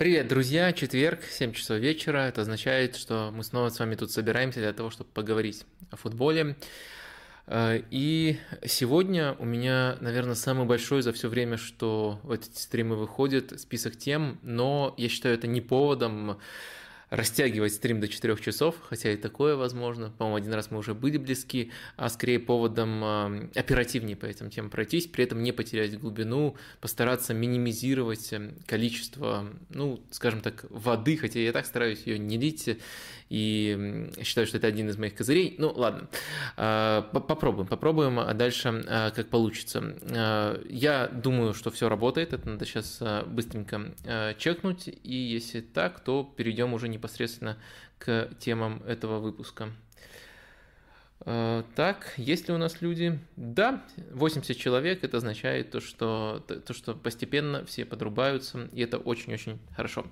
Привет, друзья! Четверг, 7 часов вечера. Это означает, что мы снова с вами тут собираемся для того, чтобы поговорить о футболе. Э, и сегодня у меня, наверное, самый большой за все время, что в эти стримы выходит список тем, но я считаю это не поводом растягивать стрим до 4 часов, хотя и такое возможно. По-моему, один раз мы уже были близки, а скорее поводом оперативнее по этим темам пройтись, при этом не потерять глубину, постараться минимизировать эм, количество, ну, скажем так, воды, хотя я так стараюсь ее не лить, и считаю, что это один из моих козырей. Ну, ладно, а, попробуем, попробуем, а дальше а, как получится. Я думаю, что все работает, это надо сейчас быстренько чекнуть, и если так, то перейдем уже непосредственно к темам этого выпуска. Э, так, есть ли у нас люди? Да, 80 человек, это означает то, что, то, что постепенно все подрубаются, и это очень-очень хорошо.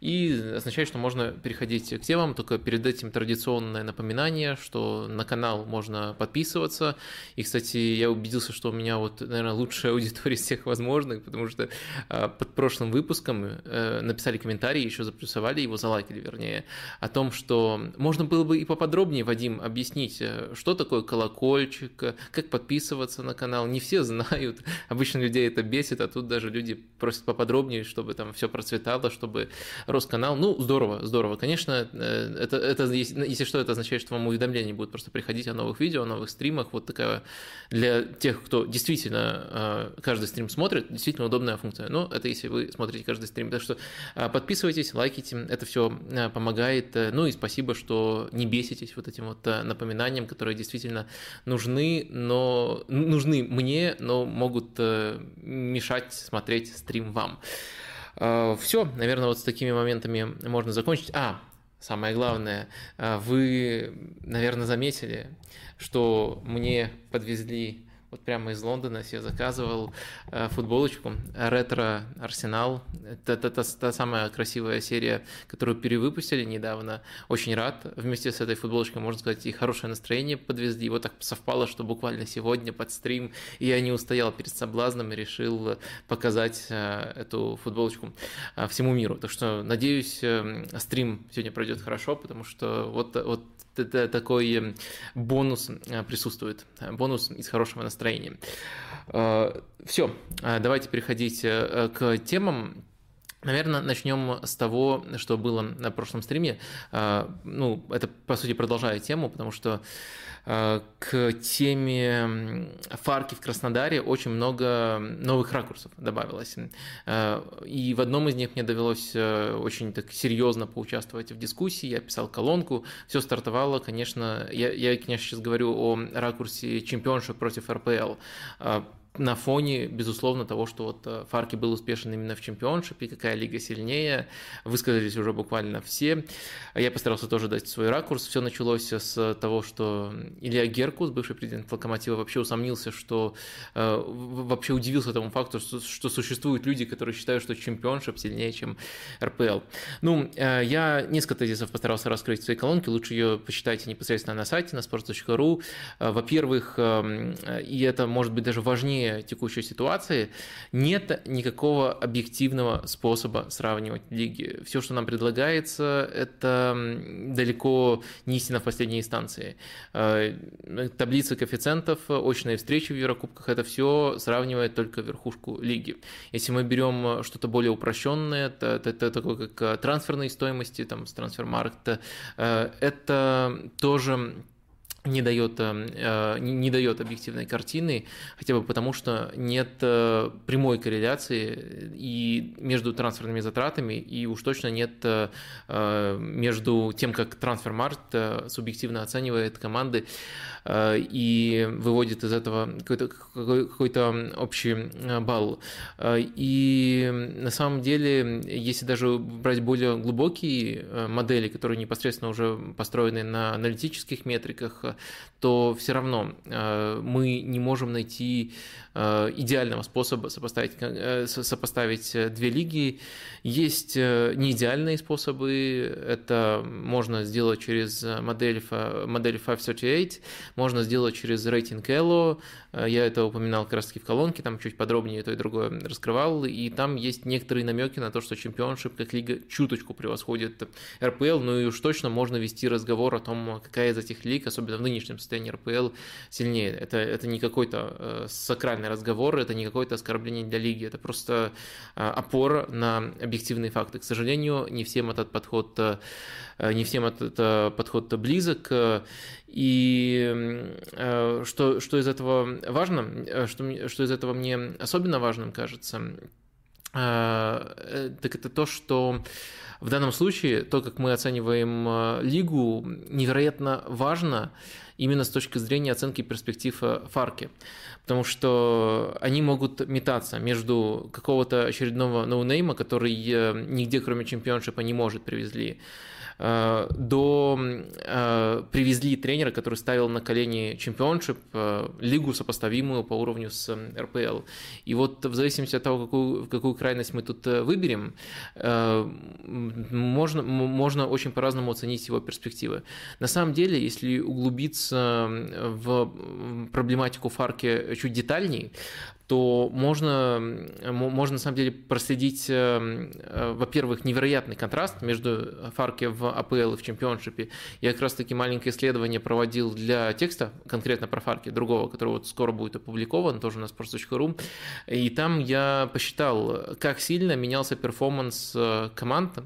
И означает, что можно переходить к темам, только перед этим традиционное напоминание, что на канал можно подписываться. И, кстати, я убедился, что у меня вот, наверное, лучшая аудитория из всех возможных, потому что э, под прошлым выпуском э, написали комментарий, еще заплюсовали его, залайкали, вернее, о том, что можно было бы и поподробнее, Вадим, объяснить, что такое колокольчик, как подписываться на канал. Не все знают, обычно людей это бесит, а тут даже люди просят поподробнее, чтобы там все процветало, чтобы рос канал. Ну, здорово, здорово. Конечно, э, это, это если что, это означает, что вам уведомления будут просто приходить о новых видео, о новых стримах. Вот такая для тех, кто действительно э, каждый стрим смотрит, действительно удобная функция. Но это если вы смотрите каждый стрим. Так что э, подписывайтесь, лайките, это все помогает. Ну и спасибо, что не беситесь вот этим вот напоминанием, которое которые действительно нужны, но нужны мне, но могут э, мешать смотреть стрим вам. Э, Все, наверное, вот с такими моментами можно закончить. А, самое главное, э, вы, наверное, заметили, что мне подвезли вот прямо из Лондона себе заказывал э, футболочку ретро Арсенал. Это, это, это та самая красивая серия, которую перевыпустили недавно. Очень рад. Вместе с этой футболочкой, можно сказать, и хорошее настроение подвезли. Вот так совпало, что буквально сегодня под стрим я не устоял перед соблазном и решил показать э, эту футболочку э, всему миру. Так что, надеюсь, стрим сегодня пройдет хорошо, потому что вот, вот такой эм, бонус э, присутствует, бонус из хорошего настроения. Э, Все, э, давайте переходить к темам. Наверное, начнем с того, что было на прошлом стриме. Ну, это, по сути, продолжая тему, потому что Э, к теме фарки в Краснодаре очень много новых ракурсов добавилось. Э, и в одном из них мне довелось э, очень так серьезно поучаствовать в дискуссии, я писал колонку, все стартовало, конечно, я, я конечно, сейчас говорю о ракурсе чемпионшип против РПЛ на фоне, безусловно, того, что вот э, Фарки был успешен именно в чемпионшипе, какая лига сильнее, высказались уже буквально все. Я постарался тоже дать свой ракурс. Все началось с того, что Илья Геркус, бывший президент Локомотива, вообще усомнился, что э, вообще удивился тому факту, что, что существуют люди, которые считают, что чемпионшип сильнее, чем РПЛ. Ну, э, я несколько тезисов постарался раскрыть в своей колонке, лучше ее почитайте непосредственно на сайте, на sports.ru. Во-первых, эм, и это может быть даже важнее понимании текущей ситуации нет никакого объективного способа сравнивать лиги. Все, что нам предлагается, это далеко не истина в последней инстанции. Э, таблицы коэффициентов, очные встречи в Еврокубках, это все сравнивает только верхушку лиги. Если мы берем что-то более упрощенное, это, это, это такое как трансферные стоимости, там, с трансфермаркта, э, это тоже не дает, э, не дает объективной картины, хотя бы потому, что нет э, прямой корреляции и между трансферными затратами, и уж точно нет э, между тем, как трансфермаркт субъективно оценивает команды и выводит из этого какой-то какой общий балл. И на самом деле, если даже брать более глубокие модели, которые непосредственно уже построены на аналитических метриках, то все равно э, мы не можем найти идеального способа сопоставить, э, сопоставить две лиги. Есть не идеальные способы, это можно сделать через модель, модель 538, можно сделать через рейтинг Elo, я это упоминал как раз таки в колонке, там чуть подробнее то и другое раскрывал, и там есть некоторые намеки на то, что чемпионшип как лига чуточку превосходит РПЛ, ну и уж точно можно вести разговор о том, какая из этих лиг, особенно в нынешнем состоянии РПЛ сильнее. Это, это не какой-то э, сакральный разговор, это не какое-то оскорбление для лиги, это просто э, опора на объективные факты. К сожалению, не всем этот подход, э, не всем этот подход близок. И что, что из этого важно, что, что из этого мне особенно важным кажется, так это то, что в данном случае то, как мы оцениваем лигу, невероятно важно именно с точки зрения оценки перспектив э, Фарки. Потому что они могут метаться между какого-то очередного ноунейма, который э, нигде, кроме чемпионшипа, не может привезли, до э, привезли тренера, который ставил на колени чемпионшип, э, лигу сопоставимую по уровню с РПЛ. И вот в зависимости от того, какую, какую крайность мы тут выберем, можно, можно очень по-разному оценить его перспективы. На самом деле, если углубиться в проблематику Фарки чуть детальнее, то можно, можно на самом деле проследить, э, э, во-первых, невероятный контраст между Фарке в АПЛ и в чемпионшипе. Я как раз таки маленькое исследование проводил для текста, конкретно про Фарки, другого, который вот скоро будет опубликован, тоже на sports.ru. И там я посчитал, как сильно менялся перформанс э, команд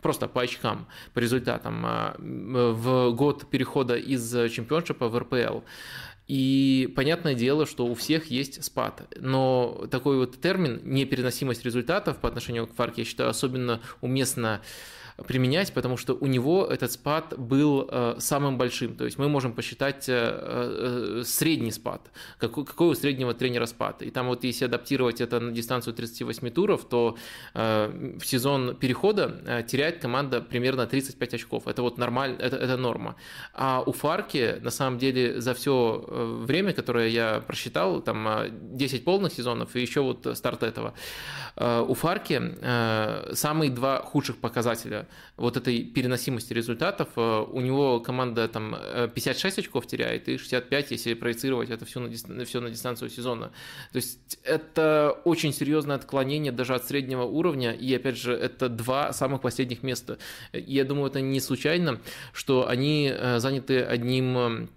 просто по очкам, по результатам в год перехода из чемпионшипа в РПЛ. И понятное дело, что у всех есть спад. Но такой вот термин непереносимость результатов по отношению к Фарке, я считаю, особенно уместно применять, потому что у него этот спад был э, самым большим. То есть мы можем посчитать э, э, средний спад, какой, какой у среднего тренера спад. И там вот если адаптировать это на дистанцию 38 туров, то в сезон перехода теряет команда примерно 35 очков. Это вот нормально, это, это норма. А у Фарки на самом деле за все время, которое я просчитал, там 10 полных сезонов и еще вот старт этого, у Фарки самые два худших показателя вот этой переносимости результатов. Э, у него команда там 56 э, очков теряет и 65, если проецировать это все на, дистан- все на дистанцию сезона. То есть это очень серьезное отклонение даже от среднего уровня, и опять же, это два самых последних места. Я думаю, это не случайно, что они э, заняты одним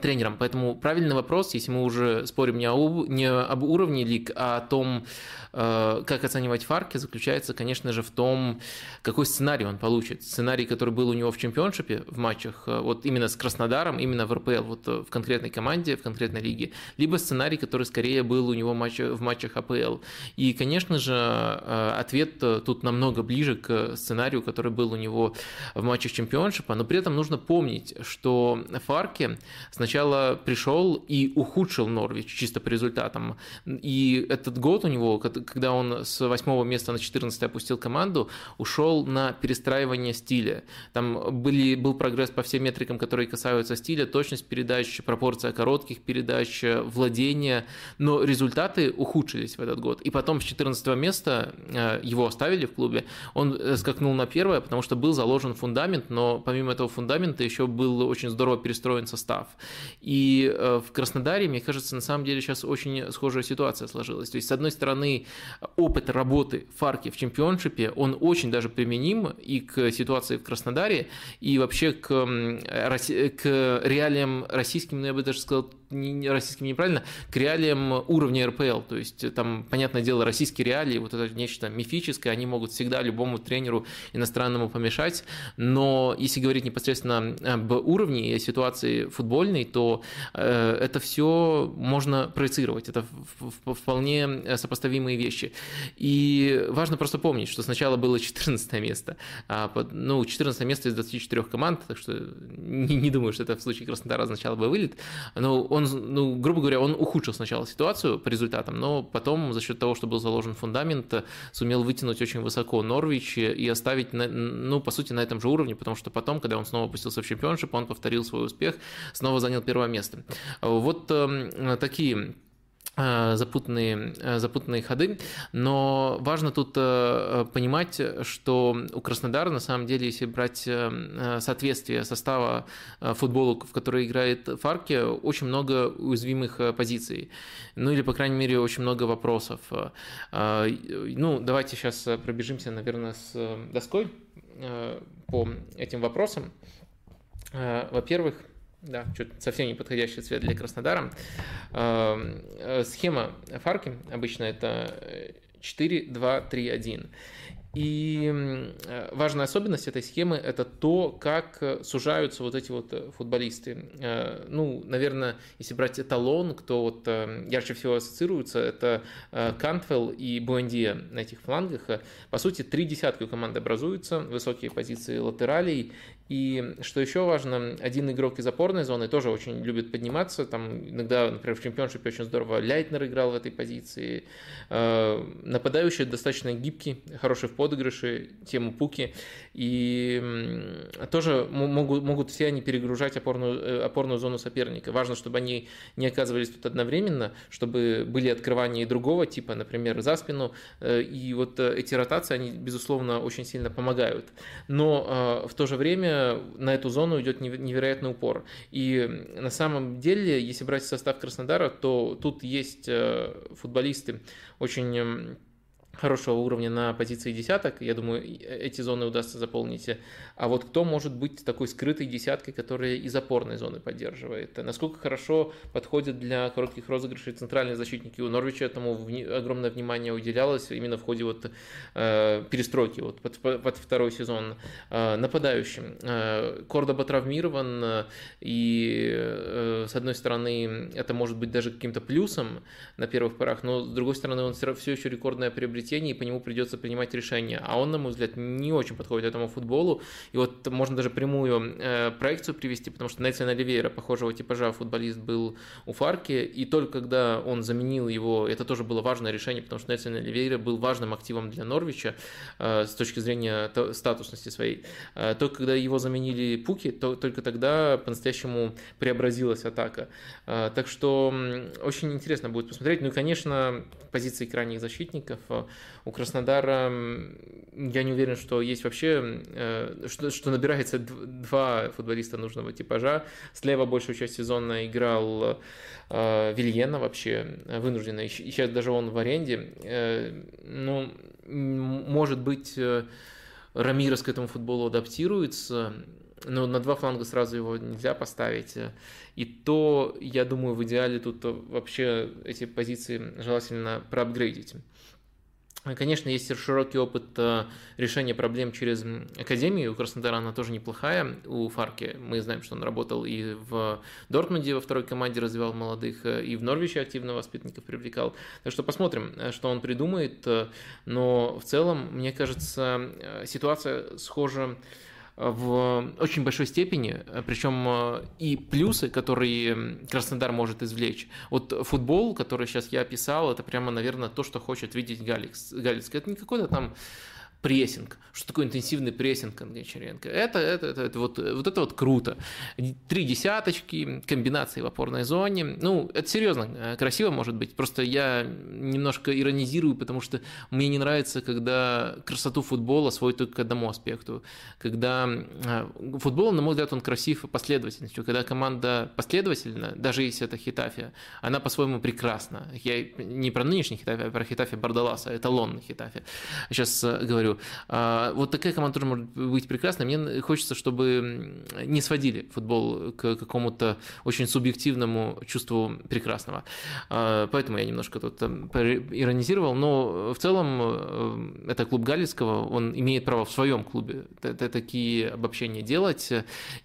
тренером. Поэтому правильный вопрос, если мы уже спорим не, о, не об уровне лиг, а о том, Э, как оценивать Фарки, заключается, конечно же, в том, какой сценарий он получит. Сценарий, который был у него в чемпионшипе, в матчах, э, вот именно с Краснодаром, именно в РПЛ, вот э, в конкретной команде, в конкретной лиге, либо сценарий, который скорее был у него в матчах АПЛ. И, конечно же, ответ тут намного ближе к сценарию, который был у него в матчах чемпионшипа, но при этом нужно помнить, что Фарки сначала пришел и ухудшил Норвич чисто по результатам. И этот год у него, когда он с восьмого места на 14 опустил команду, ушел на перестраивание стиля. Там были, был прогресс по всем метрикам, которые касаются стиля, точность передач, пропорция коротких передач, владение, но результаты ухудшились в этот год. И потом с 14 места э, его оставили в клубе, он э, скакнул на первое, потому что был заложен фундамент, но помимо этого фундамента еще был очень здорово перестроен состав. И э, в Краснодаре, мне кажется, на самом деле сейчас очень схожая ситуация сложилась. То есть, с одной стороны, опыт работы Фарки в чемпионшипе, он очень даже применим и к ситуации в Краснодаре, и вообще к, к реалиям российским, ну я бы даже сказал, не, российским неправильно, к реалиям уровня РПЛ. То есть там, понятное дело, российские реалии, вот это нечто мифическое, они могут всегда любому тренеру иностранному помешать, но если говорить непосредственно об уровне и ситуации футбольной, то э, это все можно проецировать, это вполне сопоставимые вещи. И важно просто помнить, что сначала было 14 место, а, ну, 14 место из 24 команд, так что не, не думаю, что это в случае Краснодара означало бы вылет, но он он, ну, грубо говоря, он ухудшил сначала ситуацию по результатам, но потом за счет того, что был заложен фундамент, сумел вытянуть очень высоко Норвич и оставить, на, ну, по сути, на этом же уровне, потому что потом, когда он снова опустился в чемпионшип, он повторил свой успех, снова занял первое место. Вот э, такие Э, запутанные, э, запутанные ходы, но важно тут э, понимать, что у Краснодара, на самом деле, если брать соответствие состава футболу, в который играет Фарки, очень много уязвимых позиций, ну или, по крайней мере, очень много вопросов. Ну, давайте сейчас пробежимся, наверное, с доской по этим вопросам. Во-первых, да, что-то совсем не подходящий цвет для Краснодара. Эм, э, схема Фарки обычно это 4, 2, 3, 1. И э, важная особенность этой схемы – это то, как э, сужаются вот эти вот футболисты. Ну, наверное, если брать эталон, кто вот ярче всего ассоциируется, это Кантвелл и Буэндия на этих флангах. По сути, три десятки команды образуются, высокие позиции латералей. И что еще важно, один игрок из опорной зоны тоже очень любит подниматься. Там иногда, например, в чемпионшипе очень здорово Лайтнер играл в этой позиции. Нападающий достаточно гибкий, хороший в подыгрыши, тему пуки. И тоже могут, могут все они перегружать опорную, э, опорную зону соперника. Важно, чтобы они не оказывались тут одновременно, чтобы были открывания другого типа, например, за спину. Э, и вот э, эти ротации, они, безусловно, очень сильно помогают. Но в то же время на эту зону идет невероятный упор. И на самом деле, если брать состав Краснодара, то тут есть футболисты очень хорошего уровня на позиции десяток. Я думаю, эти зоны удастся заполнить. А вот кто может быть такой скрытой десяткой, которая из опорной зоны поддерживает? Насколько хорошо подходит для коротких розыгрышей центральные защитники? У Норвича этому огромное внимание уделялось именно в ходе вот, э, перестройки вот, под, под второй сезон. Э, нападающим. Э, Кордоба травмирован, э, и э, с одной стороны это может быть даже каким-то плюсом на первых порах, но с другой стороны он все еще рекордное приобретение приобретение, и по нему придется принимать решения. А он, на мой взгляд, не очень подходит этому футболу. И вот можно даже прямую э, проекцию привести, потому что Нельсон Оливейра, похожего типажа футболист, был у Фарки, и только когда он заменил его, это тоже было важное решение, потому что Нельсон Оливейра был важным активом для Норвича э, с точки зрения статусности своей. Э, только когда его заменили Пуки, то, только тогда по-настоящему преобразилась атака. Э, так что очень интересно будет посмотреть. Ну и, конечно, позиции крайних защитников. У Краснодара я не уверен, что есть вообще, э, что, что набирается два футболиста нужного типажа. Слева большую часть сезона играл э, Вильена вообще вынужденно, и сейчас даже он в аренде. Э, ну, может быть, Рамирес к этому футболу адаптируется, но на два фланга сразу его нельзя поставить. И то, я думаю, в идеале тут вообще эти позиции желательно проапгрейдить. Конечно, есть широкий опыт э, решения проблем через Академию. У Краснодара она тоже неплохая. У Фарки мы знаем, что он работал и в Дортмунде во второй команде развивал молодых, э, и в Норвиче активно воспитанников привлекал. Так что посмотрим, э, что он придумает. Но в целом, мне кажется, ситуация схожа в очень большой степени, причем э, и плюсы, которые Краснодар может извлечь. Вот футбол, который сейчас я описал, это прямо, наверное, то, что хочет видеть Галикс. Галицк. Это не какой-то там прессинг. Что такое интенсивный прессинг Гончаренко? Это, это, это, это, вот, вот это вот круто. Три десяточки, комбинации в опорной зоне. Ну, это серьезно, э, красиво может быть. Просто я немножко иронизирую, потому что мне не нравится, когда красоту футбола сводит только к одному аспекту. Когда э, футбол, на мой взгляд, он красив последовательностью. Когда команда последовательна, даже если это Хитафия, она по-своему прекрасна. Я не про нынешний Хитафия, а про Хитафия Бардаласа, эталонный Хитафия. Сейчас э, а, вот такая команда тоже может быть прекрасной. Мне хочется, чтобы не сводили футбол к какому-то очень субъективному чувству прекрасного. А, поэтому я немножко тут иронизировал. Но в целом э, это клуб Галицкого, он имеет право в своем клубе такие обобщения делать.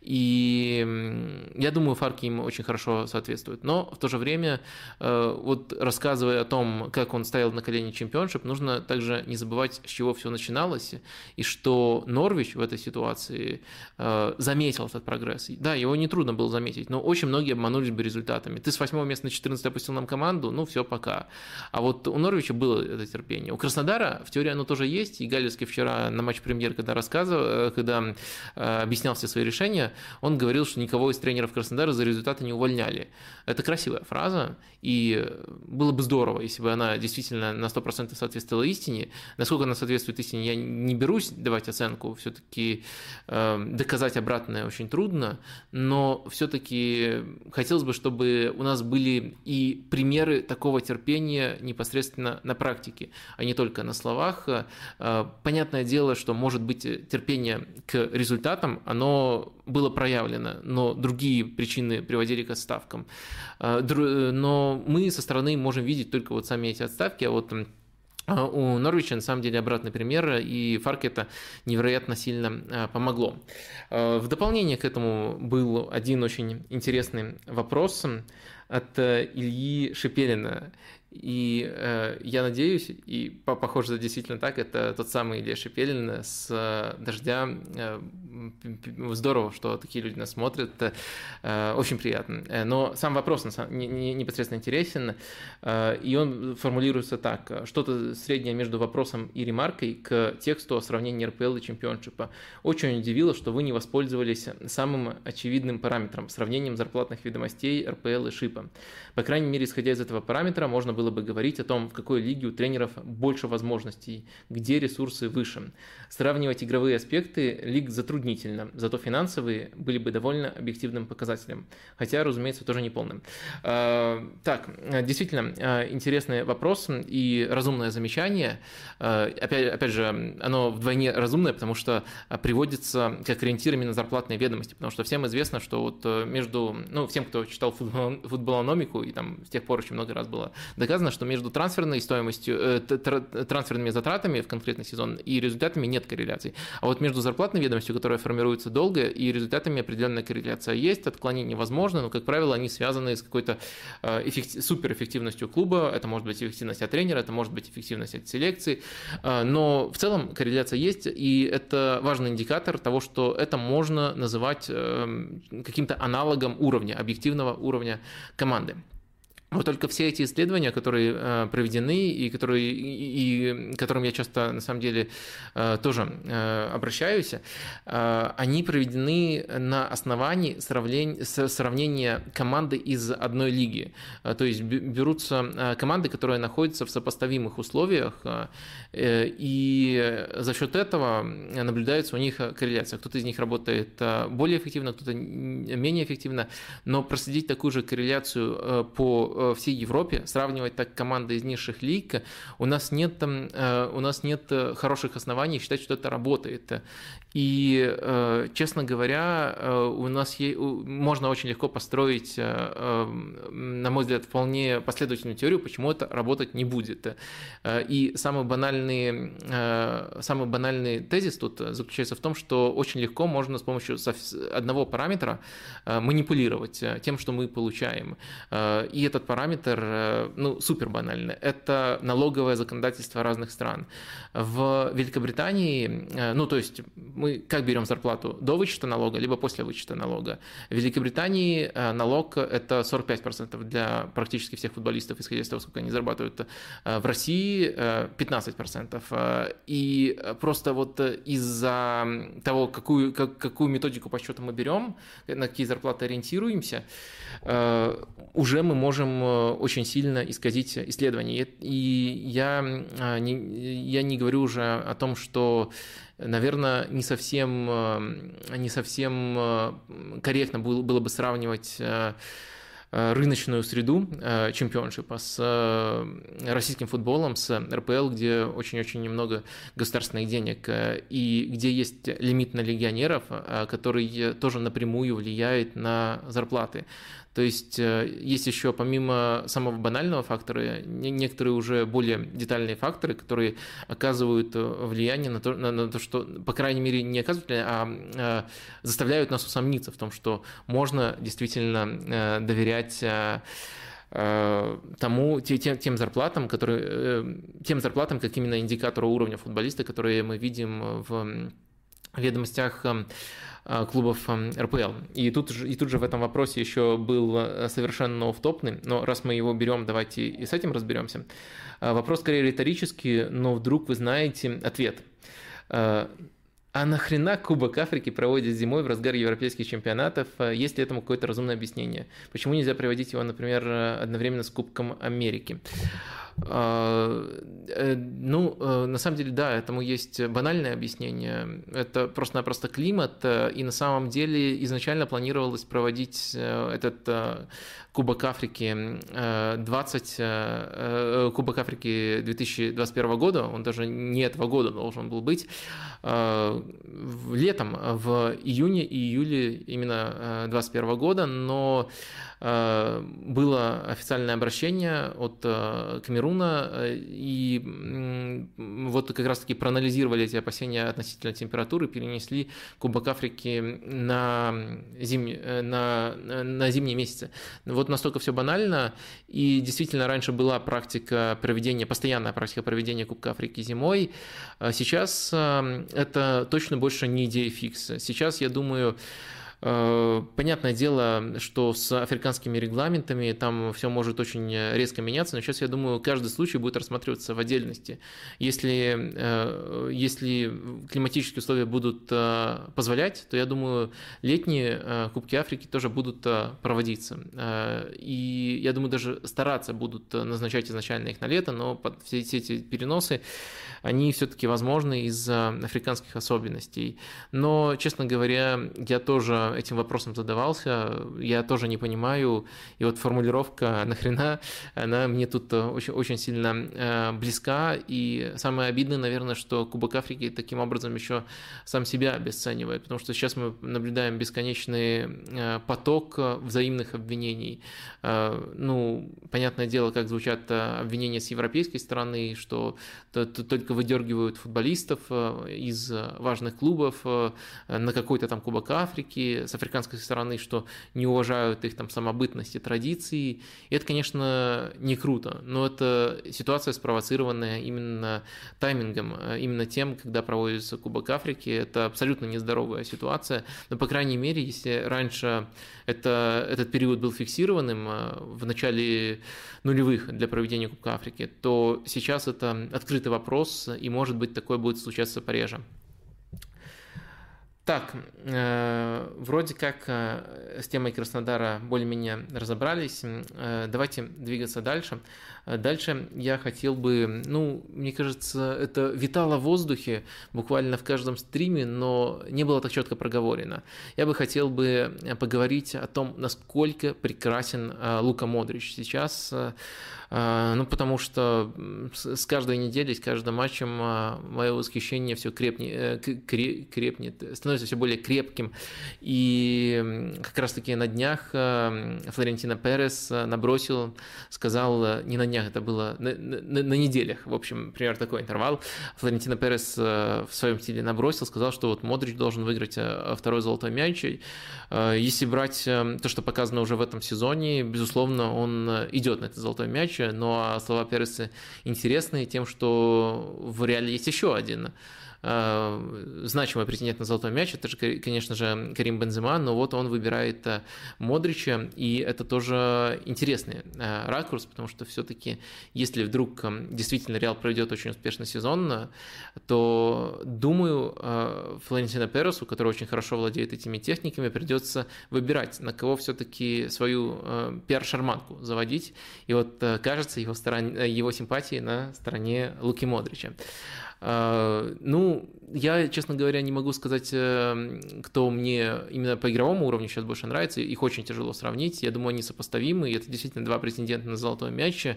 И я думаю, Фарки им очень хорошо соответствует. Но в то же время, э, вот рассказывая о том, как он ставил на колени чемпионшип, нужно также не забывать, с чего все начиналось начиналось, и что Норвич в этой ситуации э, заметил этот прогресс. Да, его нетрудно было заметить, но очень многие обманулись бы результатами. Ты с 8 места на 14 опустил нам команду, ну все, пока. А вот у Норвича было это терпение. У Краснодара в теории оно тоже есть, и Галицкий вчера на матч премьер, когда рассказывал, э, когда э, объяснял все свои решения, он говорил, что никого из тренеров Краснодара за результаты не увольняли. Это красивая фраза, и было бы здорово, если бы она действительно на 100% соответствовала истине. Насколько она соответствует истине, я не берусь давать оценку, все-таки э, доказать обратное очень трудно, но все-таки хотелось бы, чтобы у нас были и примеры такого терпения непосредственно на практике, а не только на словах. Э, понятное дело, что может быть терпение к результатам, оно было проявлено, но другие причины приводили к отставкам. Э, но мы со стороны можем видеть только вот сами эти отставки, а вот а у Норвича на самом деле обратный пример, и Фарк это невероятно сильно а, помогло. А, в дополнение к этому был один очень интересный вопрос от Ильи Шепелина. И э, я надеюсь, и похоже, это действительно так, это тот самый Илья Шепелин с э, «Дождя». Э, здорово, что такие люди нас смотрят, э, очень приятно. Э, но сам вопрос не, не, непосредственно интересен, э, и он формулируется так. Что-то среднее между вопросом и ремаркой к тексту о сравнении РПЛ и чемпионшипа. Очень удивило, что вы не воспользовались самым очевидным параметром – сравнением зарплатных ведомостей РПЛ и ШИПа. По крайней мере, исходя из этого параметра, можно было бы говорить о том, в какой лиге у тренеров больше возможностей, где ресурсы выше. Сравнивать игровые аспекты лиг затруднительно, зато финансовые были бы довольно объективным показателем, хотя, разумеется, тоже не полным. А, так, действительно, а, интересный вопрос и разумное замечание. А, опять, опять же, оно вдвойне разумное, потому что приводится как ориентир именно зарплатные ведомости, потому что всем известно, что вот э, между, ну, всем, кто читал футбол, футболономику, и там с тех пор очень много раз было доказано, что между трансферной стоимостью, э, трансферными затратами в конкретный сезон и результатами нет корреляции. А вот между зарплатной ведомостью, которая формируется долго, и результатами определенная корреляция есть, отклонение возможно, но, как правило, они связаны с какой-то э, эффектив... суперэффективностью клуба, это может быть эффективность от тренера, это может быть эффективность от селекции, э, но в целом корреляция есть, и это важный индикатор того, что это можно называть э, каким-то аналогом уровня, объективного уровня команды. Вот только все эти исследования, которые э, проведены и, которые, и, и которым я часто на самом деле э, тоже э, обращаюсь, они проведены на основании сравнения, сравнения команды из одной лиги. То есть берутся команды, которые находятся в сопоставимых условиях, и за счет этого наблюдается у них корреляция. Кто-то из них работает более эффективно, кто-то менее эффективно, но проследить такую же корреляцию по Э, всей Европе, сравнивать так команды из низших лиг, у нас нет, э, у нас нет э, хороших оснований считать, что это работает. И, честно говоря, у нас есть, можно очень легко построить, на мой взгляд, вполне последовательную теорию, почему это работать не будет. И самый банальный, самый банальный тезис тут заключается в том, что очень легко можно с помощью одного параметра манипулировать тем, что мы получаем. И этот параметр, э, ну, супер банальный. Это налоговое законодательство разных стран. В Великобритании, э, ну, то есть мы как берем зарплату? До вычета налога, либо после вычета налога. В Великобритании э, налог – это 45% для практически всех футболистов, исходя из того, сколько они зарабатывают. В России 15%. И просто вот из-за того, какую, как, какую методику подсчета мы берем, на какие зарплаты ориентируемся, уже мы можем Э, очень сильно исказить исследования. И я не, я не говорю уже о том, что наверное, не совсем, э, не совсем э, корректно было, бы сравнивать рыночную среду чемпионшипа с российским футболом, с РПЛ, где очень-очень немного государственных денег, и где есть лимит на легионеров, который тоже напрямую влияет на зарплаты. То есть э, есть еще помимо самого банального фактора некоторые уже более детальные факторы, которые оказывают э, влияние на то, на, на то что, по крайней мере, не оказывают, а, а заставляют нас усомниться в том, что можно действительно доверять тому, тем, тем зарплатам, которые, тем зарплатам, как именно индикатору уровня футболиста, которые мы видим в ведомостях клубов РПЛ. И тут, же, и тут же в этом вопросе еще был совершенно офтопный, но раз мы его берем, давайте и с этим разберемся. Вопрос скорее риторический, но вдруг вы знаете ответ. А нахрена Кубок Африки проводят зимой в разгар европейских чемпионатов? Есть ли этому какое-то разумное объяснение? Почему нельзя проводить его, например, одновременно с Кубком Америки? А, э, ну, э, на самом деле, да, этому есть банальное объяснение. Это просто-напросто климат, э, и на самом деле изначально планировалось проводить этот Кубок Африки 20, Кубок Африки 2021 года, он даже не этого года должен был быть, летом, в июне и июле именно 2021 года, но было официальное обращение от э, Камеруна, э, и вот как раз-таки проанализировали эти опасения относительно температуры, перенесли Кубок Африки на, зим... на, на зимние месяцы. Вот настолько все банально, и действительно раньше была практика проведения, постоянная практика проведения Кубка Африки зимой, сейчас это точно больше не идея фикса. Сейчас, я думаю, Э, понятное дело, что с африканскими регламентами там все может очень резко меняться, но сейчас, я думаю, каждый случай будет рассматриваться в отдельности. Если, э, если климатические условия будут э, позволять, то, я думаю, летние Кубки Африки тоже будут проводиться. И, я думаю, даже стараться будут назначать изначально их на лето, но все эти переносы они все-таки возможны из-за африканских особенностей. Но, честно говоря, я тоже этим вопросом задавался, я тоже не понимаю, и вот формулировка «нахрена», она мне тут очень, очень сильно э, близка, и самое обидное, наверное, что Кубок Африки таким образом еще сам себя обесценивает, потому что сейчас мы наблюдаем бесконечный э, поток взаимных обвинений. Э, ну, понятное дело, как звучат обвинения с европейской стороны, что только выдергивают футболистов э, из важных клубов э, на какой-то там Кубок Африки с африканской стороны, что не уважают их там самобытность и традиции. И это, конечно, не круто, но это ситуация, спровоцированная именно таймингом, э, именно тем, когда проводится Кубок Африки. Это абсолютно нездоровая ситуация, но, по крайней мере, если раньше это, этот период был фиксированным в начале нулевых для проведения Кубка Африки, то сейчас это открытый вопрос, и, может быть, такое будет случаться пореже. Так, э, вроде как э, с темой Краснодара более-менее разобрались. Э, давайте двигаться дальше. Э, дальше я хотел бы, ну, мне кажется, это витало в воздухе буквально в каждом стриме, но не было так четко проговорено. Я бы хотел бы поговорить о том, насколько прекрасен э, Лука Модрич сейчас. А, ну, потому что с каждой неделей, с каждым матчем а, мое восхищение все крепнет, э, крепнет, становится все более крепким. И как раз-таки на днях а, Флорентино Перес набросил, сказал, не на днях, это было на, на, на неделях, в общем, примерно такой интервал. Флорентино Перес в своем стиле набросил, сказал, что вот Модрич должен выиграть второй золотой мяч. Если брать то, что показано уже в этом сезоне, безусловно, он идет на этот золотой мяч матча, но слова Переса интересные тем, что в реале есть еще один значимый претендент на золотой мяч, это же, конечно же, Карим Бензема, но вот он выбирает э, Модрича, и это тоже интересный э, ракурс, потому что все-таки, если вдруг действительно Реал проведет очень успешный сезон, то, думаю, Флорентино Пересу, который очень хорошо владеет этими техниками, придется выбирать, на кого все-таки свою пиар-шарманку заводить, и вот кажется его, сторон... его симпатии на стороне Луки Модрича. А, ну, я, честно говоря, не могу сказать, э, кто мне именно по игровому уровню сейчас больше нравится. Их очень тяжело сравнить. Я думаю, они сопоставимы. И это действительно два претендента на золотой мяч.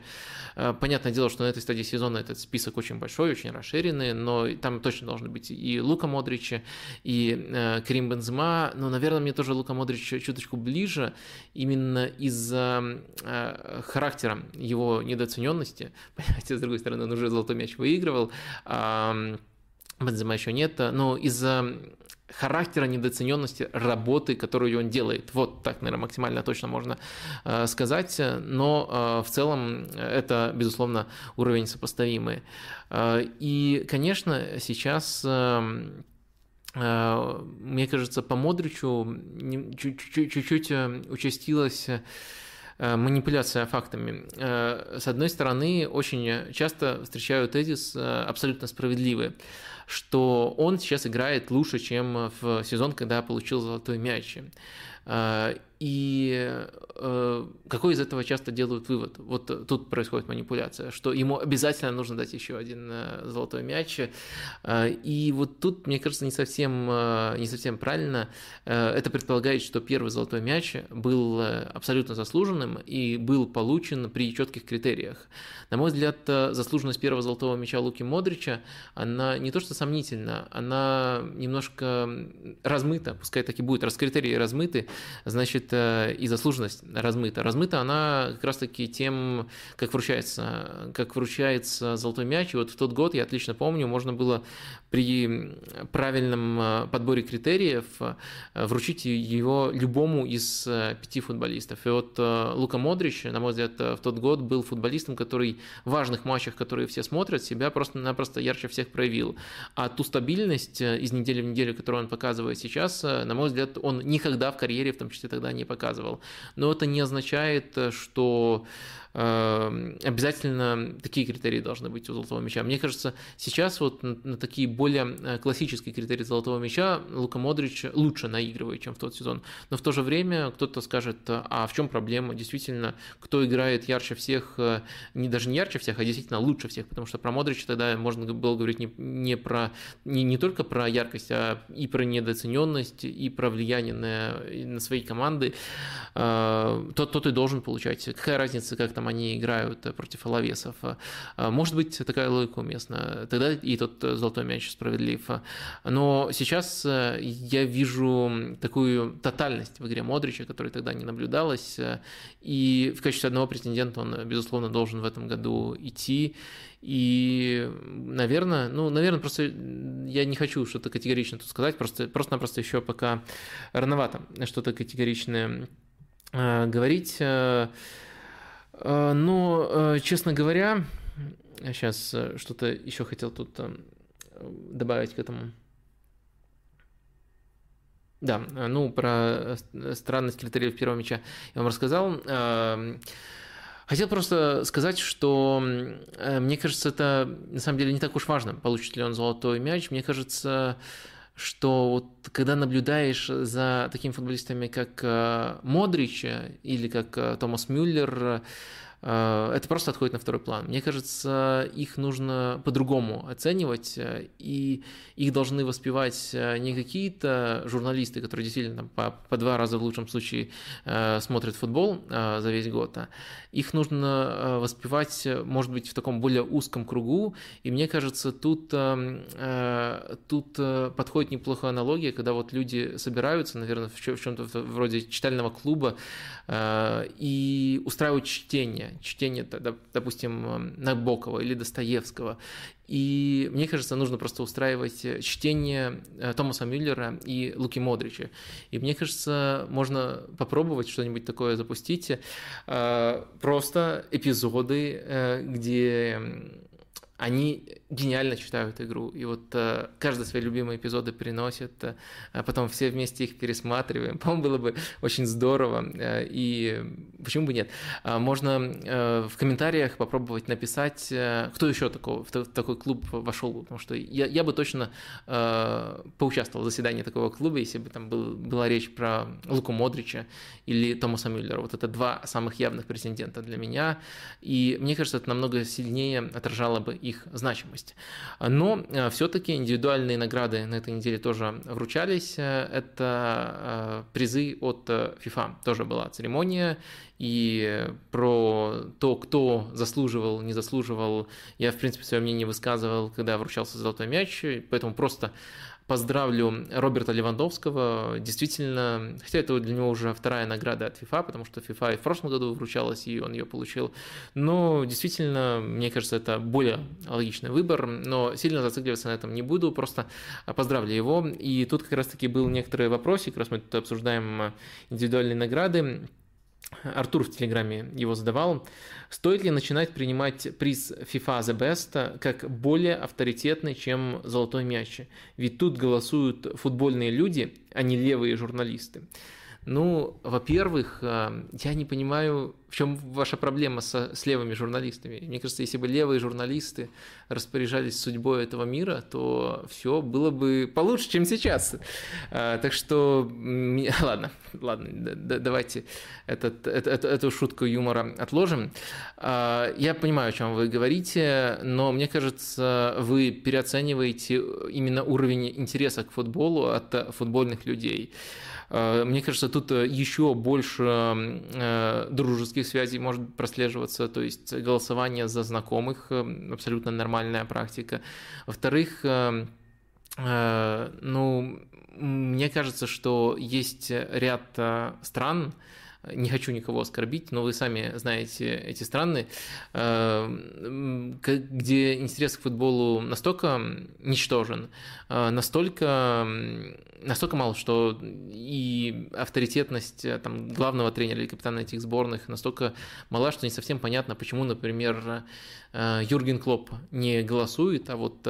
А, понятное дело, что на этой стадии сезона этот список очень большой, очень расширенный, но там точно должны быть и Лука Модрича, и э, Карим Бензема. Но, наверное, мне тоже Лука Модрич чуточку ближе именно из-за э, характера его недооцененности. Понимаете, с другой стороны, он уже золотой мяч выигрывал, Бензема еще нет, но из-за характера недооцененности работы, которую он делает. Вот так, наверное, максимально точно можно э, сказать. Но э, в целом это, безусловно, уровень сопоставимый. Э, и, конечно, сейчас эм, э, мне кажется, по Модричу чуть-чуть э, участилась манипуляция фактами. С одной стороны, очень часто встречаю тезис абсолютно справедливый что он сейчас играет лучше, чем в сезон, когда получил золотой мяч. И э, какой из этого часто делают вывод? Вот тут происходит манипуляция, что ему обязательно нужно дать еще один э, золотой мяч. А, и вот тут, мне кажется, не совсем, э, не совсем правильно. Это предполагает, что первый золотой мяч был абсолютно заслуженным и был получен при четких критериях. На мой взгляд, заслуженность первого золотого мяча Луки Модрича, она не то что сомнительна, она немножко размыта, пускай так и будет, раз критерии размыты, значит, и заслуженность размыта. Размыта она как раз-таки тем, как вручается, как вручается золотой мяч. И вот в тот год, я отлично помню, можно было при правильном э, подборе критериев э, вручить его любому из э, пяти футболистов. И вот Лука Модрич, на мой взгляд, в тот год был футболистом, который в важных матчах, которые все смотрят, себя просто-напросто ярче всех проявил. А ту стабильность из недели в неделю, которую он показывает сейчас, на мой взгляд, он никогда в карьере, в том числе тогда, не показывал. Но это не означает, что Эм, обязательно такие критерии должны быть у золотого мяча. Мне кажется, сейчас вот на такие более э, классические критерии золотого мяча Лука Модрич лучше наигрывает, чем в тот сезон. Но в то же время кто-то скажет, а в чем проблема? Действительно, кто играет ярче всех, э, не даже не ярче всех, а действительно лучше всех, потому что про Модрича тогда можно было говорить не, не, про, не, не только про яркость, а и про недооцененность, и про влияние на, на свои команды. Э, тот, тот и должен получать. Какая разница, как там там они играют э, против Алавесов. А, может быть, такая логика уместна. Тогда и тот э, золотой мяч справедлив. Но сейчас э, я вижу такую тотальность в игре Модрича, которой тогда не наблюдалось. И в качестве одного претендента он, безусловно, должен в этом году идти. И, наверное, ну, наверное, просто я не хочу что-то категорично тут сказать, просто, просто-напросто еще пока рановато что-то категоричное говорить. А, но, э, честно говоря, сейчас э, что-то еще хотел тут э, добавить к этому. Да, ну, про странность критериев первого мяча я вам рассказал. Хотел просто сказать, что мне кажется, это на самом деле не так уж важно, получит ли он золотой мяч. Мне кажется, что вот когда наблюдаешь за такими футболистами, как э, Модрич или как э, Томас Мюллер, это просто отходит на второй план. Мне кажется, их нужно по-другому оценивать, и их должны воспевать не какие-то журналисты, которые действительно по, по два раза в лучшем случае смотрят футбол за весь год, а их нужно э, воспевать, э, может быть, в таком более узком кругу, и мне кажется, тут, эм, э, тут подходит неплохая аналогия, когда вот люди собираются, наверное, в чем-то вроде читального клуба и устраивают чтение, чтение, допустим, Набокова или Достоевского, и мне кажется, нужно просто устраивать э, чтение э, Томаса Мюллера и Луки Модрича. И мне кажется, можно попробовать что-нибудь такое запустить. Э, просто эпизоды, где они гениально читают игру. И вот э, каждый свои любимые эпизоды приносит, э, а потом все вместе их пересматриваем. По-моему, было бы очень здорово. Э, и почему бы нет? Э, можно э, в комментариях попробовать написать, э, кто еще такого, в, в такой клуб вошел. Потому что я, я бы точно э, поучаствовал в заседании такого клуба, если бы там был, была речь про Луку Модрича или Томаса Мюллера. Вот это два самых явных претендента для меня. И мне кажется, это намного сильнее отражало бы их значимость. Но э, все-таки индивидуальные награды на этой неделе тоже вручались. Это э, призы от FIFA. Тоже была церемония. И про то, кто заслуживал, не заслуживал, я, в принципе, свое мнение высказывал, когда вручался золотой мяч. Поэтому просто поздравлю Роберта Левандовского. Действительно, хотя это для него уже вторая награда от FIFA, потому что FIFA и в прошлом году вручалась, и он ее получил. Но действительно, мне кажется, это более логичный выбор, но сильно зацикливаться на этом не буду, просто поздравлю его. И тут как раз-таки был некоторый вопросик, раз мы тут обсуждаем индивидуальные награды. Артур в Телеграме его задавал. Стоит ли начинать принимать приз FIFA The Best как более авторитетный, чем золотой мяч? Ведь тут голосуют футбольные люди, а не левые журналисты. Ну, во-первых, э, я не понимаю, в чем ваша проблема со, с левыми журналистами. Мне кажется, если бы левые журналисты распоряжались судьбой этого мира, то все было бы получше, чем сейчас. Э, так что, ладно, ладно, давайте этот, эту, эту шутку юмора отложим. Э, я понимаю, о чем вы говорите, но мне кажется, вы переоцениваете именно уровень интереса к футболу от футбольных людей. Э, мне кажется, тут э, еще больше э, дружеских связей может прослеживаться, то есть голосование за знакомых абсолютно нормальная практика. Во-вторых, ну, мне кажется, что есть ряд стран, не хочу никого оскорбить, но вы сами знаете эти страны, э, где интерес к футболу настолько ничтожен, э, настолько, настолько мало, что и авторитетность э, там, главного тренера или капитана этих сборных настолько мала, что не совсем понятно, почему, например, Юрген Клоп не голосует, а вот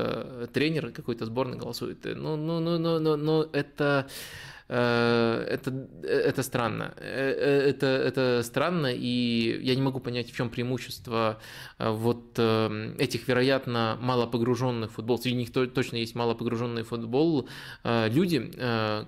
тренер какой-то сборной голосует. Ну, ну, ну, ну, ну, ну это Э, это, это странно. Э, э, это, это странно, и я не могу понять, в чем преимущество вот этих, вероятно, мало погруженных в футбол. Среди них точно есть мало погруженный в футбол люди,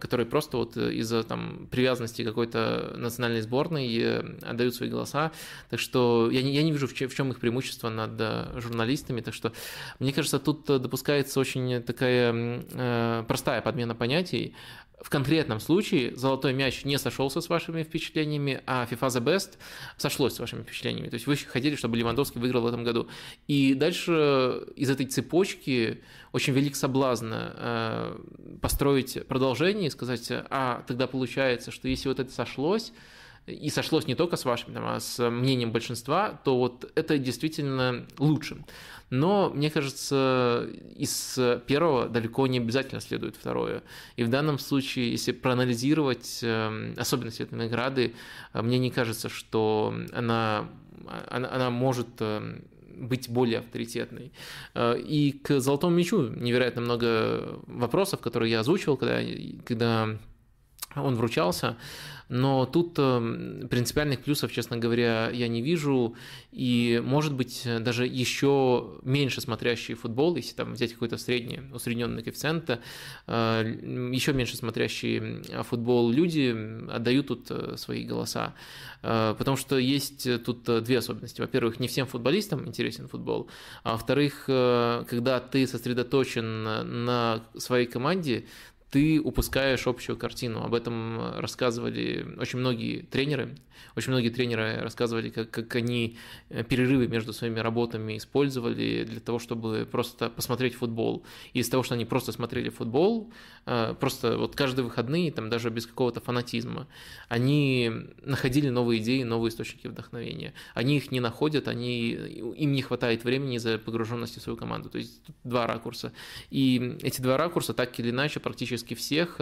которые просто вот из-за там привязанности какой-то национальной сборной отдают свои голоса. Так что я не, я не вижу, в чем их преимущество над журналистами. Так что мне кажется, тут допускается очень такая простая подмена понятий в конкретном случае золотой мяч не сошелся с вашими впечатлениями, а FIFA The Best сошлось с вашими впечатлениями. То есть вы хотели, чтобы Левандовский выиграл в этом году. И дальше из этой цепочки очень велик соблазн э, построить продолжение и сказать, а тогда получается, что если вот это сошлось, и сошлось не только с вашим, а с мнением большинства, то вот это действительно лучше. Но, мне кажется, из первого далеко не обязательно следует второе. И в данном случае, если проанализировать эм, особенности этой награды, э, мне не кажется, что она, она, она может эм, быть более авторитетной. Э, и к золотому мячу невероятно много вопросов, которые я озвучивал, когда, когда он вручался. Но тут эм, принципиальных плюсов, честно говоря, я не вижу. И, может быть, даже еще меньше смотрящие футбол, если там взять какой-то средний, усредненный коэффициент, э, еще меньше смотрящие футбол люди отдают тут э, свои голоса. Э, потому что есть тут две особенности. Во-первых, не всем футболистам интересен футбол. А во-вторых, когда ты сосредоточен на своей команде, ты упускаешь общую картину. Об этом рассказывали очень многие тренеры. Очень многие тренеры рассказывали, как, как они э, перерывы между своими работами использовали для того, чтобы просто посмотреть футбол. И из того, что они просто смотрели футбол, просто вот каждые выходные, там даже без какого-то фанатизма, они находили новые идеи, новые источники вдохновения. Они их не находят, они, им не хватает времени из-за погруженности в свою команду. То есть два ракурса. И эти два ракурса так или иначе практически всех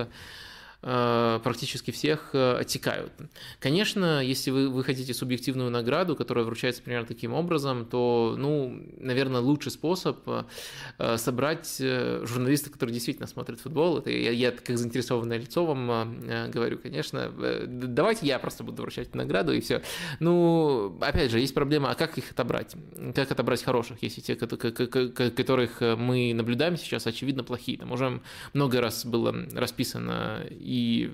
практически всех э, оттекают. Конечно, если вы, вы хотите субъективную награду, которая вручается примерно таким образом, то, ну, наверное, лучший способ э, собрать журналиста, который действительно смотрит футбол. Это я, я как заинтересованное лицо вам говорю, конечно. Давайте я просто буду вручать награду и все. Ну, опять же, есть проблема, а как их отобрать? Как отобрать хороших, если те, которых мы наблюдаем сейчас, очевидно, плохие. Там уже много раз было расписано и,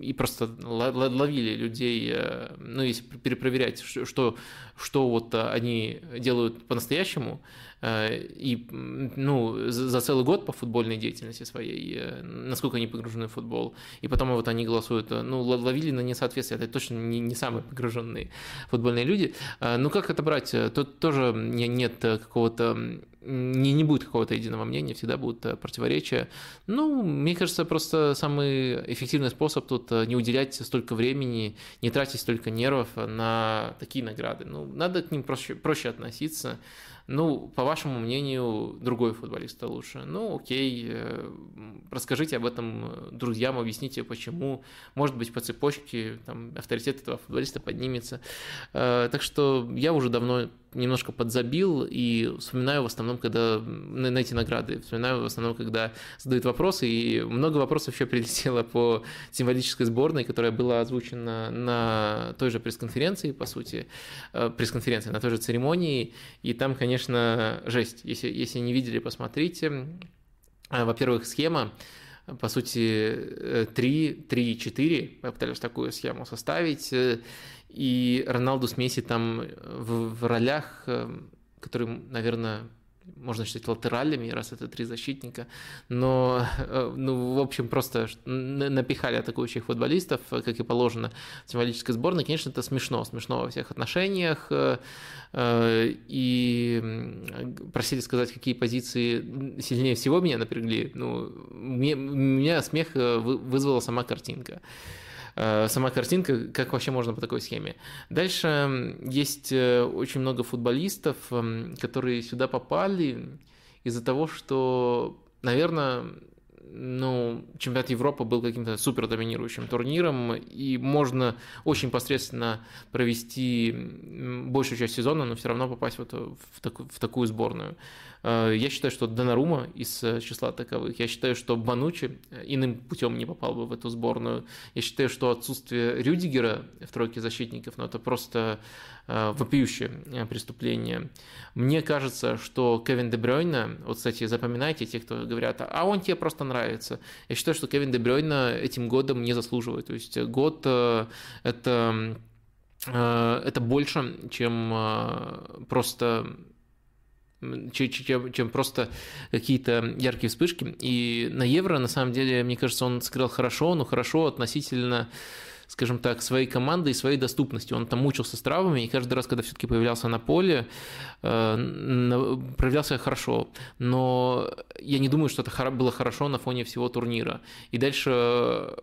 и просто ловили людей, э, ну, если перепроверять, что, что вот они делают по-настоящему, э, и, ну, за целый год по футбольной деятельности своей, э, насколько они погружены в футбол, и потом вот они голосуют, ну, ловили на несоответствие, это точно не, не самые погруженные футбольные люди. Ну, как это брать? Тут тоже нет какого-то не, не будет какого-то единого мнения, всегда будут э, противоречия. Ну, мне кажется, просто самый эффективный способ тут э, не уделять столько времени, не тратить столько нервов на такие награды. Ну, надо к ним проще, проще относиться. Ну, по вашему мнению, другой футболист лучше. Ну, окей, э, расскажите об этом друзьям, объясните, почему. Может быть, по цепочке там, авторитет этого футболиста поднимется. Так что я уже давно немножко подзабил и вспоминаю в основном, когда на эти награды, вспоминаю в основном, когда задают вопросы, и много вопросов еще прилетело по символической сборной, которая была озвучена на той же пресс-конференции, по сути, э, пресс-конференции, на той же церемонии, и там, конечно, жесть. Если, если не видели, посмотрите. Э, во-первых, схема, по сути, 3, 3, 4, попытались такую схему составить, и Роналду с Месси там э, в, в ролях, э, которые, наверное, можно считать латеральными, раз это три защитника, но, э, ну, в общем, просто напихали атакующих футболистов, как и положено символической сборной. Конечно, это смешно, смешно во всех отношениях, и просили сказать, какие позиции сильнее всего меня напрягли. Ну, мне, меня смех вызвала сама картинка. Э, сама картинка, как вообще можно по такой схеме. Дальше есть э, очень много футболистов, которые сюда попали из-за того, что, наверное, ну, чемпионат Европы был каким-то супер доминирующим турниром, и можно очень посредственно провести большую часть сезона, но все равно попасть вот в, таку, в такую сборную. Э, я считаю, что Донарума из э, числа таковых. Я считаю, что Банучи э, иным путем не попал бы в эту сборную. Я считаю, что отсутствие Рюдигера в тройке защитников, ну, это просто вопиющее преступление. Мне кажется, что Кевин Дебрёйна, вот, кстати, запоминайте те, кто говорят, а он тебе просто нравится. Я считаю, что Кевин Дебрёйна этим годом не заслуживает. То есть год это это больше, чем просто чем, чем просто какие-то яркие вспышки. И на Евро, на самом деле, мне кажется, он сыграл хорошо, но хорошо относительно скажем так, своей команды и своей доступности. Он там мучился с травмами, и каждый раз, когда все-таки появлялся на поле, э, проявлялся хорошо. Но я не думаю, что это было хорошо на фоне всего турнира. И дальше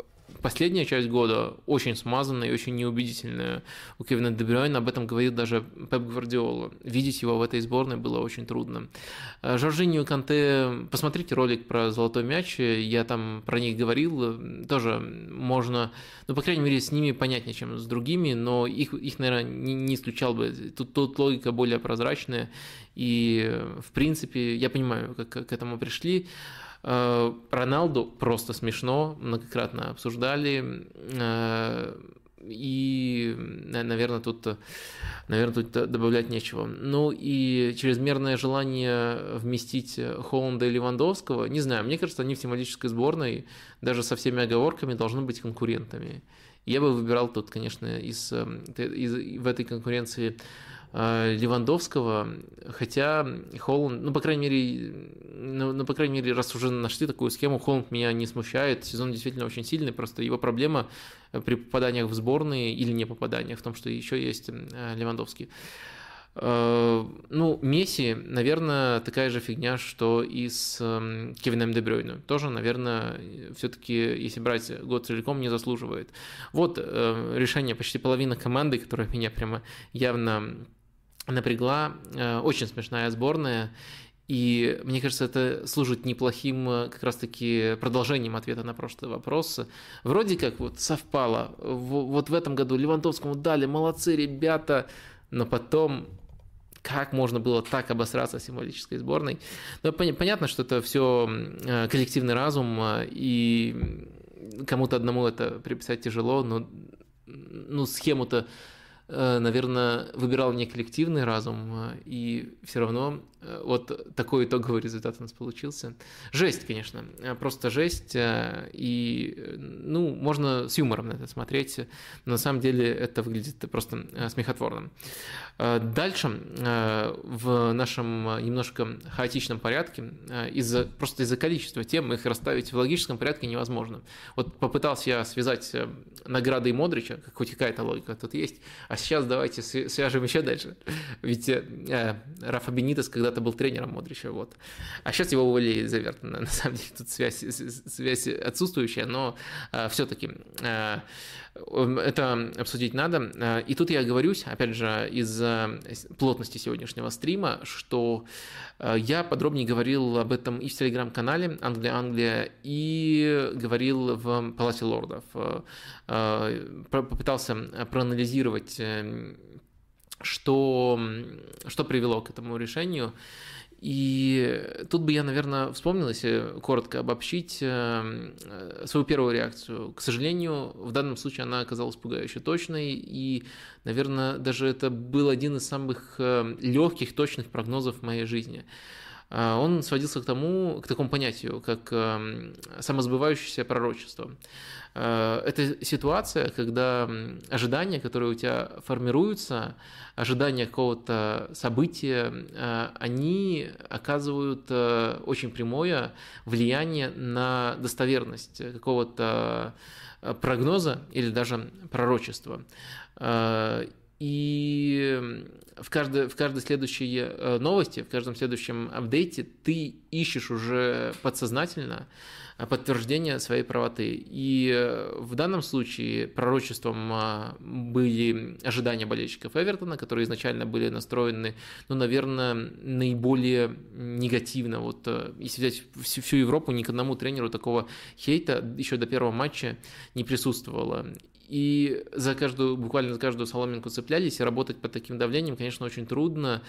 последняя часть года очень смазанная и очень неубедительная у Кевина Дебрюйна. Об этом говорит даже Пеп Гвардиола. Видеть его в этой сборной было очень трудно. Э, Жоржинью Канте, посмотрите ролик про золотой мяч, я там про них говорил, тоже можно, ну, по крайней мере, с ними понятнее, чем с другими, но их, их наверное, не, не исключал бы. Тут, тут логика более прозрачная, и, в принципе, я понимаю, как к этому пришли. Э, Роналду просто смешно, многократно обсуждали. Э, и, наверное, тут, наверное, тут добавлять нечего. Ну и чрезмерное желание вместить Холланда и Левандовского, не знаю, мне кажется, они в тематической сборной, даже со всеми оговорками, должны быть конкурентами. Я бы выбирал тут, конечно, из, э, из, в этой конкуренции Левандовского, хотя Холланд, ну, по крайней мере, ну, ну, по крайней мере, раз уже нашли такую схему, Холланд меня не смущает, сезон действительно очень сильный, просто его проблема при попаданиях в сборные или не попаданиях в том, что еще есть э, Левандовский. Э, ну, Месси, наверное, такая же фигня, что и с Кевином Дебрёйну. Тоже, наверное, все-таки, если брать год целиком, не заслуживает. Вот решение почти половины команды, которая меня прямо явно напрягла. Э, очень смешная сборная. И мне кажется, это служит неплохим э, как раз-таки продолжением ответа на прошлый вопрос. Вроде как вот совпало. Вот в этом году Левандовскому дали, молодцы ребята, но потом как можно было так обосраться символической сборной. Но понятно, что это все э, коллективный разум, и кому-то одному это приписать тяжело, но ну, схему-то наверное, выбирал не коллективный разум, э, и все равно э, вот такой итоговый результат у нас получился. Жесть, конечно, просто жесть, и, ну, можно с юмором на это смотреть, но на самом деле это выглядит просто смехотворно. Дальше в нашем немножко хаотичном порядке, из-за, просто из-за количества тем, их расставить в логическом порядке невозможно. Вот попытался я связать награды и Модрича, хоть какая-то логика тут есть, а сейчас давайте свяжем еще дальше. Ведь э, Рафа Бенитес когда-то был тренером Модрича, вот. А сейчас его уволили из Эвертона. На самом деле тут связь, связь отсутствующая, но э, все-таки э, это обсудить надо. Э, и тут я оговорюсь, опять же, из-за плотности сегодняшнего стрима, что э, я подробнее говорил об этом и в телеграм-канале Англия-Англия, и говорил в Палате лордов. Э, попытался проанализировать, что, что привело к этому решению. И тут бы я, наверное, вспомнил, если коротко обобщить, э, свою первую реакцию. К сожалению, в данном случае она оказалась пугающе точной, и, наверное, даже это был один из самых э, легких, точных прогнозов в моей жизни. А, он сводился к тому, к такому понятию, как эм, самосбывающееся пророчество. А, это ситуация, когда ожидания, которые у тебя формируются, ожидания какого-то события, а, они оказывают э, очень прямое влияние на достоверность какого-то э, прогноза или даже пророчества. И в каждой, в каждой следующей э, новости, в каждом следующем апдейте ты ищешь уже подсознательно э, подтверждение своей правоты. И э, в данном случае пророчеством были ожидания болельщиков Эвертона, которые изначально были настроены, ну, наверное, наиболее негативно. Вот если взять всю, всю Европу, ни к одному тренеру такого хейта еще до первого матча не присутствовало и за каждую, буквально за каждую соломинку цеплялись, и работать под таким давлением, конечно, очень трудно.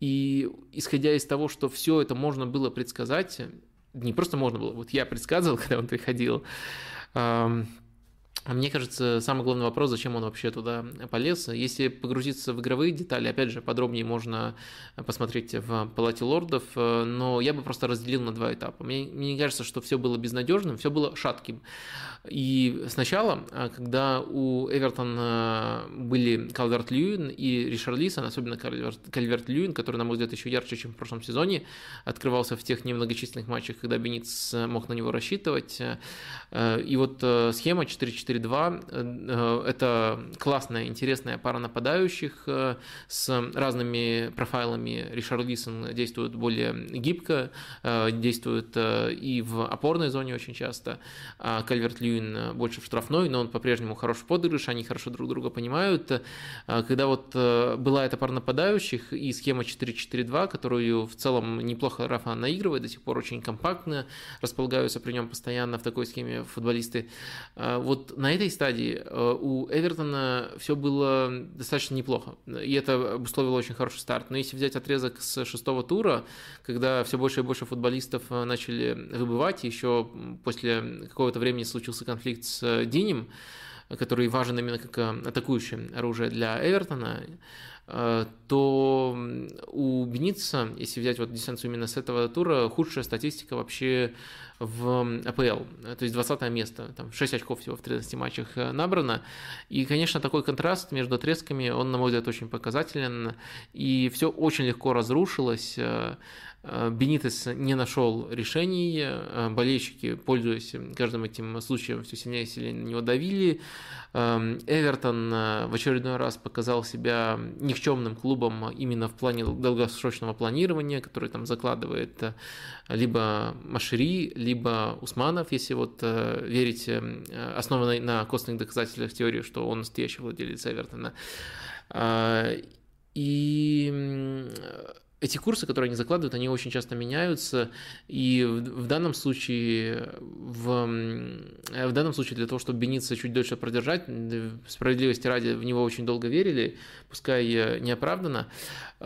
И исходя из того, что все это можно было предсказать, не просто можно было, вот я предсказывал, когда он приходил, мне кажется, самый главный вопрос, зачем он вообще туда полез. Если погрузиться в игровые детали, опять же, подробнее можно посмотреть в Палате лордов, но я бы просто разделил на два этапа. Мне, мне кажется, что все было безнадежным, все было шатким. И сначала, когда у Эвертона были Калверт Льюин и Ришард Лисон, особенно Кальверт Льюин, который, на мой взгляд, еще ярче, чем в прошлом сезоне, открывался в тех немногочисленных матчах, когда Бениц мог на него рассчитывать. И вот схема 4-4 4-2. Э, это классная, интересная пара нападающих э, с разными профайлами. Ришард Лисон действует более гибко, э, действует и в опорной зоне очень часто, а Кальверт Льюин больше в штрафной, но он по-прежнему хороший подыгрыш, они хорошо друг друга понимают. Когда вот была эта пара нападающих и схема 4-4-2, которую в целом неплохо Рафа наигрывает, до сих пор очень компактно располагаются при нем постоянно в такой схеме футболисты. Вот на этой стадии э, у Эвертона все было достаточно неплохо, и это обусловило очень хороший старт. Но если взять отрезок с шестого тура, когда все больше и больше футболистов э, начали выбывать, еще после какого-то времени случился конфликт с Динем, который важен именно как э, атакующее оружие для Эвертона, то у Беница, если взять вот дистанцию именно с этого тура, худшая статистика вообще в АПЛ, то есть 20 место, там 6 очков всего в 13 матчах э, набрано. И, конечно, такой контраст между отрезками, он, на мой взгляд, очень показателен, и все очень легко разрушилось. Э, Бенитес не нашел решений, э, болельщики, пользуясь каждым этим случаем, все сильнее и сильнее на него давили. Эм, Эвертон э, в очередной раз показал себя никчемным клубом именно в плане долгосрочного планирования, который там закладывает либо Машери, либо Усманов, если вот верить основанной на костных доказательствах теории, что он настоящий владелец Эвертона. И эти курсы, которые они закладывают, они очень часто меняются, и в, данном случае, в, в данном случае для того, чтобы Беница чуть дольше продержать, справедливости ради, в него очень долго верили, пускай неоправданно,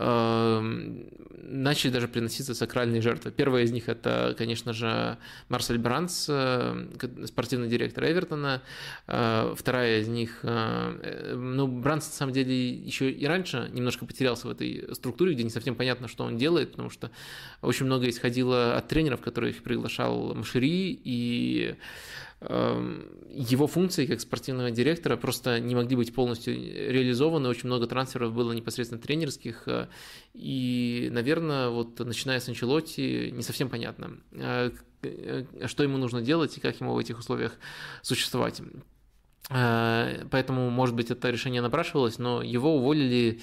Эм, начали даже приноситься сакральные жертвы. Первая из них это, конечно же, Марсель Бранс, э, спортивный директор Эвертона. Э, вторая из них, э, ну, Бранс на самом деле еще и раньше немножко потерялся в этой структуре, где не совсем понятно, что он делает, потому что очень много исходило от тренеров, которых приглашал Машери, и Эм, его функции как спортивного директора просто не могли быть полностью реализованы. Очень много трансферов было непосредственно тренерских. Э, и, наверное, вот начиная с Анчелотти, не совсем понятно, э, э, что ему нужно делать и как ему в этих условиях существовать. Поэтому, может быть, это решение напрашивалось, но его уволили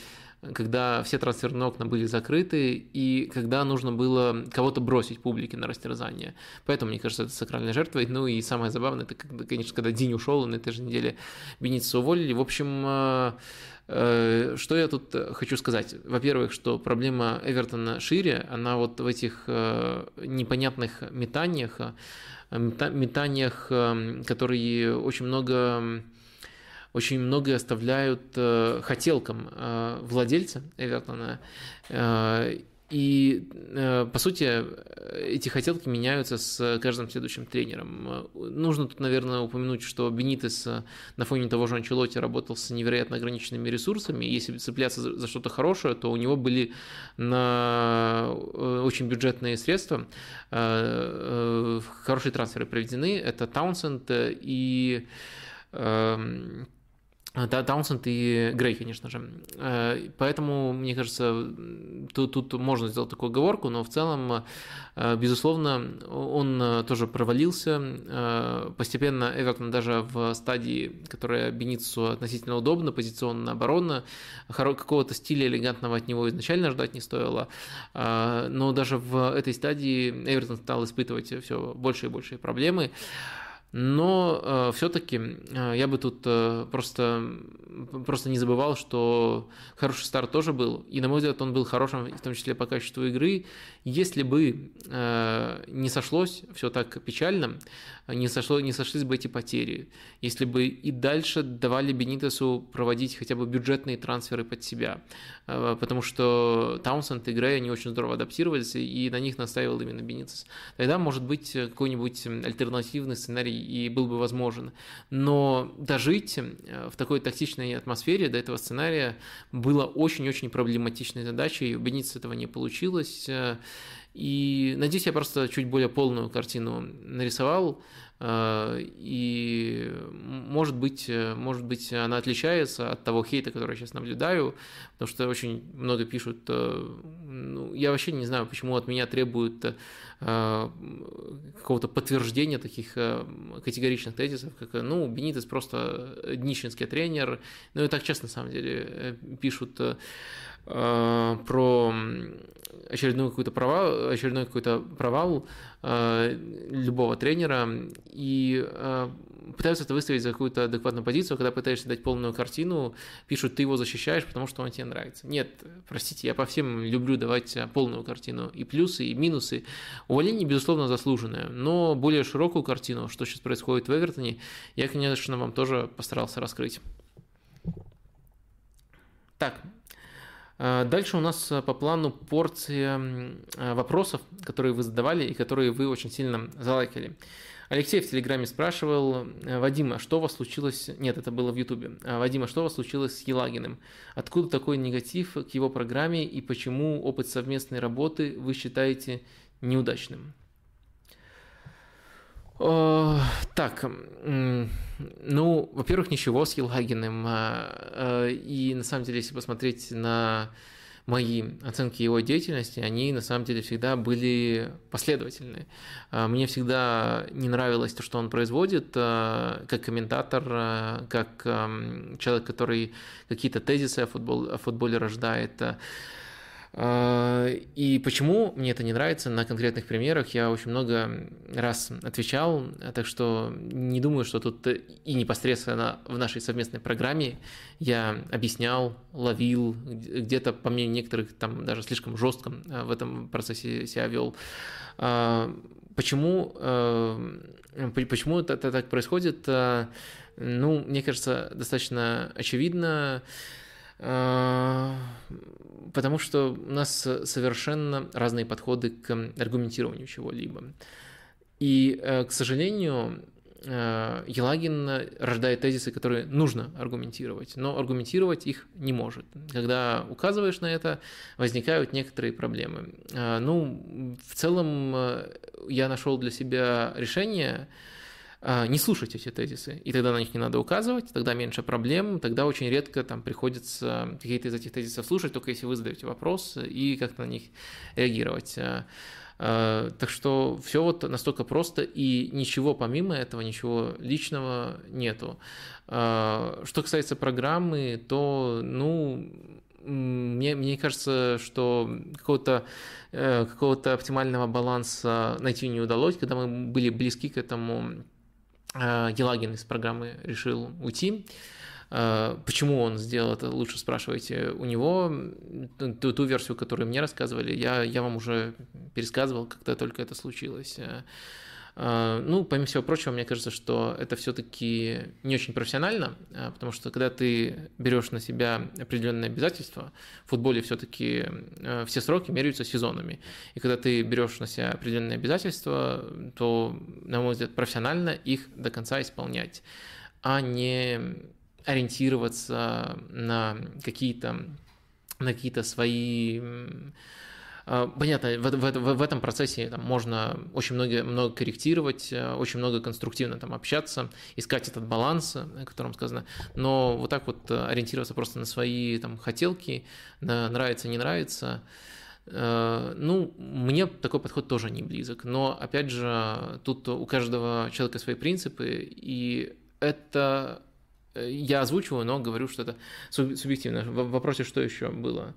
когда все трансферные окна были закрыты и когда нужно было кого-то бросить публике на растерзание. Поэтому, мне кажется, это сакральная жертва. Ну и самое забавное, это, конечно, когда День ушел, и на этой же неделе Беница уволили. В общем, э, э, что я тут хочу сказать? Во-первых, что проблема Эвертона шире, она вот в этих э, непонятных метаниях, метаниях, которые очень много очень многое оставляют э, хотелкам э, владельца Эвертона. Э, и, по сути, эти хотелки меняются с каждым следующим тренером. Нужно тут, наверное, упомянуть, что Бенитес на фоне того же Анчелоти работал с невероятно ограниченными ресурсами. Если цепляться за что-то хорошее, то у него были на очень бюджетные средства хорошие трансферы проведены. Это Таунсенд и эм, Таунсенд и Грей, конечно же. Э, поэтому, мне кажется, тут, тут можно сделать такую оговорку, но в целом, э, безусловно, он тоже провалился. Э, постепенно Эвертон даже в стадии, которая Беницу относительно удобна, позиционно оборона, какого-то стиля элегантного от него изначально ждать не стоило. Но даже в этой стадии Эвертон стал испытывать все больше и больше проблемы. Но э, все-таки э, я бы тут э, просто, просто не забывал, что хороший старт тоже был. И, на мой взгляд, он был хорошим, в том числе по качеству игры. Если бы э, не сошлось все так печально, не, сошло, не сошлись бы эти потери. Если бы и дальше давали Бенитесу проводить хотя бы бюджетные трансферы под себя. Э, потому что Таунсенд и Грей, они очень здорово адаптировались, и на них настаивал именно Бенитес. Тогда, может быть, какой-нибудь альтернативный сценарий и был бы возможен. Но дожить э, в такой токсичной атмосфере до этого сценария было очень-очень проблематичной задачей. У Бенитеса этого не получилось. Э, и надеюсь, я просто чуть более полную картину нарисовал. Э, и может быть, может быть, она отличается от того хейта, который я сейчас наблюдаю, потому что очень много пишут, ну, я вообще не знаю, почему от меня требуют э, какого-то подтверждения таких э, категоричных тезисов, как, ну, Бенитес просто днищенский тренер, ну и так часто, на самом деле, пишут про очередной какой-то провал, очередной какой-то провал э, любого тренера и э, пытаются это выставить за какую-то адекватную позицию, когда пытаешься дать полную картину, пишут, ты его защищаешь, потому что он тебе нравится. Нет, простите, я по всем люблю давать полную картину, и плюсы, и минусы. Увольнение, безусловно, заслуженное, но более широкую картину, что сейчас происходит в Эвертоне, я, конечно, вам тоже постарался раскрыть. Так, дальше у нас э, по плану порция э, вопросов, которые вы задавали и которые вы очень сильно залайкали. Алексей в Телеграме спрашивал, э, Вадима, что у вас случилось... Нет, это было в Ютубе. А, Вадима, что у вас случилось с Елагиным? Откуда такой негатив к его программе и почему опыт совместной работы вы считаете неудачным? Так, ну, во-первых, ничего с Елхагиным. А, и на самом деле, если посмотреть на мои оценки его деятельности, они на самом деле всегда были последовательны. А, мне всегда не нравилось то, что он производит, а, как комментатор, как человек, который какие-то тезисы о, футбол, о футболе рождает. А, и почему мне это не нравится на конкретных примерах, я очень много раз отвечал, так что не думаю, что тут и непосредственно в нашей совместной программе я объяснял, ловил, где-то, по мнению некоторых, там даже слишком жестко а, в этом процессе себя вел. А, почему, почему это так происходит? Ну, мне кажется, достаточно очевидно. Потому что у нас совершенно разные подходы к аргументированию чего-либо. И, э, к сожалению, э, Елагин рождает тезисы, которые нужно аргументировать, но аргументировать их не может. Когда указываешь на это, возникают некоторые проблемы. Э, ну, в целом, я нашел для себя решение, не слушать эти тезисы, и тогда на них не надо указывать, тогда меньше проблем, тогда очень редко там приходится какие-то из этих тезисов слушать, только если вы задаете вопрос и как-то на них реагировать. А, а, так что все вот настолько просто, и ничего помимо этого, ничего личного нету. Что касается программы, то, ну, мне, мне кажется, что какого-то э, какого оптимального баланса найти не удалось, когда мы были близки к этому Елагин из программы решил уйти. Э, почему он сделал это, лучше спрашивайте у него. Ту, ту версию, которую мне рассказывали, я, я вам уже пересказывал, когда только это случилось. А, ну, помимо всего прочего, мне кажется, что это все-таки не очень профессионально, а, потому что когда ты берешь на себя определенные обязательства, в футболе все-таки а, все сроки меряются сезонами. И когда ты берешь на себя определенные обязательства, то, на мой взгляд, профессионально их до конца исполнять, а не ориентироваться на какие-то на какие-то свои понятно, в, в, в этом процессе там, можно очень много, много корректировать, э, очень много конструктивно там, общаться, искать этот баланс, о котором сказано, но вот так вот э, ориентироваться просто на свои там, хотелки, на нравится, не нравится, э, ну, мне такой подход тоже не близок. Но, опять же, тут у каждого человека свои принципы, и это я озвучиваю, но говорю, что это субъективно. В вопросе, что еще было?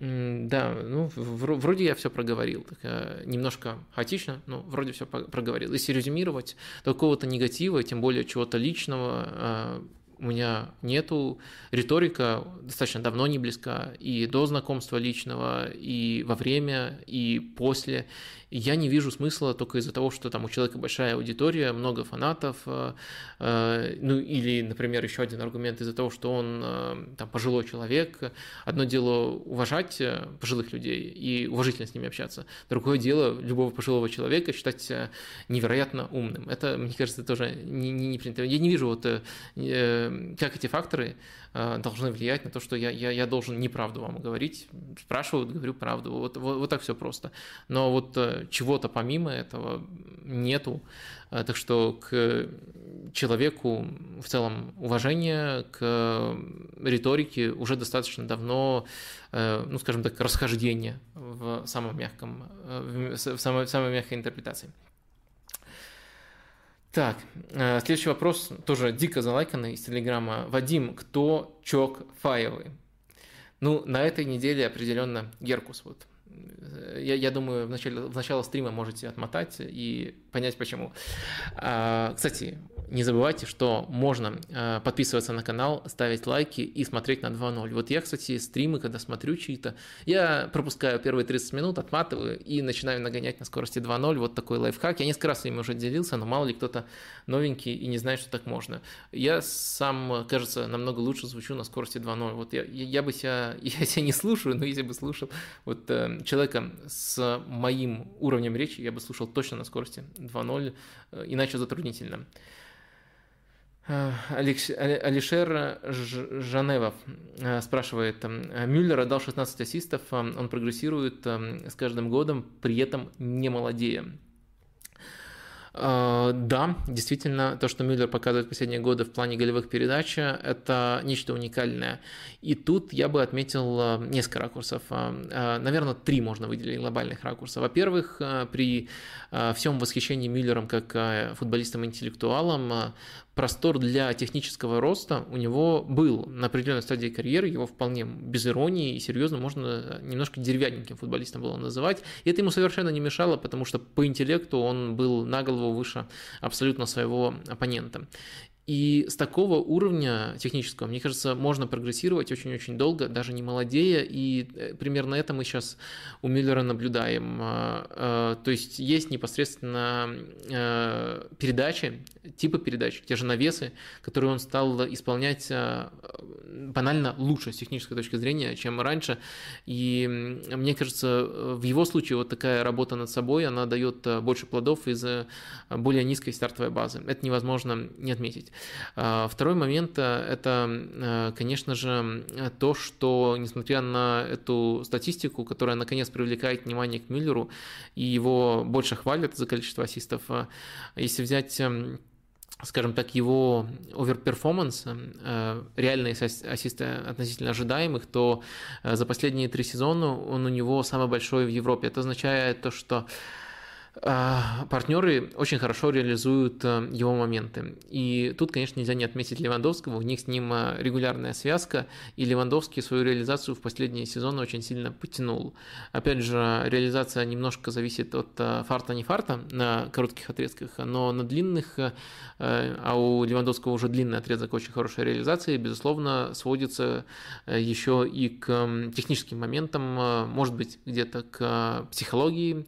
Да, ну, вроде я все проговорил. Так, э, немножко хаотично, но вроде все проговорил. Если резюмировать, то какого-то негатива, тем более чего-то личного, э, у меня нету. Риторика достаточно давно не близка. И до знакомства личного, и во время, и после я не вижу смысла только из-за того, что там у человека большая аудитория, много фанатов, э, э, ну или, например, еще один аргумент из-за того, что он э, там пожилой человек. Одно дело уважать пожилых людей и уважительно с ними общаться, другое дело любого пожилого человека считать невероятно умным. Это, мне кажется, тоже не, не, не принято. Я не вижу вот как эти факторы должны влиять на то, что я, я, я должен неправду вам говорить. Спрашивают, говорю правду. Вот, вот, вот так все просто. Но вот чего-то помимо этого нету. Э, так что к человеку в целом уважение, к риторике уже достаточно давно, э, ну, скажем так, расхождение в самом мягком, э, в самой, в самой мягкой интерпретации. Так, следующий вопрос, тоже дико залайканный из Телеграма. Вадим, кто чок Фаевый? Ну, на этой неделе определенно Геркус. Вот я, я думаю, в начале, в начало стрима можете отмотать и понять почему. А, кстати, не забывайте, что можно а, подписываться на канал, ставить лайки и смотреть на 2.0. Вот я, кстати, стримы, когда смотрю чьи-то, я пропускаю первые 30 минут, отматываю и начинаю нагонять на скорости 2.0. Вот такой лайфхак. Я несколько раз с ними уже делился, но мало ли кто-то новенький и не знает, что так можно. Я сам, кажется, намного лучше звучу на скорости 2.0. Вот я, я бы себя, я себя не слушаю, но если бы слушал вот э, человека с моим уровнем речи, я бы слушал точно на скорости 2.0, э, иначе затруднительно. Э, Алишер Жаневов э, спрашивает, Мюллер отдал 16 ассистов, он прогрессирует с каждым годом, при этом не молодея. А, да, действительно, то, что Мюллер показывает в последние годы в плане голевых передач, это нечто уникальное. И тут я бы отметил а, несколько ракурсов. А, наверное, три можно выделить глобальных ракурса. Во-первых, при всем восхищении Мюллером как футболистом-интеллектуалом, простор для технического роста у него был на определенной стадии карьеры, его вполне без иронии и серьезно можно немножко деревянненьким футболистом было называть. И это ему совершенно не мешало, потому что по интеллекту он был на голову выше абсолютно своего оппонента. И с такого уровня технического, мне кажется, можно прогрессировать очень-очень долго, даже не молодея, и э, примерно это мы сейчас у Миллера наблюдаем. А, а, то есть есть непосредственно э, передачи, типы передач, те же навесы, которые он стал исполнять а, банально лучше с технической точки зрения, чем раньше. И мне кажется, в его случае вот такая работа над собой, она дает больше плодов из более низкой стартовой базы. Это невозможно не отметить. Выпустить. А, второй момент – это, конечно же, то, что, несмотря на эту статистику, которая, наконец, привлекает внимание к Мюллеру, и его больше хвалят за количество ассистов, если взять скажем так, его оверперформанс, э, реальные ассисты относительно ожидаемых, то э, за последние три сезона он у него самый большой в Европе. Это означает то, что партнеры очень хорошо реализуют э, его моменты. И тут, конечно, нельзя не отметить Левандовского, у них с ним э, регулярная связка, и Левандовский свою реализацию в последние сезоны очень сильно потянул. Опять же, реализация немножко зависит от э, фарта не фарта на коротких отрезках, но на длинных, а у Левандовского уже длинный отрезок очень хорошей реализации, безусловно, сводится еще и к техническим моментам, может быть, где-то к психологии,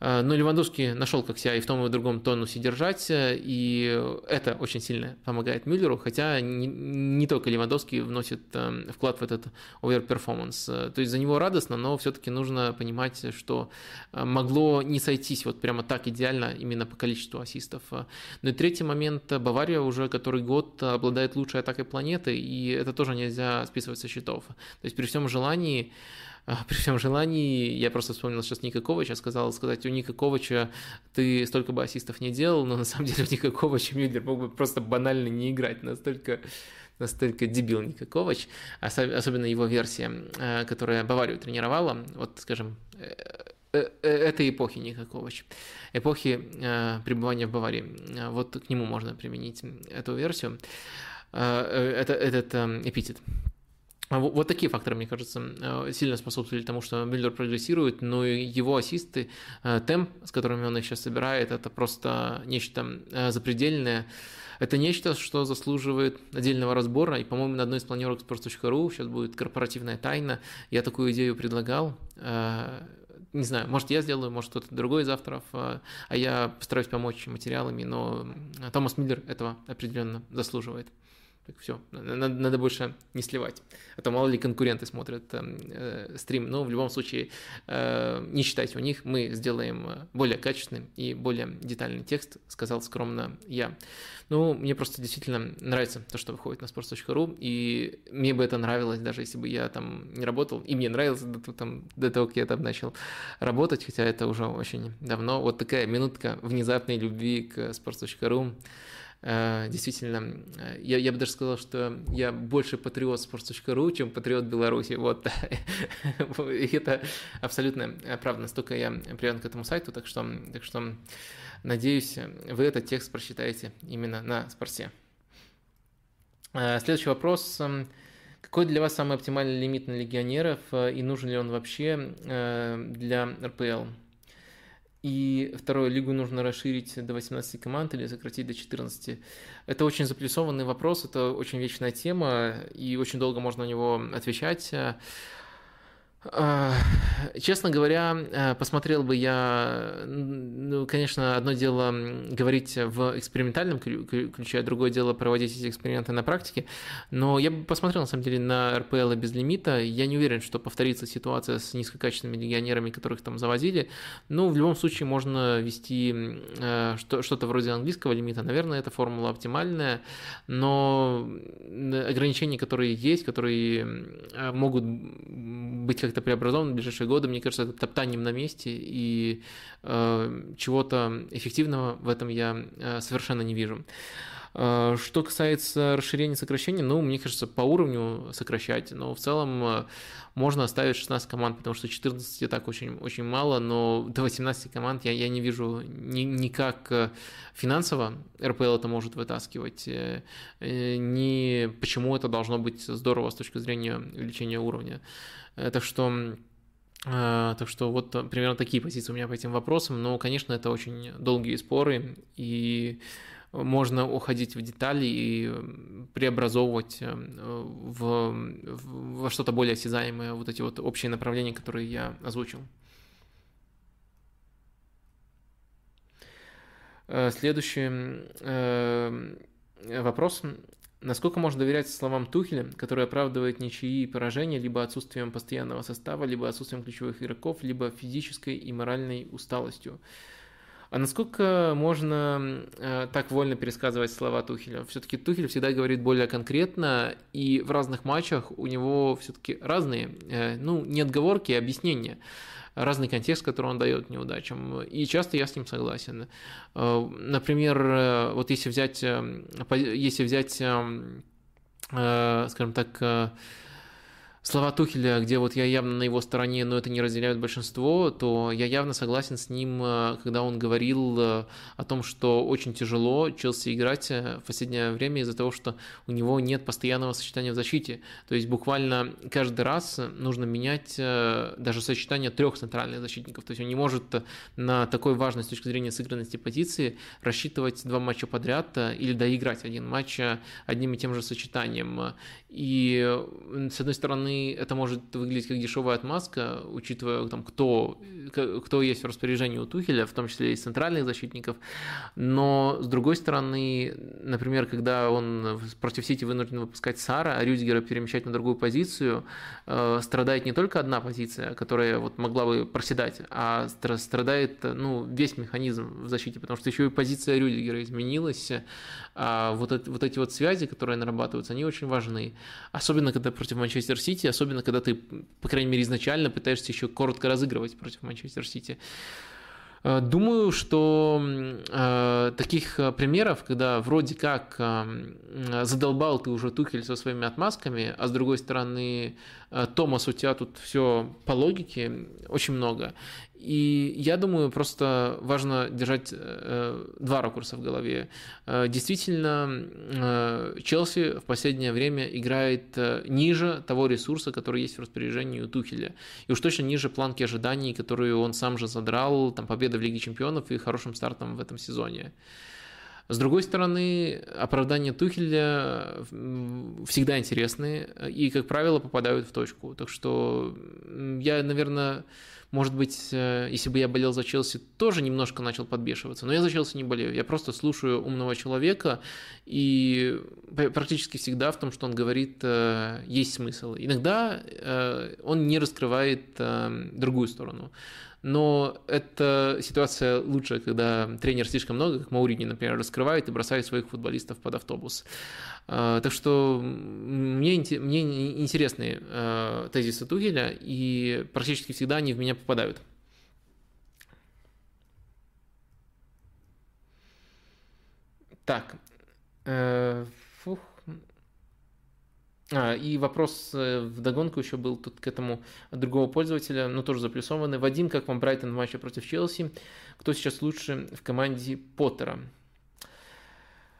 но Левандовский нашел, как себя и в том и в другом тонусе держать, э, и это очень сильно помогает Мюллеру, хотя не, не только Левандовский вносит э, вклад в этот оверперформанс. То есть за него радостно, но все-таки нужно понимать, что могло не сойтись вот прямо так идеально именно по количеству ассистов. Ну и третий момент, Бавария уже который год обладает лучшей атакой планеты, и это тоже нельзя списывать со счетов. То есть при всем желании при всем желании, я просто вспомнил сейчас Ника Ковача, сказал сказать, у Ника Ковача ты столько бы ассистов не делал, но на самом деле у Ника Ковача Мюллер мог бы просто банально не играть, настолько настолько дебил Ника Ковач, особенно его версия, а, которая Баварию тренировала, вот, скажем, э, э, э, этой эпохи Ника Ковач, эпохи пребывания в Баварии. Вот к нему можно применить эту версию, это, этот эпитет. А вот такие факторы, мне кажется, э, сильно способствовали тому, что Мюллер прогрессирует, но и его ассисты, э, темп, с которыми он их сейчас собирает, это просто нечто э, запредельное. Это нечто, что заслуживает отдельного разбора, и, по-моему, на одной из планерок sports.ru сейчас будет корпоративная тайна. Я такую идею предлагал. Не знаю, может, я сделаю, может, кто-то другой из авторов, а я постараюсь помочь материалами, но Томас Миллер этого определенно заслуживает. Так все, надо, надо больше не сливать. А то мало ли конкуренты смотрят э, стрим. Но в любом случае, э, не считайте у них, мы сделаем э, более качественный и более детальный текст, сказал скромно я. Ну, мне просто действительно нравится то, что выходит на sports.ru, и мне бы это нравилось, даже если бы я там не работал, и мне нравилось до, там, до того, как я там начал работать, хотя это уже очень давно. Вот такая минутка внезапной любви к sports.ru. Э, действительно, э, я, я бы даже сказал, что я больше патриот sports.ru, чем патриот Беларуси. Вот. Это абсолютно э, правда. Настолько я привязан к этому сайту, так что, так что надеюсь, вы этот текст прочитаете именно на спорте. Следующий вопрос. Какой для вас самый оптимальный лимит на легионеров и нужен ли он вообще для РПЛ? И второе, лигу нужно расширить до 18 команд или сократить до 14. Это очень заплюсованный вопрос, это очень вечная тема, и очень долго можно на него отвечать. А, честно говоря, э, посмотрел бы я, ну, конечно, одно дело говорить в экспериментальном ключе, а другое дело проводить эти эксперименты на практике, но я бы посмотрел, на самом деле, на РПЛ без лимита. Я не уверен, что повторится ситуация с низкокачественными легионерами, которых там завозили. Ну, в любом случае, можно вести э, что-то вроде английского лимита. Наверное, эта формула оптимальная, но ограничения, которые есть, которые э, могут быть как как-то преобразован в ближайшие годы, мне кажется, это топтанием на месте, и э, чего-то эффективного в этом я э, совершенно не вижу. Э, что касается расширения сокращения, ну, мне кажется, по уровню сокращать, но в целом э, можно оставить 16 команд, потому что 14 и так очень, очень мало, но до 18 команд я, я не вижу ни, никак э, финансово РПЛ это может вытаскивать, ни почему это должно быть здорово с точки зрения увеличения уровня. Э, так что э, так что вот примерно такие позиции у меня по этим вопросам. Но, конечно, это очень долгие споры, и можно уходить в детали и преобразовывать э, в, во что-то более осязаемое вот эти вот общие направления, которые я озвучил. Следующий вопрос. Насколько можно доверять словам Тухеля, который оправдывает ничьи и поражения либо отсутствием постоянного состава, либо отсутствием ключевых игроков, либо физической и моральной усталостью? А насколько можно э, так вольно пересказывать слова Тухеля? Все-таки Тухель всегда говорит более конкретно, и в разных матчах у него все-таки разные, э, ну, не отговорки, а объяснения разный контекст, который он дает неудачам. И часто я с ним согласен. Э, например, э, вот если взять, э, если взять скажем так, слова Тухеля, где вот я явно на его стороне, но это не разделяют большинство, то я явно согласен с ним, э, когда он говорил э, о том, что очень тяжело Челси играть э, в последнее время из-за того, что у него нет постоянного сочетания в защите. То есть буквально каждый раз нужно менять даже сочетание трех центральных защитников. То есть он не может на такой важной с точки зрения сыгранности позиции рассчитывать два матча подряд или доиграть один матч одним и тем же сочетанием. И с одной стороны, это может выглядеть как дешевая отмазка, учитывая, там, кто, кто есть в распоряжении у Тухеля, в том числе и центральных защитников. Но, с другой стороны, например, когда он против Сити вынужден выпускать Сара, а Рюдигера перемещать на другую позицию, э, страдает не только одна позиция, которая вот могла бы проседать, а страдает ну, весь механизм в защите, потому что еще и позиция Рюдигера изменилась. А вот, вот эти вот связи, которые нарабатываются, они очень важны. Особенно, когда против Манчестер Сити Сити, особенно когда ты, по крайней мере, изначально пытаешься еще коротко разыгрывать против Манчестер Сити. Э, думаю, что э, таких э, примеров, когда вроде как э, задолбал ты уже Тухель со своими отмазками, а с другой стороны э, Томас, у тебя тут все по логике, очень много. И я думаю, просто важно держать э, два ракурса в голове. Э, действительно, э, Челси в последнее время играет ниже того ресурса, который есть в распоряжении у Тухеля. И уж точно ниже планки ожиданий, которые он сам же задрал, там победа в Лиге Чемпионов и хорошим стартом в этом сезоне. С другой стороны, оправдания Тухеля всегда интересны и, как правило, попадают в точку. Так что я, наверное, может быть, э, если бы я болел за Челси, тоже немножко начал подбешиваться. Но я за Челси не болею. Я просто слушаю умного человека, и практически всегда в том, что он говорит, э, есть смысл. Иногда э, он не раскрывает другую сторону но эта ситуация лучше, когда тренер слишком много, как Маурини, например, раскрывает и бросает своих футболистов под автобус. А, так что мне, мне интересны а, тезисы Тугеля, и практически всегда они в меня попадают. Так, э, фух. А, и вопрос э, в догонку еще был тут к этому другого пользователя, но тоже заплюсованный. Вадим, как вам Брайтон в матче против Челси? Кто сейчас лучше в команде Поттера?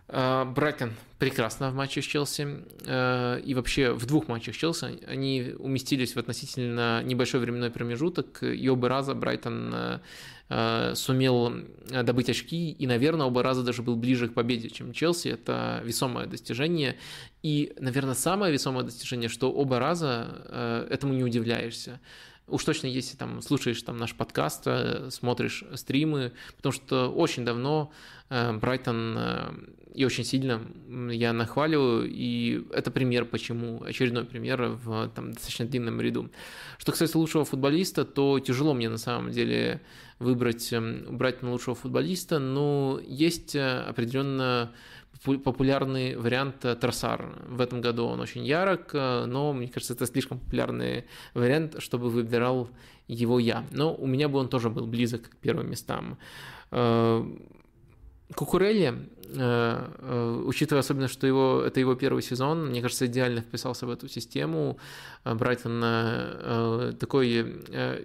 А, Брайтон прекрасно в матче с Челси а, и вообще в двух матчах с Челси. Они уместились в относительно небольшой временной промежуток, и оба раза Брайтон сумел добыть очки, и, наверное, оба раза даже был ближе к победе, чем Челси. Это весомое достижение. И, наверное, самое весомое достижение, что оба раза этому не удивляешься. Уж точно, если там слушаешь там наш подкаст, смотришь стримы, потому что очень давно Брайтон и очень сильно я нахваливаю, и это пример, почему, очередной пример в там, достаточно длинном ряду. Что касается лучшего футболиста, то тяжело мне на самом деле выбрать Брайтон лучшего футболиста, но есть определенно популярный вариант э, Тросар. В этом году он очень ярок, э, но мне кажется, это слишком популярный вариант, чтобы выбирал его я. Но у меня бы он тоже был близок к первым местам. Э, Кукурелли, э, э, учитывая особенно, что его, это его первый сезон, мне кажется, идеально вписался в эту систему. Э, Брайтон такой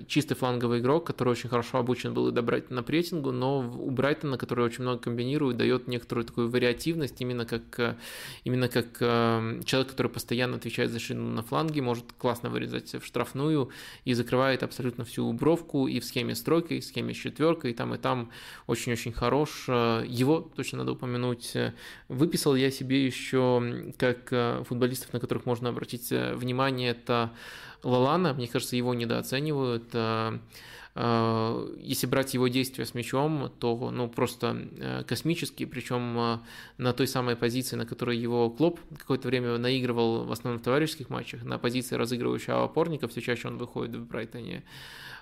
чистый фланговый игрок, который очень хорошо обучен был и до Брайтона прессингу, но у Брайтона, который очень много комбинирует, дает некоторую такую вариативность, именно как, именно как человек, который постоянно отвечает за шину на фланге, может классно вырезать в штрафную и закрывает абсолютно всю бровку и в схеме с тройкой, и в схеме с четверкой, и там, и там очень-очень хорош его точно надо упомянуть. Выписал я себе еще как э, футболистов, на которых можно обратить э, внимание, это Лалана, мне кажется, его недооценивают. Э, Если брать его действия с мячом, то ну, просто космические, причем на той самой позиции, на которой его Клоп какое-то время наигрывал в основном в товарищеских матчах, на позиции разыгрывающего опорника, все чаще он выходит в Брайтоне.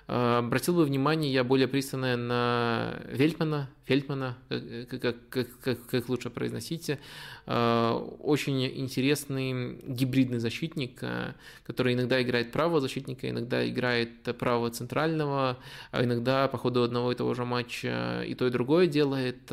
Обратил бы внимание я более пристальное на Вельтмана, Фельдмана, как, как, как, как лучше произносите. Очень интересный гибридный защитник, который иногда играет правого защитника, иногда играет правого центрального, а иногда по ходу одного и того же матча и то, и другое делает.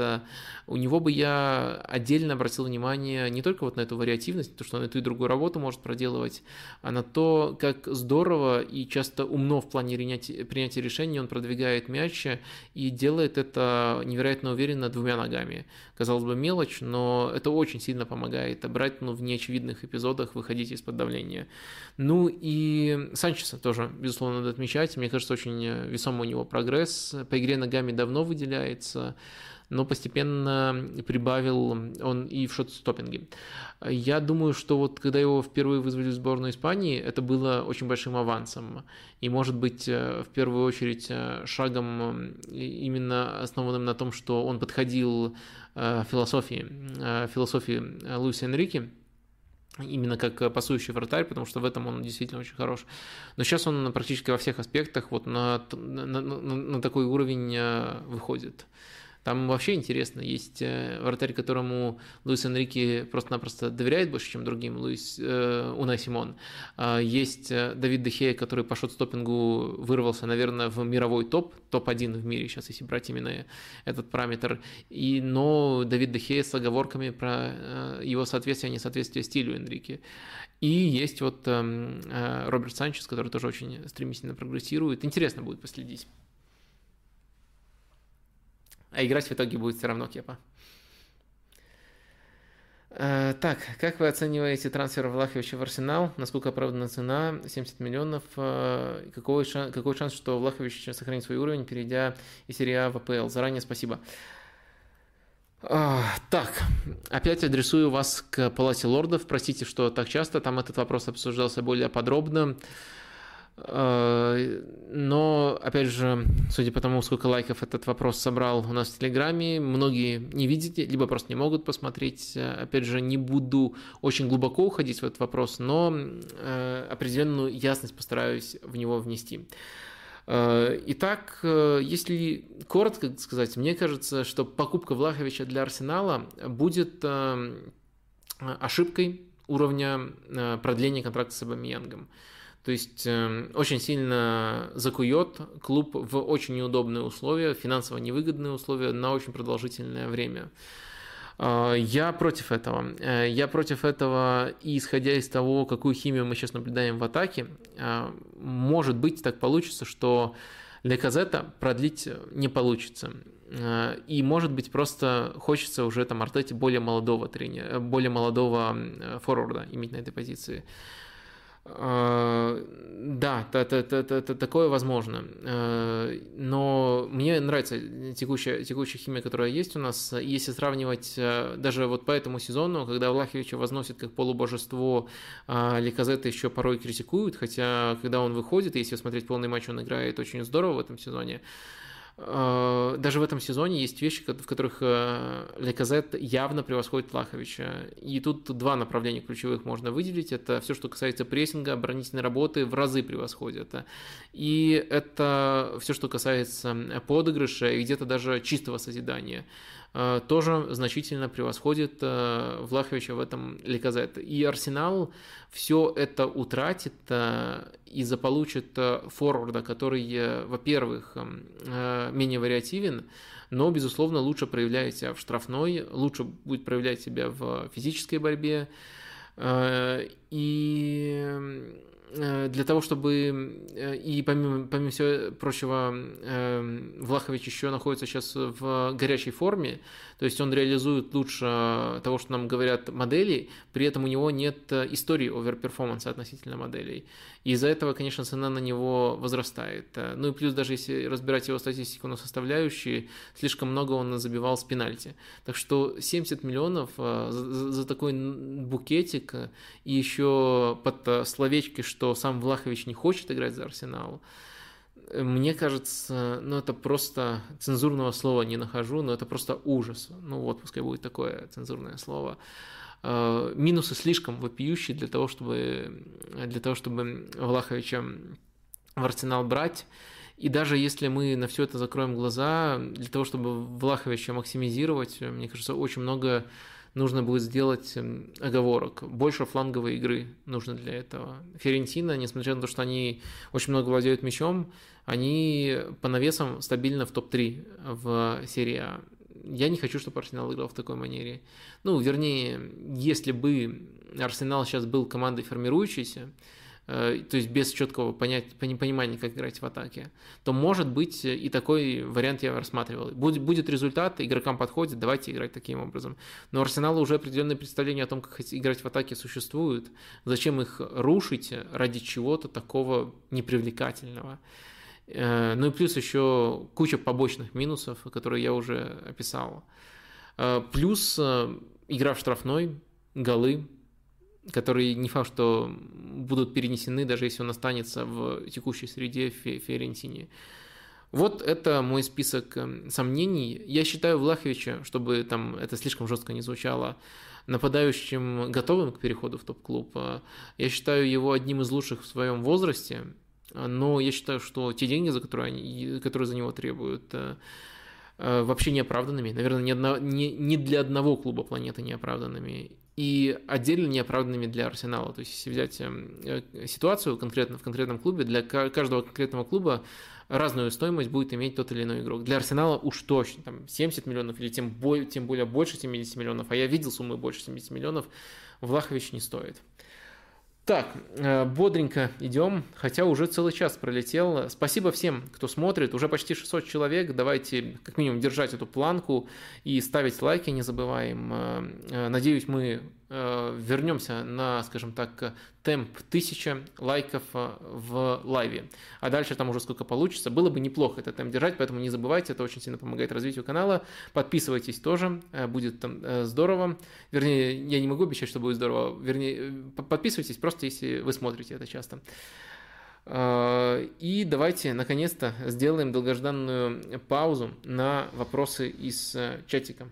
У него бы я отдельно обратил внимание не только вот на эту вариативность, то, что он эту и другую работу может проделывать, а на то, как здорово и часто умно в плане принятия, принятия решений он продвигает мяч и делает это невероятно уверенно двумя ногами. Казалось бы, мелочь, но это очень сильно помогает брать ну, в неочевидных эпизодах выходить из-под давления. Ну и Санчеса тоже, безусловно, надо отмечать. Мне кажется, очень весомый у него прогресс. По игре ногами давно выделяется но постепенно прибавил он и в шот-стоппинге. Я думаю, что вот когда его впервые вызвали в сборную Испании, это было очень большим авансом. И, может быть, э, в первую очередь э, шагом именно основанным на том, что он подходил э, философии, философии Луиса Энрике, именно как пасующий вратарь, потому что в этом он действительно очень хорош. Но сейчас он практически во всех аспектах вот на, на, на, на такой уровень выходит. Там вообще интересно, есть э, вратарь, которому Луис Энрике просто-напросто доверяет больше, чем другим, Луис э, Унай Симон. А есть э, Давид Дехея, который по шот-стоппингу вырвался, наверное, в мировой топ, топ-1 в мире сейчас, если брать именно этот параметр. И, но Давид Дехея с оговорками про э, его соответствие, несоответствие стилю Энрике. И есть вот эм, э, Роберт Санчес, который тоже очень стремительно прогрессирует. Интересно будет последить. А играть в итоге будет все равно Кепа. Э, так, как вы оцениваете трансфер Влаховича в Арсенал? Насколько оправдана цена? 70 миллионов. Э, какой шанс, какой шанс, что Влахович сохранит свой уровень, перейдя из серии А в АПЛ? Заранее спасибо. Так, опять адресую вас к Палате лордов. Простите, что так часто. Там этот вопрос обсуждался более подробно. Э, но, опять же, судя по тому, сколько лайков этот вопрос собрал у нас в Телеграме, многие не видите, либо просто не могут посмотреть. Опять же, не буду очень глубоко уходить в этот вопрос, но э, определенную ясность постараюсь в него внести. Э, итак, если коротко сказать, мне кажется, что покупка Влаховича для Арсенала будет ошибкой уровня продления контракта с Абамиянгом. То есть э, очень сильно закует клуб в очень неудобные условия, финансово невыгодные условия на очень продолжительное время. Э, я против этого. Э, я против этого, и исходя из того, какую химию мы сейчас наблюдаем в атаке, э, может быть так получится, что для Казета продлить не получится. Э, и, может быть, просто хочется уже там Артете более молодого тренера, более молодого форварда иметь на этой позиции. А, да, это, это, это, это такое возможно. А, но мне нравится текущая, текущая химия, которая есть у нас. Если сравнивать а, даже вот по этому сезону, когда Влаховича возносит как полубожество, Ликазета еще порой критикуют, хотя когда он выходит, если смотреть полный матч, он играет очень здорово в этом сезоне. Э, даже в этом сезоне есть вещи, в которых э, Леказет явно превосходит Лаховича. И тут два направления ключевых можно выделить. Это все, что касается прессинга, оборонительной работы, в разы превосходит. И это все, что касается подыгрыша и где-то даже чистого созидания. Э, тоже значительно превосходит э, Влаховича в этом Ликазет. И Арсенал все это утратит э, и заполучит форварда, который, во-первых, менее вариативен, но, безусловно, лучше проявляет себя в штрафной, лучше будет проявлять себя в физической борьбе. И для того, чтобы э, и помимо, помимо всего прочего, эм, Влахович еще находится сейчас в горячей форме, то есть он реализует лучше того, что нам говорят модели, при этом у него нет истории оверперформанса относительно моделей. И из-за этого, конечно, цена на него возрастает. Ну и плюс даже если разбирать его статистику на составляющие, слишком много он забивал с пенальти. Так что 70 миллионов э, за, за такой букетик и еще под словечки, что сам Влахович не хочет играть за Арсенал, мне кажется, ну это просто цензурного слова не нахожу, но это просто ужас. Ну вот, пускай будет такое цензурное слово. Э, минусы слишком вопиющие для того, чтобы, для того, чтобы Влаховича в арсенал брать. И даже если мы на все это закроем глаза, для того, чтобы Влаховича максимизировать, мне кажется, очень много нужно будет сделать эм, оговорок. Больше фланговой игры нужно для этого. Ферентина, несмотря на то, что они очень много владеют мячом, они по навесам стабильно в топ-3 в серии А. Я не хочу, чтобы Арсенал играл в такой манере. Ну, вернее, если бы Арсенал сейчас был командой формирующейся, Э, то есть без четкого понять, понимания, как играть в атаке, то может быть и такой вариант я рассматривал. Будет, будет результат, игрокам подходит, давайте играть таким образом. Но Арсеналу уже определенное представление о том, как играть в атаке существует. Зачем их рушить ради чего-то такого непривлекательного? Э, ну и плюс еще куча побочных минусов, которые я уже описал. Э, плюс игра в штрафной, голы, которые не факт, что будут перенесены, даже если он останется в текущей среде в Фиорентине. Вот это мой список сомнений. Я считаю Влаховича, чтобы там это слишком жестко не звучало, нападающим готовым к переходу в топ-клуб. Э, я считаю его одним из лучших в своем возрасте, но я считаю, что те деньги, за которые, они, которые за него требуют, э, э, вообще неоправданными. Наверное, ни, одно, ни, ни для одного клуба планеты неоправданными и отдельно неоправданными для Арсенала. То есть, если взять эм, э, ситуацию конкретно в конкретном клубе, для каждого конкретного клуба разную стоимость будет иметь тот или иной игрок. Для Арсенала уж точно там 70 миллионов или тем более, тем более больше 70 миллионов, а я видел суммы больше 70 миллионов, Влахович не стоит. Так, э, бодренько идем, хотя уже целый час пролетел. Спасибо всем, кто смотрит. Уже почти 600 человек. Давайте как минимум держать эту планку и ставить лайки, не забываем. Э, э, надеюсь, мы вернемся на, скажем так, темп 1000 лайков э, в лайве. А дальше там уже сколько получится. Было бы неплохо этот темп держать, поэтому не забывайте, это очень сильно помогает развитию канала. Подписывайтесь тоже, э, будет там здорово. Вернее, я не могу обещать, что будет здорово. Вернее, подписывайтесь просто, если вы смотрите это часто. И давайте, наконец-то, сделаем долгожданную паузу на вопросы из чатика.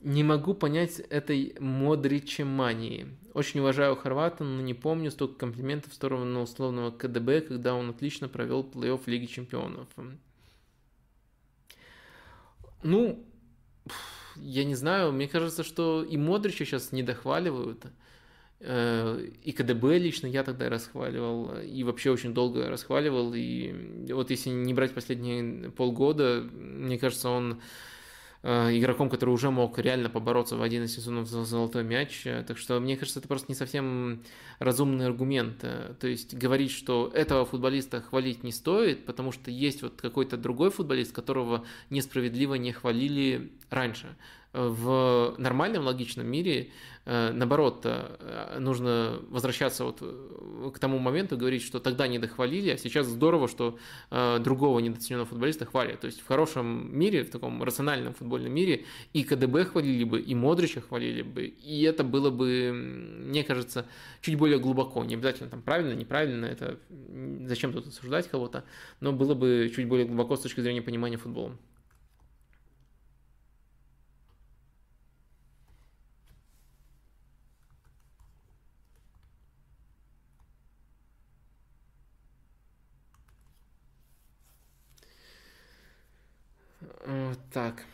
Не могу понять этой Модричемании. Очень уважаю Хорвата, но не помню столько комплиментов в сторону условного КДБ, когда он отлично провел плей-офф Лиги Чемпионов. Ну, я не знаю, мне кажется, что и Модрича сейчас не дохваливают, э, и КДБ лично я тогда расхваливал, и вообще очень долго расхваливал, и вот если не брать последние полгода, мне кажется, он игроком, который уже мог реально побороться в один из сезонов за золотой мяч. Э, так что, мне кажется, это просто не совсем разумный аргумент. Э, то есть говорить, что этого футболиста хвалить не стоит, потому что есть вот какой-то другой футболист, которого несправедливо не хвалили раньше в нормальном логичном мире, э, наоборот, э, нужно возвращаться вот э, к тому моменту, говорить, что тогда не дохвалили, а сейчас здорово, что другого недооцененного футболиста хвалят. То есть в хорошем мире, в таком рациональном футбольном мире и КДБ хвалили бы, и Модрича хвалили бы, и это было бы, мне кажется, чуть более глубоко. Не обязательно там правильно, неправильно, это зачем тут осуждать кого-то, но было бы чуть более глубоко с точки зрения понимания футбола. Так.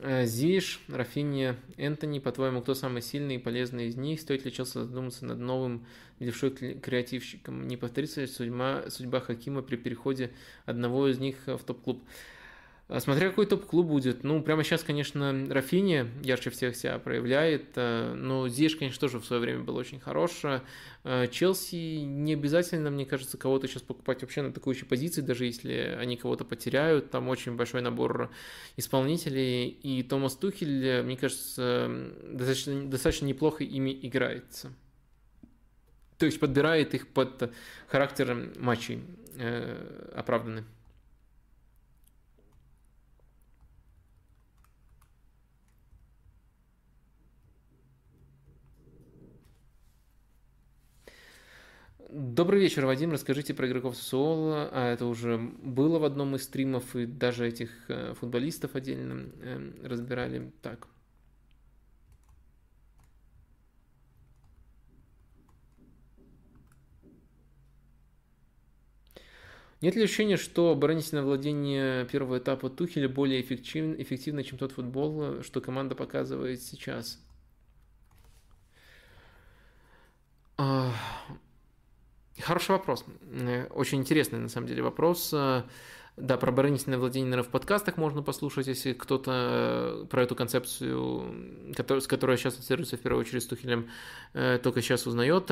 Э, Зиш, Рафиния, Энтони, по-твоему, кто самый сильный и полезный из них? Стоит ли Челси задуматься над новым левшой креативщиком? Не повторится ли судьба, судьба Хакима при переходе одного из них в топ-клуб? А смотря какой топ-клуб будет. Ну, прямо сейчас, конечно, Рафини ярче всех себя проявляет, э, но Зиш, конечно, тоже в свое время был очень хорош. Э, Челси не обязательно, мне кажется, кого-то сейчас покупать вообще на атакующей позиции, даже если они кого-то потеряют. Там очень большой набор исполнителей. И Томас Тухель, мне кажется, достаточно, достаточно неплохо ими играется. То есть подбирает их под характер матчей э, оправданный. Добрый вечер, Вадим. Расскажите про игроков СУОЛ. А это уже было в одном из стримов, и даже этих э, футболистов отдельно эм, разбирали. Так. Нет ли ощущения, что оборонительное владение первого этапа Тухеля более эффективно, эффективно, чем тот футбол, что команда показывает сейчас? Хороший вопрос. Очень интересный, на самом деле, вопрос. Да, про оборонительное владение, наверное, в подкастах можно послушать, если кто-то про эту концепцию, с которой сейчас ассоциируется в первую очередь с Тухелем, э, только сейчас узнает.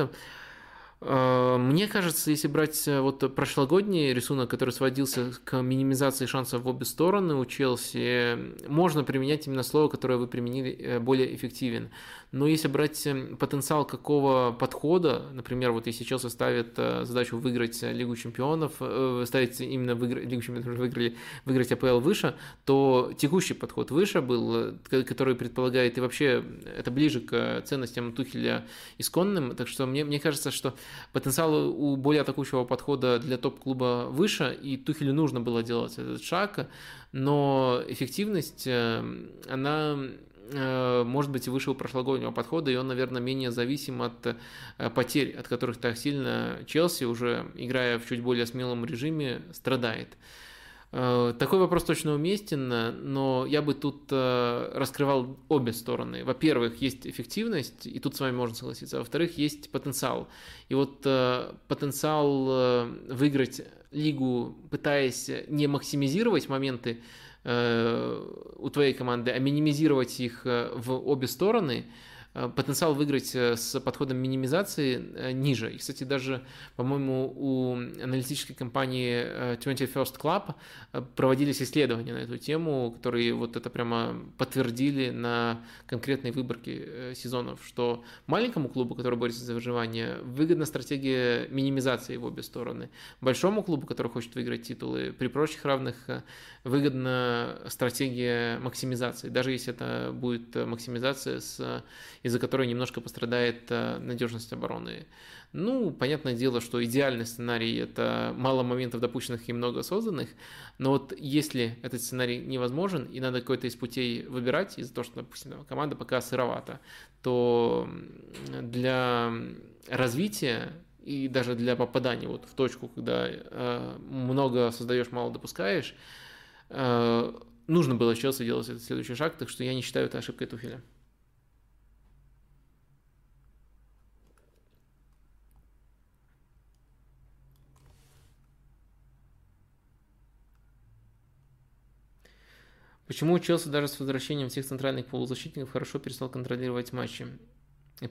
Э, мне кажется, если брать э, вот прошлогодний рисунок, который сводился к минимизации шансов в обе стороны у Челси, можно применять именно слово, которое вы применили, э, более эффективен. Но если брать потенциал какого подхода, например, вот если Челси ставит задачу выиграть Лигу Чемпионов, ставить именно выиграть, Лигу Чемпионов выиграли, выиграть АПЛ выше, то текущий подход выше был, который предполагает, и вообще это ближе к ценностям Тухеля исконным, так что мне, мне кажется, что потенциал у более атакующего подхода для топ-клуба выше, и Тухелю нужно было делать этот шаг, но эффективность, э, она э, может быть и выше у прошлогоднего подхода, и он, наверное, менее зависим от э, потерь, от которых так сильно Челси, уже играя в чуть более смелом режиме, страдает. Э, такой вопрос точно уместен, но я бы тут э, раскрывал обе стороны. Во-первых, есть эффективность, и тут с вами можно согласиться. Во-вторых, есть потенциал. И вот э, потенциал выиграть лигу, пытаясь не максимизировать моменты у твоей команды, а минимизировать их в обе стороны – Э, потенциал выиграть э, с подходом минимизации э, ниже. И, кстати, даже, по-моему, у аналитической компании 21st Club проводились исследования на эту тему, которые вот это прямо подтвердили на конкретной выборке сезонов, что маленькому клубу, который борется за выживание, выгодна стратегия минимизации в обе стороны. Большому клубу, который хочет выиграть титулы, при прочих равных выгодна стратегия максимизации, даже если это будет максимизация, с, из-за которой немножко пострадает э, надежность обороны. Ну, понятное дело, что идеальный сценарий – это мало моментов допущенных и много созданных, но вот если этот сценарий невозможен, и надо какой-то из путей выбирать из-за того, что, допустим, команда пока сыровата, то для развития и даже для попадания вот в точку, когда э, много создаешь, мало допускаешь, Э, нужно было Челси делать этот следующий шаг, так что я не считаю это ошибкой Тухеля. Почему Челси даже с возвращением всех центральных полузащитников хорошо перестал контролировать матчи?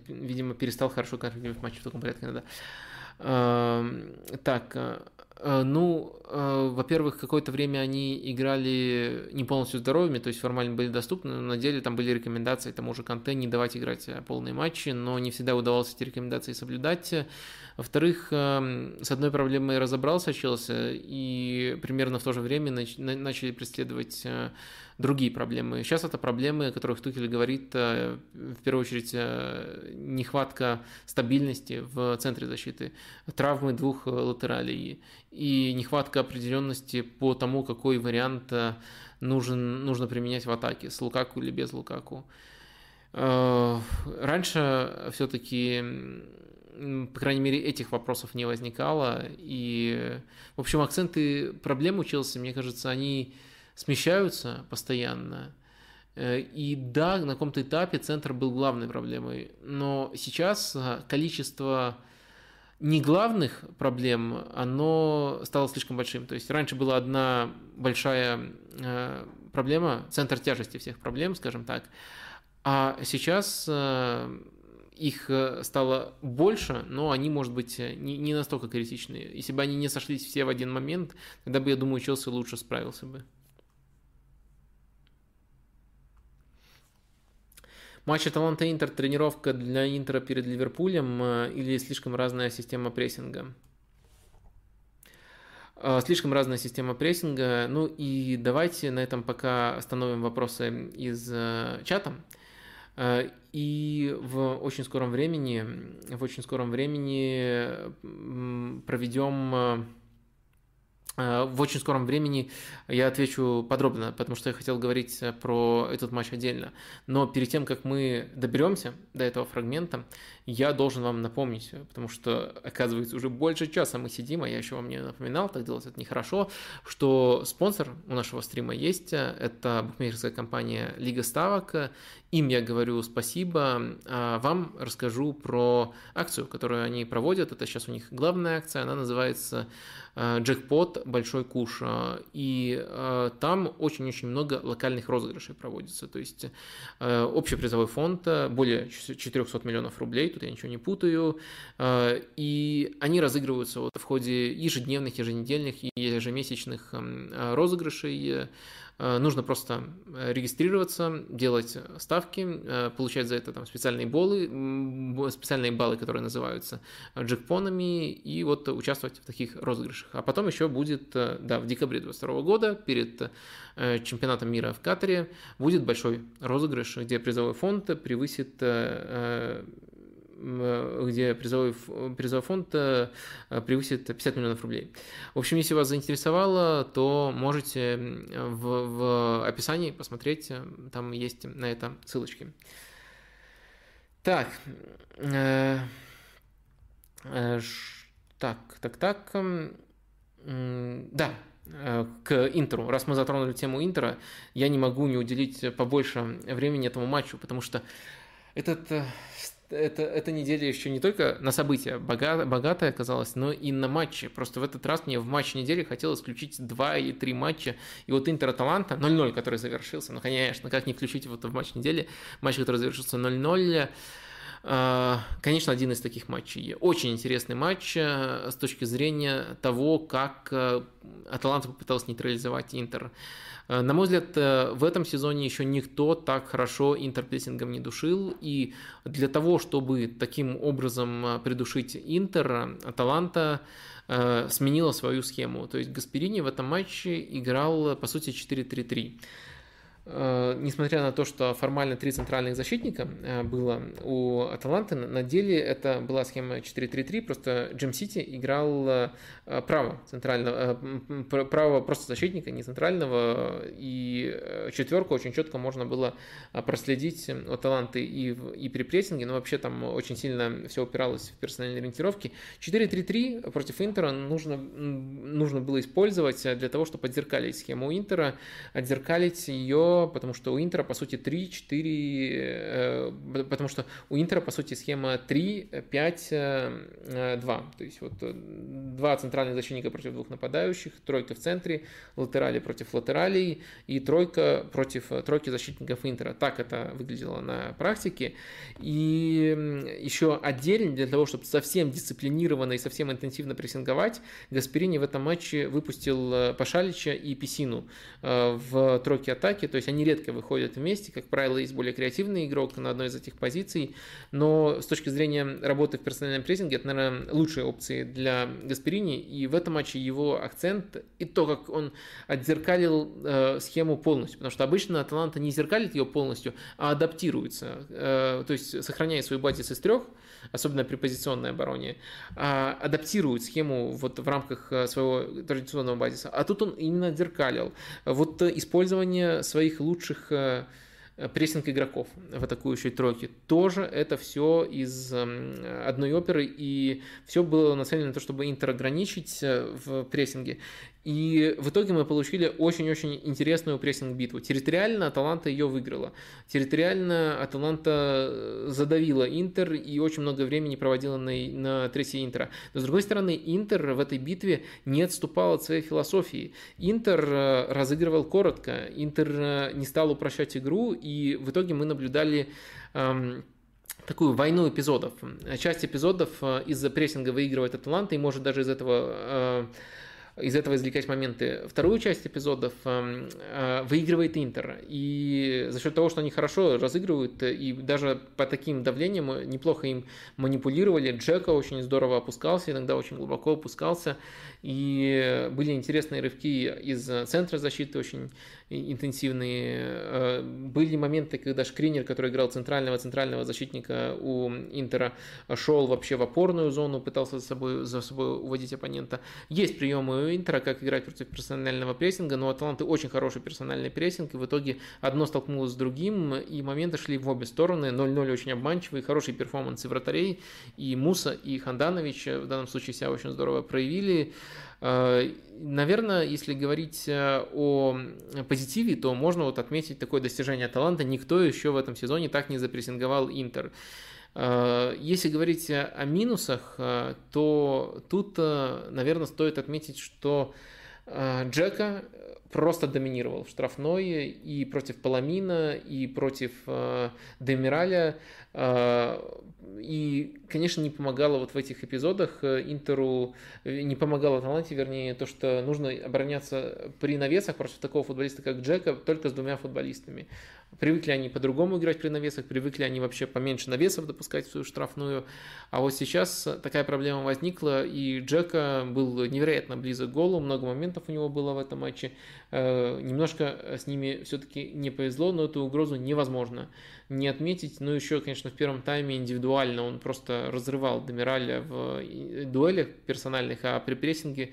Видимо, перестал хорошо контролировать матчи в таком порядке иногда. Эм, так, э, Э, ну, э, во-первых, какое-то время они играли не полностью здоровыми, то есть формально были доступны, но на деле там были рекомендации тому же Канте не давать играть э, полные матчи, но не всегда удавалось эти рекомендации соблюдать. Во-вторых, с одной проблемой разобрался Челси, и примерно в то же время начали преследовать другие проблемы. Сейчас это проблемы, о которых Тухель говорит, э, в первую очередь, э, нехватка стабильности в центре защиты, травмы двух латералей и нехватка определенности по тому, какой вариант э, нужен, нужно применять в атаке, с Лукаку или без Лукаку. Раньше все-таки по крайней мере, этих вопросов не возникало. И, в общем, акценты проблем у Челси, мне кажется, они смещаются постоянно. Э, и да, на каком-то этапе центр был главной проблемой, но сейчас э, количество не главных проблем, оно стало слишком большим. То есть раньше была одна большая э, проблема, центр тяжести всех проблем, скажем так, а сейчас их стало больше, но они, может быть, не, настолько критичные. Если бы они не сошлись все в один момент, тогда бы, я думаю, Челси лучше справился бы. Матч Аталанта Интер тренировка для Интера перед Ливерпулем э, или слишком разная система прессинга? Э, слишком разная система прессинга. Ну и давайте на этом пока остановим вопросы из э, чата. И в очень скором времени, в очень скором времени проведем в очень скором времени я отвечу подробно, потому что я хотел говорить э, про этот матч отдельно. Но перед тем, как мы доберемся до этого фрагмента, я должен вам напомнить, потому что, оказывается, уже больше часа мы сидим, а я еще вам не напоминал, так делать это нехорошо, что спонсор у нашего стрима есть, э, это букмекерская компания Лига Ставок, им я говорю спасибо, а вам расскажу про акцию, которую они проводят, это сейчас у них главная акция, она называется Э, джекпот «Большой куш». Э, и э, там очень-очень много локальных розыгрышей проводится. То есть общий призовой фонд более 400 миллионов рублей, тут я ничего не путаю. И они разыгрываются вот в ходе ежедневных, еженедельных и ежемесячных эм, розыгрышей Э, нужно просто э, регистрироваться, делать ставки, э, получать за это там специальные болы, специальные баллы, которые называются джекпонами, и вот участвовать в таких розыгрышах. А потом еще будет, да, в декабре 2022 года, перед чемпионатом мира в Катаре, будет большой розыгрыш, где призовой фонд превысит Э, где призовой, призовой фонд э, превысит 50 миллионов рублей. В общем, если вас заинтересовало, то можете в, в описании посмотреть, э, там есть на это ссылочки. Так, э, э, так, так, так, э, да, к Интеру. Раз мы затронули тему Интера, я не могу не уделить побольше времени этому матчу, потому что этот это, эта неделя еще не только на события богат, богатая оказалась, но и на матчи. Просто в этот раз мне в матч недели хотелось включить два или три матча. И вот Интер Аталанта 0-0, который завершился. Ну, конечно, как не включить вот в матч недели матч, который завершился 0-0. А, конечно, один из таких матчей. Очень интересный матч э, с точки зрения того, как э, Аталанта попыталась нейтрализовать Интер. Э, на мой взгляд, в этом сезоне еще никто так хорошо интерпрессингом не душил, и для того, чтобы таким образом придушить Интер, Аталанта сменила свою схему. То есть Гасперини в этом матче играл, по сути, 4-3-3. Э, несмотря на то, что формально три центральных защитника э, было у Аталанты, на деле это была схема 4-3-3, просто Джим Сити играл э, право центрального, право просто защитника, не центрального, и четверку очень четко можно было проследить у Аталанты и, и при прессинге, но вообще там очень сильно все упиралось в персональные ориентировки. 4-3-3 против Интера нужно, нужно было использовать для того, чтобы отзеркалить схему Интера, отзеркалить ее потому что у Интера, по сути, 3-4, э, потому что у Интера, по сути, схема 3-5-2. То есть вот э, два центральных защитника против двух нападающих, тройка в центре, латерали против латералей и тройка против э, тройки защитников Интера. Так это выглядело на практике. И еще отдельно для того, чтобы совсем дисциплинированно и совсем интенсивно прессинговать, Гасперини в этом матче выпустил Пашалича и Писину в тройке атаки, то есть они редко выходят вместе, как правило, есть более креативный игрок на одной из этих позиций, но с точки зрения работы в персональном прессинге, это, наверное, лучшие опции для Гасперини, и в этом матче его акцент и то, как он отзеркалил э, схему полностью, потому что обычно Аталанта не зеркалит ее полностью, а адаптируется, э, то есть сохраняя свой базис из трех, особенно при позиционной обороне, а адаптирует схему вот в рамках э, своего традиционного базиса. А тут он именно зеркалил. Вот э, использование своих лучших э, прессинг игроков в атакующей тройке. Тоже это все из эм, одной оперы, и все было нацелено на то, чтобы Интер ограничить в прессинге. И в итоге мы получили очень-очень интересную прессинг-битву. Территориально Аталанта ее выиграла. Территориально Аталанта э, задавила Интер и очень много времени проводила на, на трессе Интера. Но с другой стороны, Интер в этой битве не отступал от своей философии. Интер э, разыгрывал коротко, Интер э, не стал упрощать игру, и в итоге мы наблюдали эм, такую войну эпизодов. Часть эпизодов из-за прессинга выигрывает Аталанта, и может даже из этого из этого извлекать моменты. Вторую часть эпизодов эм, э, выигрывает Интер. И за счет того, что они хорошо разыгрывают, и даже по таким давлениям неплохо им манипулировали. Джека очень здорово опускался, иногда очень глубоко опускался. И были интересные рывки из центра защиты, очень интенсивные. Э, были моменты, когда Шкринер, который играл центрального центрального защитника у Интера, шел вообще в опорную зону, пытался за собой, за собой уводить оппонента. Есть приемы Интера, как играть против персонального прессинга, но у Аталанты очень хороший персональный прессинг, и в итоге одно столкнулось с другим, и моменты шли в обе стороны. 0-0 очень обманчивый, хороший перформанс и вратарей, и Муса, и Ханданович в данном случае себя очень здорово проявили. Э, наверное, если говорить э, о позитиве, то можно вот отметить такое достижение таланта. Никто еще в этом сезоне так не запрессинговал Интер. Э, если говорить о минусах, то тут, наверное, стоит отметить, что Джека просто доминировал в штрафной и против Паламина, и против Демираля. И, конечно, не помогало вот в этих эпизодах э, Интеру, э, не помогало Таланте, вернее, то, что нужно обороняться при навесах против такого футболиста, как Джека, только с двумя футболистами. Привыкли они по-другому играть при навесах, привыкли они вообще поменьше навесов допускать в свою штрафную. А вот сейчас такая проблема возникла, и Джека был невероятно близок к голу, много моментов у него было в этом матче. Э, немножко с ними все-таки не повезло, но эту угрозу невозможно не отметить. Ну, еще, конечно, в первом тайме индивидуально он просто разрывал Демираля в дуэлях персональных, а при прессинге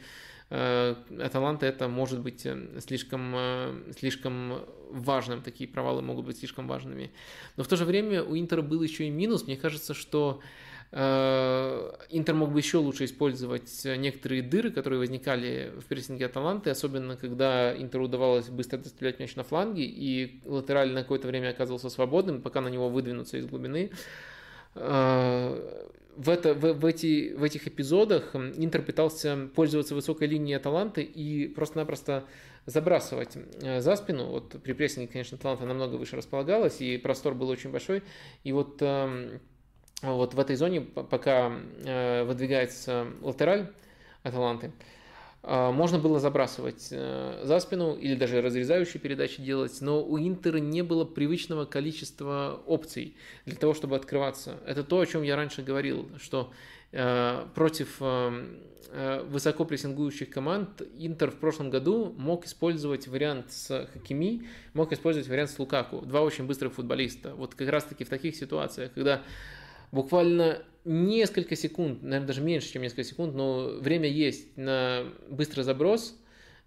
э, Аталанта это может быть э, слишком, э, слишком важным, такие провалы могут быть слишком важными. Но в то же время у Интера был еще и минус. Мне кажется, что Э, Интер мог бы еще лучше использовать некоторые дыры, которые возникали в прессинге Аталанты, особенно когда Интеру удавалось быстро доставлять мяч на фланге, и латераль на какое-то время оказывался свободным, пока на него выдвинуться из глубины. Э, в, это, в, в, эти, в этих эпизодах Интер пытался пользоваться высокой линией Аталанты и просто-напросто забрасывать э, за спину. Вот при прессинге, конечно, Аталанта намного выше располагалась, и простор был очень большой. И вот эм, вот в этой зоне, пока э, выдвигается латераль Аталанты, э, можно было забрасывать э, за спину или даже разрезающие передачи делать, но у Интера не было привычного количества опций для того, чтобы открываться. Это то, о чем я раньше говорил, что против высоко прессингующих команд Интер в прошлом году мог использовать вариант с Хакими, мог использовать вариант с Лукаку. Два очень быстрых футболиста. Вот как раз таки в таких ситуациях, когда буквально несколько секунд, наверное, даже меньше, чем несколько секунд, но время есть на быстрый заброс,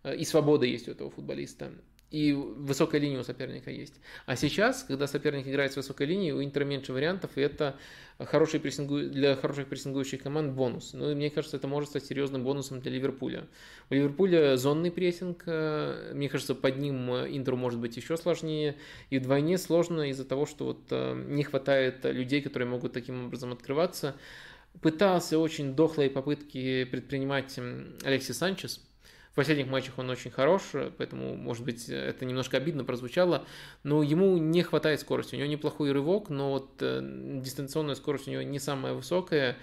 э, и свобода есть у этого футболиста и высокая линия у соперника есть. А сейчас, когда соперник играет с высокой линией, у Интера меньше вариантов, и это хороший прессингу... для хороших прессингующих команд бонус. Ну и мне кажется, это может стать серьезным бонусом для Ливерпуля. У Ливерпуля зонный прессинг, э, мне кажется, под ним Интеру может быть еще сложнее, и вдвойне сложно из-за того, что вот э, не хватает людей, которые могут таким образом открываться. Пытался очень дохлые попытки предпринимать Алексис Санчес – последних матчах он очень хорош, поэтому, может быть, это немножко обидно прозвучало, но ему не хватает скорости. У него неплохой рывок, но вот э, дистанционная скорость у него не самая высокая,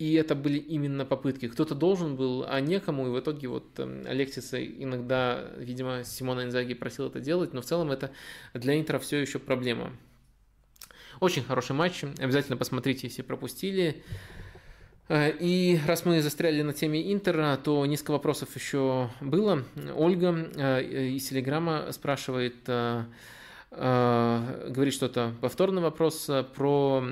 и это были именно попытки. Кто-то должен был, а некому, и в итоге вот э, Алексиса иногда, видимо, Симона Инзаги просил это делать, но в целом это для Интера все еще проблема. Очень хороший матч, обязательно посмотрите, если пропустили. Э, и раз мы застряли на теме Интера, то несколько вопросов еще было. Ольга э, из Телеграма спрашивает, э, говорит что-то, повторный вопрос про,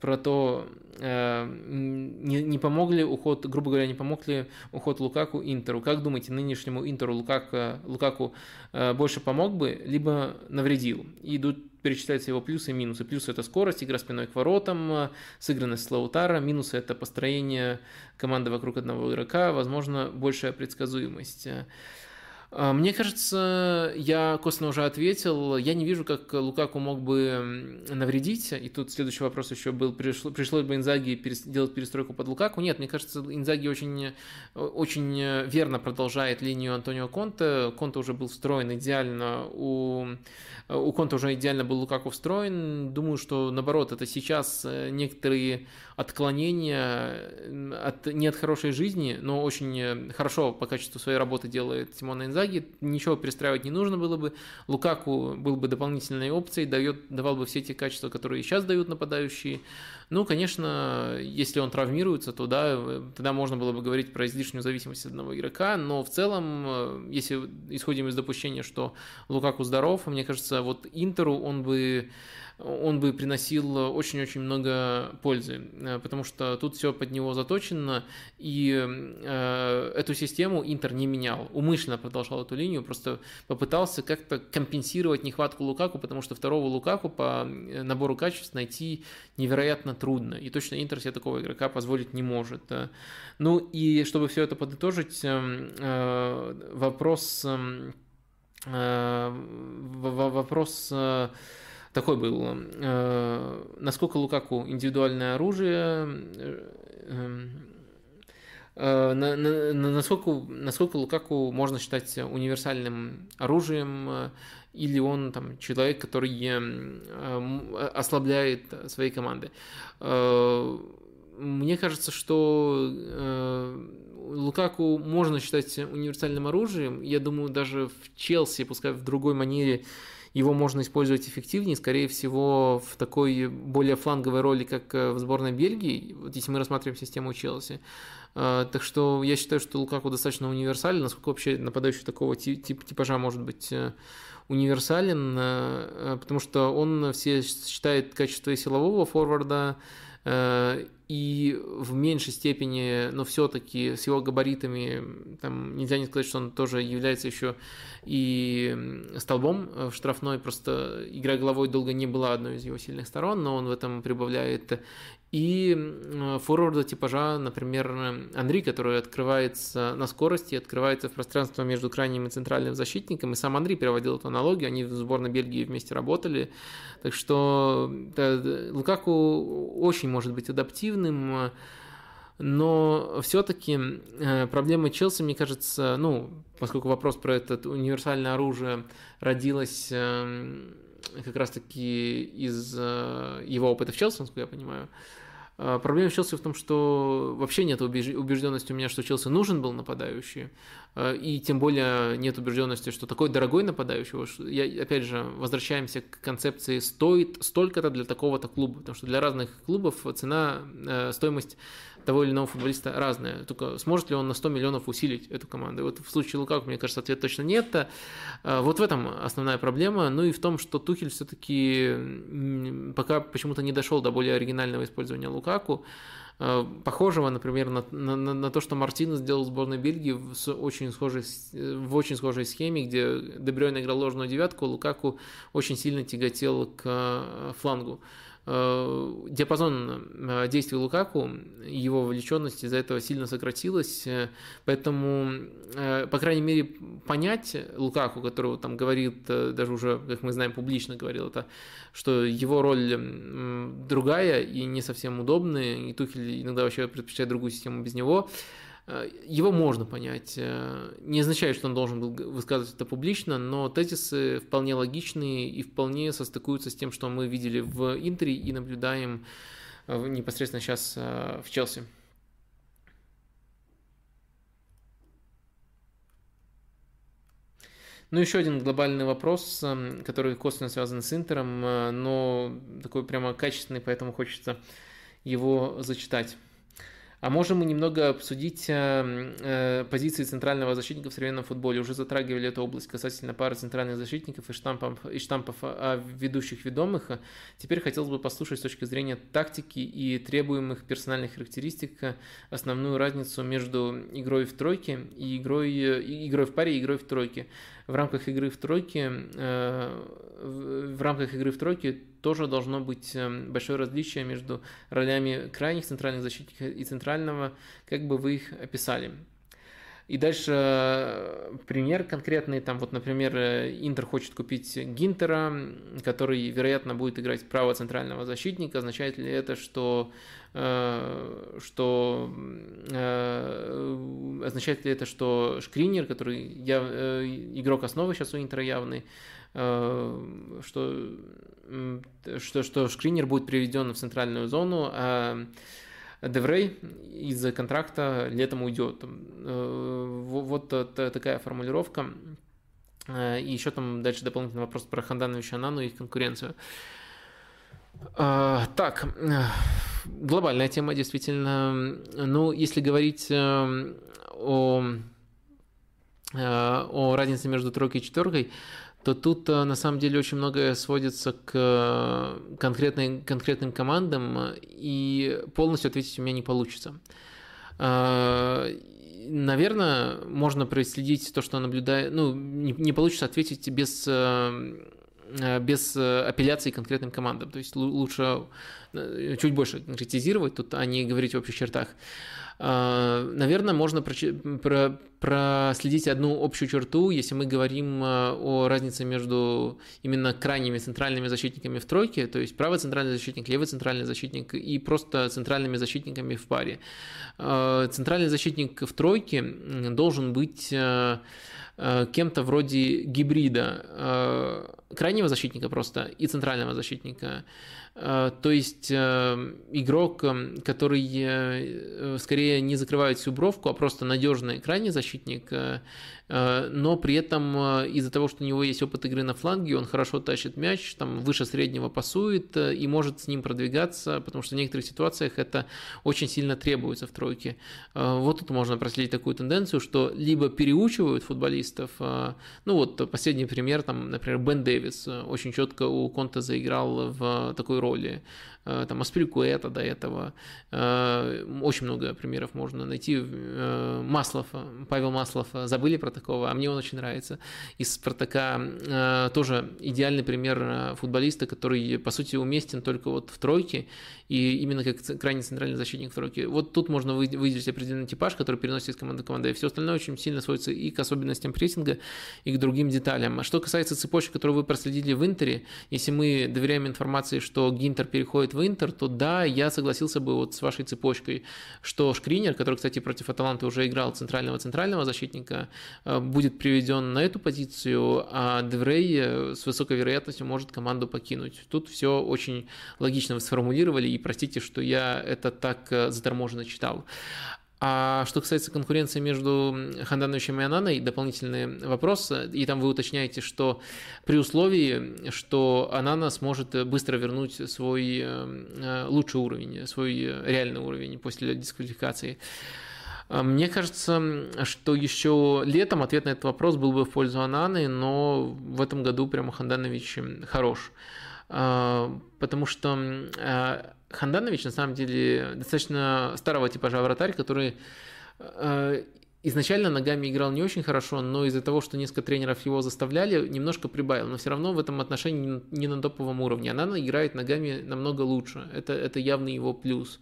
про то, не, не помог ли уход, грубо говоря, не помог ли уход Лукаку Интеру. Как думаете, нынешнему Интеру Лукаку, Лукаку больше помог бы, либо навредил? Идут перечисляются его плюсы и минусы. Плюсы – это скорость, игра спиной к воротам, сыгранность Лаутара. Минусы – это построение команды вокруг одного игрока, возможно, большая предсказуемость. А, мне кажется, я косвенно уже ответил. Я не вижу, как Лукаку мог бы навредить. И тут следующий вопрос еще был, пришло, пришлось бы Инзаги делать перестройку под Лукаку. Нет, мне кажется, Инзаги очень, очень верно продолжает линию Антонио Конте. Конте уже был встроен идеально у у Конта уже идеально был Лукаку встроен. Думаю, что наоборот, это сейчас некоторые отклонения от, не от хорошей жизни, но очень хорошо по качеству своей работы делает Симона Инзаги. Ничего перестраивать не нужно было бы. Лукаку был бы дополнительной опцией, дает, давал бы все те качества, которые сейчас дают нападающие. Ну, конечно, если он травмируется, то да, тогда можно было бы говорить про излишнюю зависимость одного игрока, но в целом, э, если исходим из допущения, что Лукаку здоров, мне кажется, вот Интеру он бы он бы приносил очень-очень много пользы, э, потому что тут все под него заточено, и э, эту систему Интер не менял, умышленно продолжал эту линию, просто попытался как-то компенсировать нехватку Лукаку, потому что второго Лукаку по э, набору качеств найти невероятно трудно, и точно Интер себе такого игрока позволить не может. Ну и чтобы все это подытожить, эм, вопрос вопрос такой был. Э, насколько Лукаку индивидуальное оружие, э, э, насколько, насколько Лукаку можно считать универсальным оружием, или он там человек, который ослабляет свои команды. Мне кажется, что Лукаку можно считать универсальным оружием. Я думаю, даже в Челси, пускай в другой манере, его можно использовать эффективнее, скорее всего, в такой более фланговой роли, как э, в сборной Бельгии, вот если мы рассматриваем систему Челси. Э, так что я считаю, что Лукаку достаточно универсален, насколько вообще нападающий такого тип, типажа может быть э, универсален, потому что он все считает качество силового форварда, и в меньшей степени, но все-таки с его габаритами, там нельзя не сказать, что он тоже является еще и столбом в штрафной, просто игра головой долго не была одной из его сильных сторон, но он в этом прибавляет и форварда типажа, например, Андрей, который открывается на скорости, открывается в пространство между крайним и центральным защитником. И сам Андрей переводил эту аналогию, они в сборной Бельгии вместе работали. Так что да, Лукаку очень может быть адаптивным, но все-таки э, проблема Челси, мне кажется, ну, поскольку вопрос про это универсальное оружие родилось эм, как раз-таки из э, его опыта в Челси, насколько я понимаю, а, проблема Челси в том, что вообще нет убежденности у меня, что Челси нужен был нападающий, а, и тем более нет убежденности, что такой дорогой нападающий, я, опять же, возвращаемся к концепции «стоит столько-то для такого-то клуба», потому что для разных клубов цена, э, стоимость того или иного футболиста разная. Только сможет ли он на 100 миллионов усилить эту команду? И вот в случае Лукаку, мне кажется, ответ точно нет. А, вот в этом основная проблема. Ну и в том, что Тухель все-таки пока почему-то не дошел до более оригинального использования Лукаку а, похожего, например, на, на, на то, что Мартин сделал в сборной Бельгии в, очень схожей, в очень схожей схеме, где Дебрёйн играл ложную девятку, Лукаку очень сильно тяготел к а, флангу. Э, диапазон э, действий Лукаку, его вовлеченность из-за этого сильно сократилась, э, поэтому, по крайней мере, понять Лукаку, которого там говорит, даже уже, как мы знаем, публично говорил это, что его роль другая и не совсем удобная, и Тухель иногда вообще предпочитает другую систему без него, его можно понять. Э, не означает, что он должен был высказывать это публично, но тезисы вполне логичные и вполне состыкуются с тем, что мы видели в Интере и наблюдаем э, непосредственно сейчас в Челси. Ну, еще один глобальный вопрос, который косвенно связан с Интером, но такой прямо качественный, поэтому хочется его зачитать. А можем мы немного обсудить э, э, позиции центрального защитника в современном футболе. Уже затрагивали эту область касательно пары центральных защитников и штампов, и штампов о ведущих ведомых. Теперь хотелось бы послушать с точки зрения тактики и требуемых персональных характеристик основную разницу между игрой в тройке и игрой, игрой в паре и игрой в тройке в рамках игры в тройке, э, в рамках игры в тройке тоже должно быть э, большое различие между ролями крайних центральных защитников и центрального, как бы вы их описали. И дальше э, пример конкретный, там вот, например, Интер хочет купить Гинтера, который, вероятно, будет играть право центрального защитника. Означает ли это, что что э, означает ли это, что Шкринер, который я, э, игрок основы сейчас у Интера явный, что, что, что Шкринер будет приведен в центральную зону, а Деврей из-за контракта летом уйдет. Вот такая формулировка. И еще там дальше дополнительный вопрос про Хандановича Анану и их конкуренцию. Так, глобальная тема, действительно. Ну, если говорить э, о, э, о разнице между тройкой и четверкой, то тут э, на самом деле очень многое сводится к конкретной, конкретным командам, и полностью ответить у меня не получится. Наверное, можно проследить то, что наблюдает, ну, не, не получится ответить без без апелляции конкретным командам. То есть лучше чуть больше конкретизировать тут, а не говорить в общих чертах. А, наверное, можно проследить одну общую черту, если мы говорим а, о разнице между именно крайними центральными защитниками в тройке, то есть правый центральный защитник, левый центральный защитник и просто центральными защитниками в паре. А, центральный защитник в тройке должен быть кем-то вроде гибрида крайнего защитника просто и центрального защитника. Э, то есть э, игрок, э, который скорее не закрывает всю бровку, а просто надежный крайний защитник, Э, но при этом э, из-за того, что у него есть опыт игры на фланге, он хорошо тащит мяч, там выше среднего пасует э, и может с ним продвигаться, потому что в некоторых ситуациях это очень сильно требуется в тройке. Вот тут можно проследить такую тенденцию, что либо переучивают футболистов, ну вот последний пример, там, например, Бен Дэвис очень четко у Конта заиграл в такой роли, там Аспилькуэта до этого, очень много примеров можно найти, Маслов, Павел Маслов, забыли про такого, а мне он очень нравится. Из «Спартака» э, тоже идеальный пример э, футболиста, который, по сути, уместен только вот в тройке, и именно как крайне центральный защитник в тройке. Вот тут можно выделить определенный типаж, который переносит из команды в команду, и все остальное очень сильно сводится и к особенностям прессинга, и к другим деталям. А что касается цепочки, которую вы проследили в Интере, если мы доверяем информации, что Гинтер переходит в Интер, то да, я согласился бы вот с вашей цепочкой, что Шкринер, который, кстати, против Аталанты уже играл центрального-центрального защитника, Э, будет приведен на эту позицию, а Деврей э, с высокой вероятностью может команду покинуть. Тут все очень логично вы сформулировали, и простите, что я это так э, заторможенно читал. А что касается конкуренции между Хандановичем и Ананой, дополнительный вопрос, и там вы уточняете, что при условии, что Анана сможет быстро вернуть свой лучший уровень, свой реальный уровень после дисквалификации. А, мне кажется, что еще летом ответ на этот вопрос был бы в пользу Ананы, но в этом году прямо Ханданович хорош. А, потому что а, Ханданович на самом деле достаточно старого типажа вратарь, который изначально ногами играл не очень хорошо, но из-за того, что несколько тренеров его заставляли, немножко прибавил. Но все равно в этом отношении не на топовом уровне. Она играет ногами намного лучше. Это, это явный его плюс.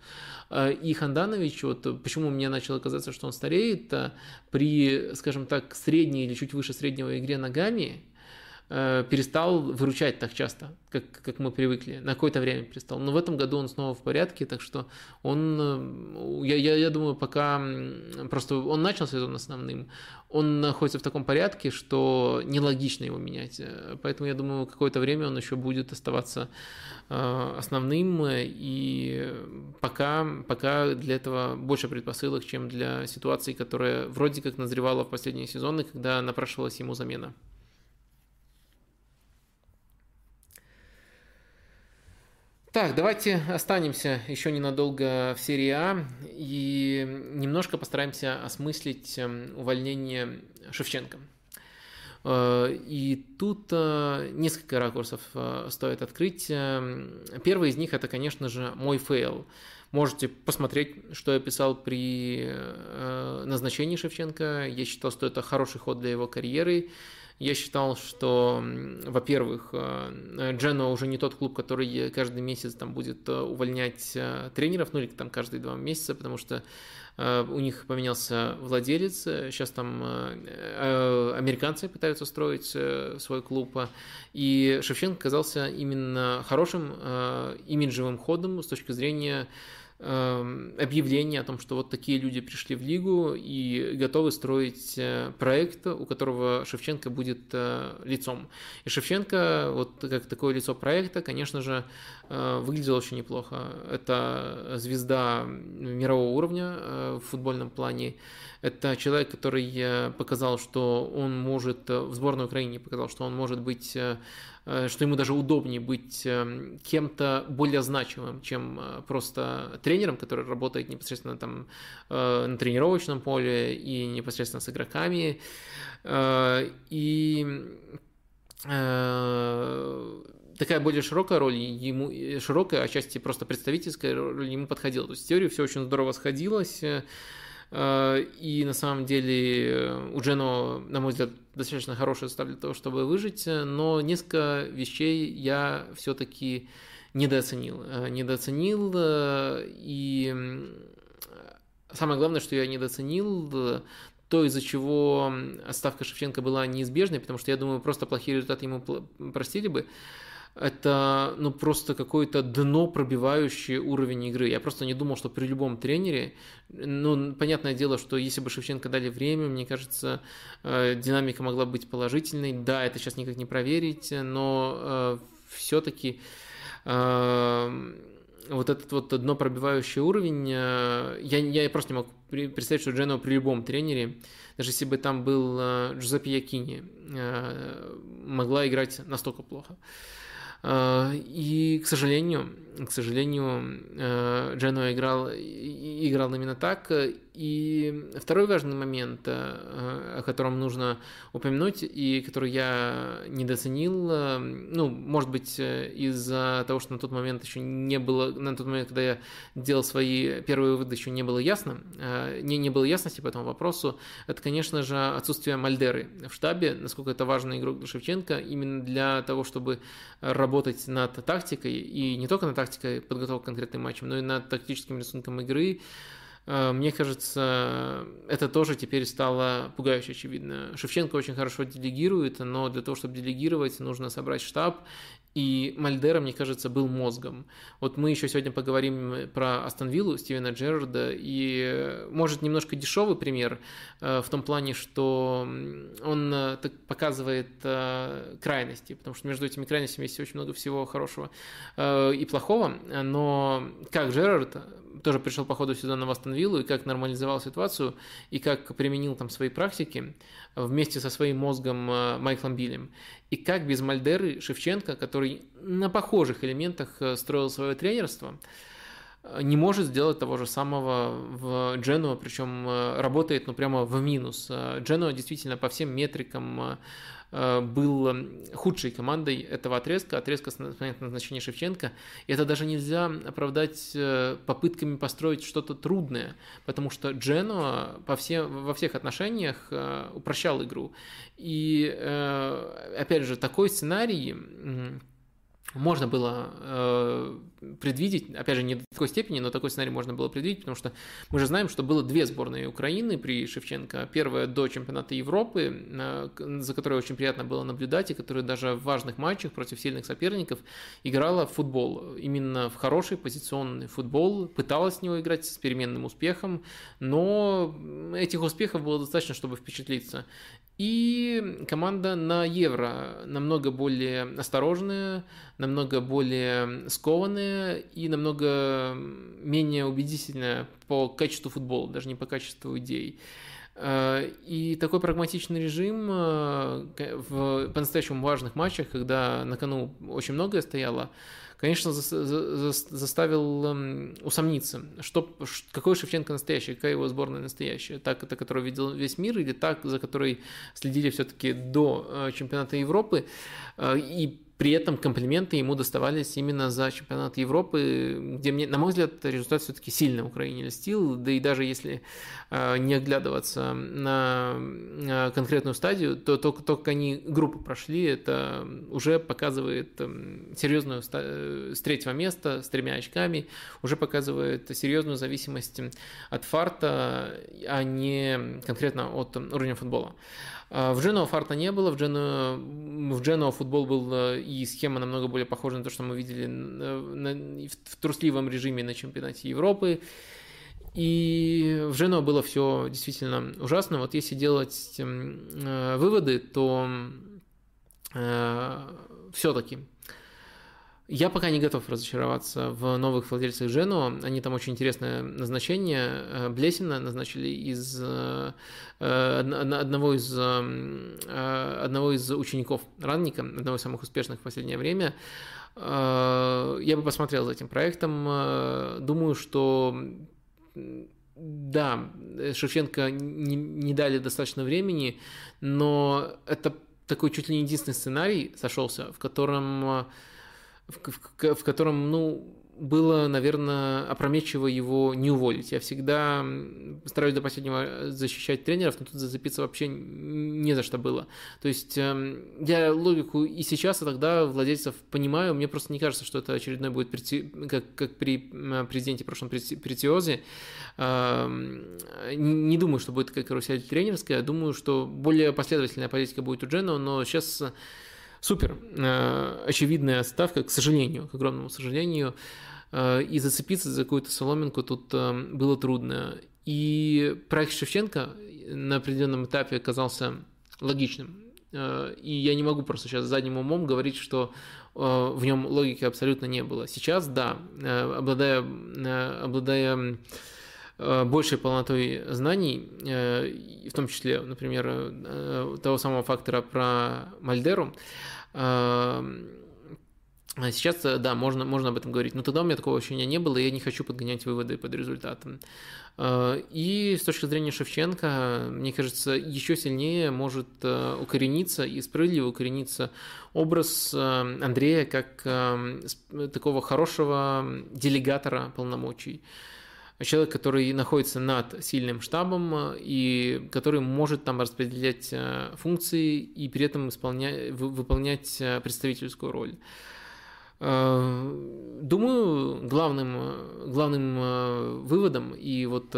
А, и Ханданович, вот почему мне начало казаться, что он стареет, а, при, скажем так, средней или чуть выше среднего игре ногами, Э, перестал выручать так часто, как, как мы привыкли. На какое-то время перестал. Но в этом году он снова в порядке, так что он, э, я, я, я думаю, пока просто он начал сезон основным, он находится в таком порядке, что нелогично его менять. Э, поэтому я думаю, какое-то время он еще будет оставаться основным, и пока, пока для этого больше предпосылок, чем для ситуации, которая вроде как назревала в последние сезоны, когда напрашивалась ему замена. Так, давайте останемся еще ненадолго в серии А и немножко постараемся осмыслить эм, увольнение Шевченко. Э, и тут э, несколько ракурсов э, стоит открыть. Эм, первый из них это, конечно же, мой фейл. Можете посмотреть, что я писал при назначении Шевченко. Я считал, что это хороший ход для его карьеры. Я считал, что, во-первых, э, Джено уже не тот клуб, который каждый месяц там будет э, увольнять э, тренеров, ну или там каждые два месяца, потому что у них поменялся владелец, сейчас там американцы пытаются строить свой клуб, и Шевченко казался именно хорошим имиджевым ходом с точки зрения объявление о том, что вот такие люди пришли в лигу и готовы строить э, проект, у которого Шевченко будет э, лицом. И Шевченко, вот как такое лицо проекта, конечно же, э, выглядел очень неплохо. Это звезда мирового уровня в футбольном плане. Это человек, который показал, что он может, в сборной Украины показал, что он может быть что ему даже удобнее быть эм, кем-то более значимым, чем э, просто тренером, который работает непосредственно там э, на тренировочном поле и непосредственно с игроками. И такая более широкая роль ему, широкая, отчасти просто представительская роль ему подходила. То есть в теории все очень здорово сходилось. Э, и на самом деле э, у Джено, на мой взгляд, достаточно хороший состав для того, чтобы выжить, но несколько вещей я все-таки недооценил. Э, недооценил, и самое главное, что я недооценил, то, из-за чего отставка Шевченко была неизбежной, потому что я думаю, просто плохие результаты ему простили бы, это ну просто какой-то дно пробивающий уровень игры. Я просто не думал, что при любом тренере, ну, понятное дело, что если бы Шевченко дали время, мне кажется, э, динамика могла быть положительной. Да, это сейчас никак не проверить, но э, все-таки э, вот этот вот дно пробивающий уровень, я, я просто не могу представить, что Джено при любом тренере, даже если бы там был Джузеппе Якини, могла играть настолько плохо. Э, и, к сожалению, к сожалению, э, Джено играл, играл именно так. И второй важный момент, э, о котором нужно упомянуть, и который я недооценил, ну, может быть, из-за того, что на тот момент еще не было, на тот момент, когда я делал свои первые выводы, еще не было ясно, не, не было ясности по этому вопросу, это, конечно же, отсутствие Мальдеры в штабе, насколько это важный игрок для Шевченко, именно для того, чтобы работать над тактикой, и не только над тактикой подготовки к конкретным матчам, но и над тактическим рисунком игры. Э, мне кажется, это тоже теперь стало пугающе очевидно. Шевченко очень хорошо делегирует, но для того, чтобы делегировать, нужно собрать штаб и Мальдера, мне кажется, был мозгом. Вот мы еще сегодня поговорим про Астон Виллу Стивена Джерарда, и может немножко дешевый пример э, в том плане, что он э, так показывает э, крайности, потому что между этими крайностями есть очень много всего хорошего и плохого, но как Джерард тоже пришел по ходу сезона в Астон Виллу, и как нормализовал ситуацию, и как применил там свои практики вместе со своим мозгом Майклом Биллем. И как без Мальдеры Шевченко, который на похожих элементах э, строил свое тренерство, э, не может сделать того же самого в Дженуа, причем э, работает ну прямо в минус. Дженуа действительно по всем метрикам был худшей командой этого отрезка, отрезка с назначения Шевченко. И это даже нельзя оправдать э, попытками построить что-то трудное, потому что Джено по всем, во всех отношениях э, упрощал игру. И, опять же, такой сценарий можно было э, предвидеть, опять же, не до такой степени, но такой сценарий можно было предвидеть, потому что мы же знаем, что было две сборные Украины при Шевченко. Первая до чемпионата Европы, э, за которой очень приятно было наблюдать, и которая даже в важных матчах против сильных соперников играла в футбол. Именно в хороший позиционный футбол, пыталась с него играть с переменным успехом, но этих успехов было достаточно, чтобы впечатлиться. И команда на Евро намного более осторожная, намного более скованная и намного менее убедительная по качеству футбола, даже не по качеству идей. Э, и такой прагматичный режим э, в по-настоящему важных матчах, когда на кону очень многое стояло, конечно, заставил эм, усомниться, что, какой Шевченко настоящий, какая его сборная настоящая. Так, это которую видел весь мир, или так, за которой следили все-таки до э, чемпионата Европы. И при этом комплименты ему доставались именно за чемпионат Европы, где мне, на мой взгляд, результат все-таки сильно Украине льстил, да и даже если э, не оглядываться на э, конкретную стадию, то то, то, как они группу прошли, это уже показывает э, серьезную э, с третьего места, с тремя очками, уже показывает серьезную зависимость от фарта, а не конкретно от уровня футбола. А, в Дженуа фарта не было, в Дженуа, в Дженуа футбол был э, и схема намного более похожа на то, что мы видели в трусливом режиме на чемпионате Европы. И в Жену было все действительно ужасно. Вот если делать э, выводы, то э, все-таки я пока не готов разочароваться в новых владельцах Жену. Они там очень интересное назначение. Э, Блесина назначили из э, одного из, одного из учеников Ранника, одного из самых успешных в последнее время. Я бы посмотрел за этим проектом. Думаю, что да, Шевченко не дали достаточно времени, но это такой чуть ли не единственный сценарий сошелся, в котором, в, в, в котором, ну, было, наверное, опрометчиво его не уволить. Я всегда стараюсь до последнего защищать тренеров, но тут зацепиться вообще не за что было. То есть эм, я логику и сейчас, и тогда владельцев понимаю, мне просто не кажется, что это очередной будет, как, как при президенте прошлом Претиозе. Эм, не думаю, что будет как карусель тренерская, думаю, что более последовательная политика будет у Джена, но сейчас супер э, очевидная ставка, к сожалению, к огромному сожалению, э, и зацепиться за какую-то соломинку тут э, было трудно. И проект Шевченко на определенном этапе оказался логичным. И я не могу просто сейчас задним умом говорить, что в нем логики абсолютно не было. Сейчас, да, обладая, обладая большей полнотой знаний, в том числе, например, того самого фактора про Мальдеру, а сейчас, э, да, можно, можно об этом говорить, но тогда у меня такого ощущения не было, и я не хочу подгонять выводы под результатом. И с точки зрения Шевченко, мне кажется, еще сильнее может э, укорениться и справедливо укорениться образ э, Андрея как такого хорошего делегатора полномочий человек, который находится над сильным штабом и который может там распределять функции и при этом исполнять, выполнять представительскую роль. Э, думаю, главным, главным э, выводом и вот,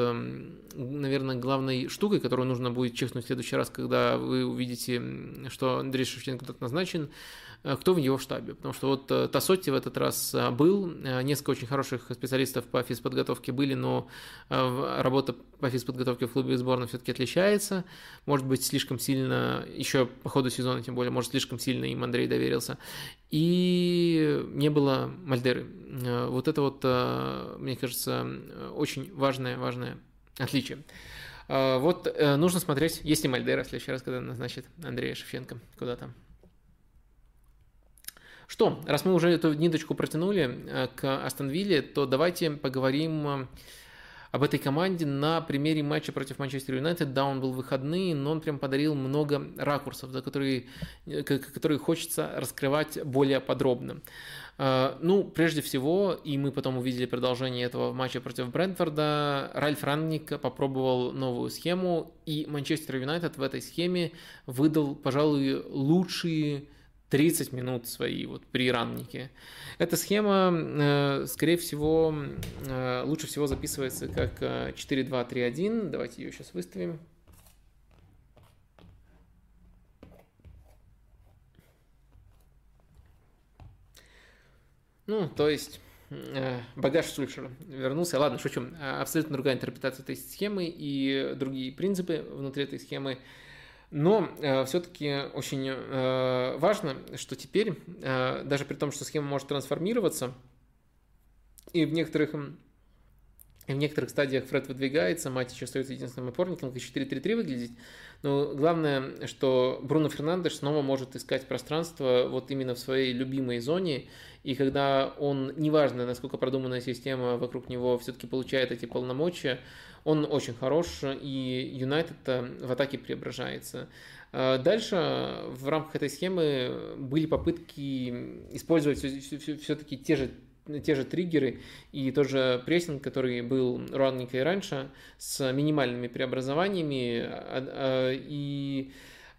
наверное, главной штукой, которую нужно будет чекнуть в следующий раз, когда вы увидите, что Андрей Шевченко тут назначен, Э, кто в его штабе. Потому что вот э, Тасотти в этот раз э, был, несколько очень хороших специалистов по физподготовке были, но работа по физподготовке в клубе сборной все-таки отличается. Может быть, слишком сильно, еще по ходу сезона тем более, может, слишком сильно им Андрей доверился. И не было Мальдеры. Вот это вот, мне кажется, очень важное, важное отличие. Вот нужно смотреть, есть ли Мальдера в следующий раз, когда назначит Андрея Шевченко куда-то. Что, раз мы уже эту ниточку протянули э, к Астон Вилле, то давайте поговорим э, об этой команде на примере матча против Манчестер Юнайтед. Да, он был выходный, но он прям подарил много ракурсов, за которые, э, которые хочется раскрывать более подробно. Ну, прежде всего, и мы потом увидели продолжение этого матча против Брентфорда, Ральф Ранник попробовал новую схему, и Манчестер Юнайтед в этой схеме выдал, пожалуй, лучшие 30 минут свои вот при раннике. Эта схема, э, скорее всего, э, лучше всего записывается как 4-2-3-1. Э, Давайте ее сейчас выставим. Ну, то есть багаж Сульшера вернулся. Ладно, шучу. Абсолютно другая интерпретация этой схемы и другие принципы внутри этой схемы. Но э, все-таки очень э, важно, что теперь, э, даже при том, что схема может трансформироваться, и в некоторых, и в некоторых стадиях Фред выдвигается, Матич остается единственным опорником, как 4-3-3 выглядит, но главное, что Бруно Фернандеш снова может искать пространство вот именно в своей любимой зоне, и когда он, неважно, насколько продуманная система вокруг него все-таки получает эти полномочия, он очень хорош, и Юнайтед в атаке преображается. А дальше в рамках этой схемы были попытки использовать все-таки те же те же триггеры и тот же прессинг, который был ранненько и раньше, с минимальными преобразованиями, а, а, и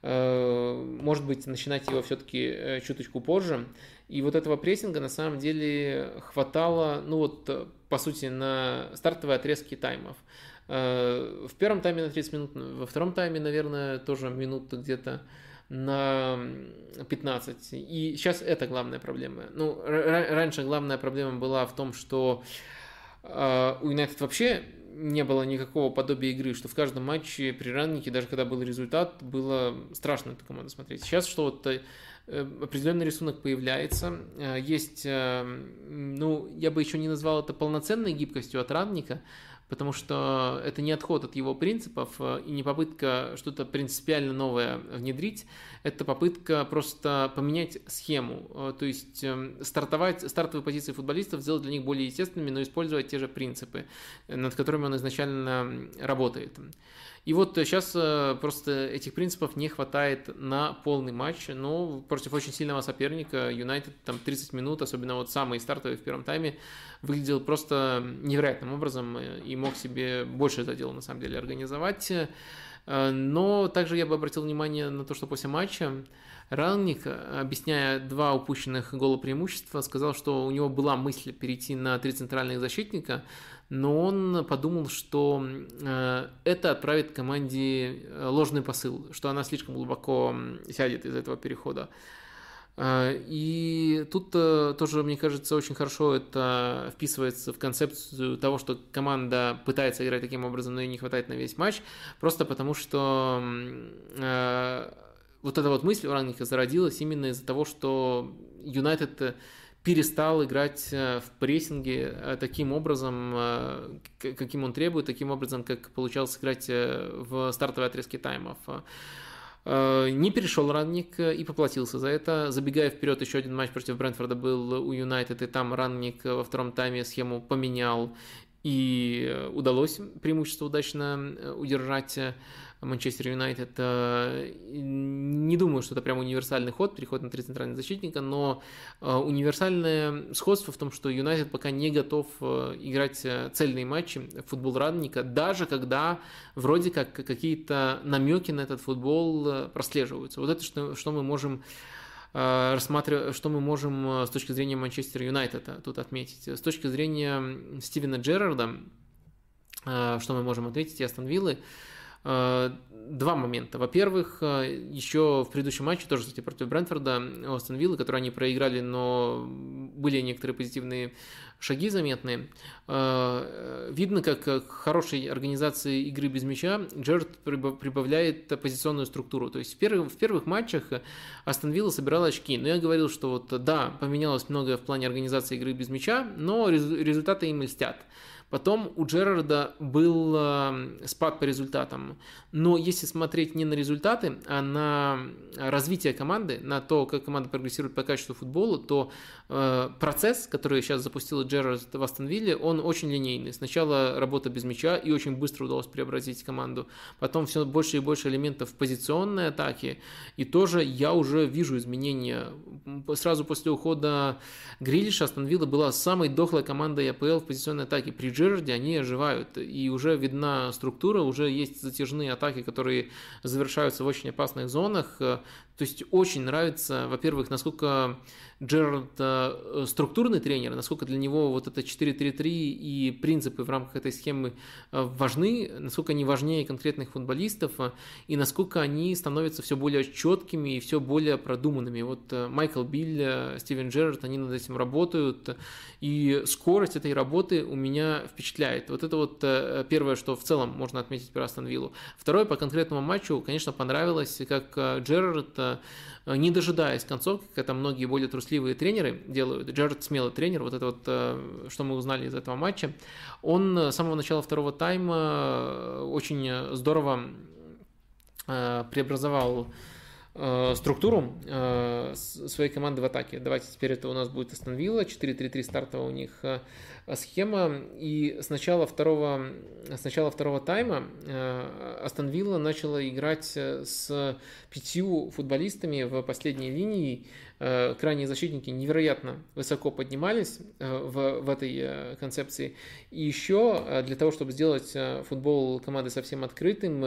может быть начинать его все-таки э, чуточку позже. И вот этого прессинга на самом деле хватало, ну вот, по сути, на стартовые отрезки таймов. Э, в первом тайме на 30 минут, во втором тайме, наверное, тоже минут где-то на 15. И сейчас это главная проблема. Ну, раньше главная проблема была в том, что э, у Юнайтед вообще не было никакого подобия игры, что в каждом матче при раннике, даже когда был результат, было страшно эту команду смотреть. Сейчас что вот э, определенный рисунок появляется, есть, ну, я бы еще не назвал это полноценной гибкостью от ранника, потому что это не отход от его принципов э, и не попытка что-то принципиально новое внедрить, это попытка просто поменять схему, э, то есть эм, стартовать, стартовые позиции футболистов сделать для них более естественными, но использовать те же принципы, над которыми он изначально работает. И вот сейчас э, просто этих принципов не хватает на полный матч, но против очень сильного соперника Юнайтед там 30 минут, особенно вот самый стартовый в первом тайме, выглядел просто невероятным образом и мог себе больше задела на самом деле организовать. Э, но также я бы обратил внимание на то, что после матча Рангник, объясняя два упущенных гола преимущества, сказал, что у него была мысль перейти на три центральных защитника, но он подумал, что э, это отправит команде э, ложный посыл, что она слишком глубоко сядет из этого перехода. Э, и тут тоже, мне кажется, очень хорошо это вписывается в концепцию того, что команда пытается играть таким образом, но ей не хватает на весь матч, просто потому что вот эта вот мысль у Рангника зародилась именно из-за того, что Юнайтед перестал играть э, в прессинге э, таким образом, э, каким он требует, таким образом, как получалось играть в стартовой отрезке таймов. Не перешел Ранник и поплатился за это. Забегая вперед, еще один матч против Брентфорда был у Юнайтед, и там Ранник во втором тайме схему поменял, и удалось преимущество удачно удержать. Манчестер Юнайтед. Э, не думаю, что это прям универсальный ход, переход на три центральных защитника, но э, универсальное сходство в том, что Юнайтед пока не готов э, играть цельные матчи футбол радника, даже когда вроде как какие-то намеки на этот футбол прослеживаются. Вот это что, что мы можем рассматривать, что мы можем с точки зрения Манчестер Юнайтеда тут отметить. С точки зрения Стивена Джерарда, что мы можем отметить, и Астон Виллы, два момента. Во-первых, э, еще в предыдущем матче, тоже, кстати, против Брентфорда, Остон Виллы, которые они проиграли, но были некоторые позитивные шаги заметные. Э, видно, как к хорошей организации игры без мяча Джерард прибавляет позиционную структуру. То есть в первых, в первых матчах Астон Вилла собирал очки. Но я говорил, что вот да, поменялось многое в плане организации игры без мяча, но результаты им льстят. Потом у Джерарда был э, спад по результатам. Но если смотреть не на результаты, а на развитие команды, на то, как команда прогрессирует по качеству футбола, то э, процесс, который сейчас запустил Джерард в Астон он очень линейный. Сначала работа без мяча, и очень быстро удалось преобразить команду. Потом все больше и больше элементов позиционной атаки. И тоже я уже вижу изменения. Сразу после ухода Грилиша Астон была самой дохлой командой АПЛ в позиционной атаке. При Джерарде они оживают. И уже видна структура, уже есть затяжные атаки, которые завершаются в очень опасных зонах. То есть очень нравится, во-первых, насколько Джерард э, структурный тренер, насколько для него вот это 4-3-3 и принципы в рамках этой схемы э, важны, насколько они важнее конкретных футболистов, э, и насколько они становятся все более четкими и все более продуманными. Вот Майкл Билл, Стивен Джерард, они над этим работают, и скорость этой работы у меня впечатляет. Вот это вот первое, что в целом можно отметить про Астон Виллу. Второе, по конкретному матчу, конечно, понравилось, как Джерард Э, не дожидаясь концовки, как это многие более трусливые тренеры делают. Джерард смелый тренер, вот это вот, э, что мы узнали из этого матча, он с самого начала второго тайма э, очень здорово преобразовал структуру своей команды в атаке. Давайте теперь это у нас будет Астон Вилла, 4-3-3 стартовая у них схема. И с начала второго, с начала второго тайма Астон Вилла начала играть с пятью футболистами в последней линии. Э, крайние защитники невероятно высоко поднимались э, в, в этой э, концепции. И еще для того, чтобы сделать футбол команды совсем открытым,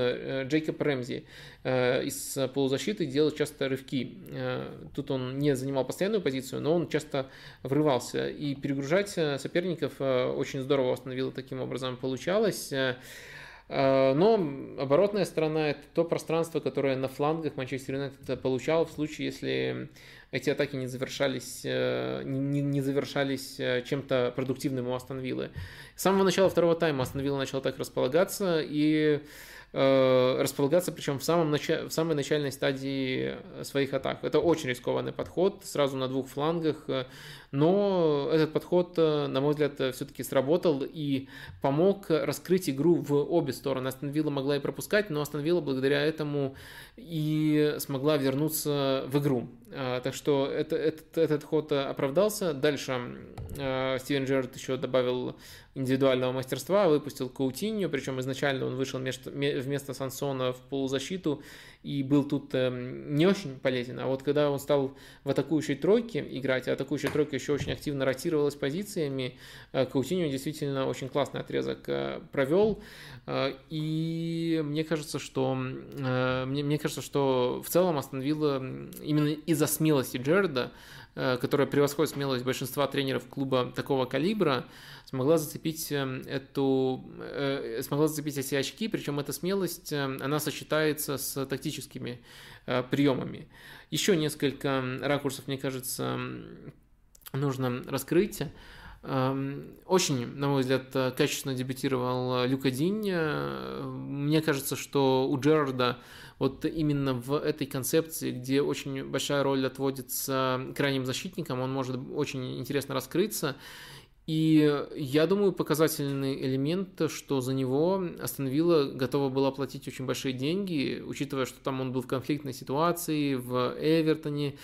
Джейкоб Рэмзи из полузащиты делал часто рывки. Тут он не занимал постоянную позицию, но он часто врывался. И перегружать соперников очень здорово остановило таким образом получалось. Но оборотная сторона – это то пространство, которое на флангах Манчестер Юнайтед получал в случае, если эти атаки не завершались, не, не завершались чем-то продуктивным у Астон Виллы. С самого начала второго тайма Астон Вилла начала так располагаться, и Э, располагаться, причем в, самом начале, в самой начальной стадии своих атак. Это очень рискованный подход, сразу на двух флангах, э, но этот подход, э, на мой взгляд, все-таки сработал и помог раскрыть игру в обе стороны. Астон Вилла могла и пропускать, но Астон Вилла благодаря этому и смогла вернуться в игру. Так что это, этот, этот ход оправдался. Дальше Стивен Джерард еще добавил индивидуального мастерства, выпустил Каутинью, причем изначально он вышел вместо, вместо Сансона в полузащиту и был тут эм, не очень полезен. А вот когда он стал в атакующей тройке играть, а атакующая тройка еще очень активно ротировалась позициями, э, Каутиньо действительно очень классный отрезок э, провел. Э, и мне кажется, что мне, мне кажется, что в целом остановила именно из-за смелости Джерда, которая превосходит смелость большинства тренеров клуба такого калибра, смогла зацепить эм, эту, э, смогла зацепить эти очки, причем эта смелость, эм, она сочетается с тактическими э, приемами. Еще несколько ракурсов, мне кажется, нужно раскрыть. Эм, очень, на мой взгляд, качественно дебютировал Люка Динь. Мне кажется, что у Джерарда вот именно в этой концепции, где очень большая роль отводится крайним защитникам, он может очень интересно раскрыться. И я думаю, показательный элемент, что за него Астон Вилла готова была платить очень большие деньги, учитывая, что там он был в конфликтной ситуации, в Эвертоне,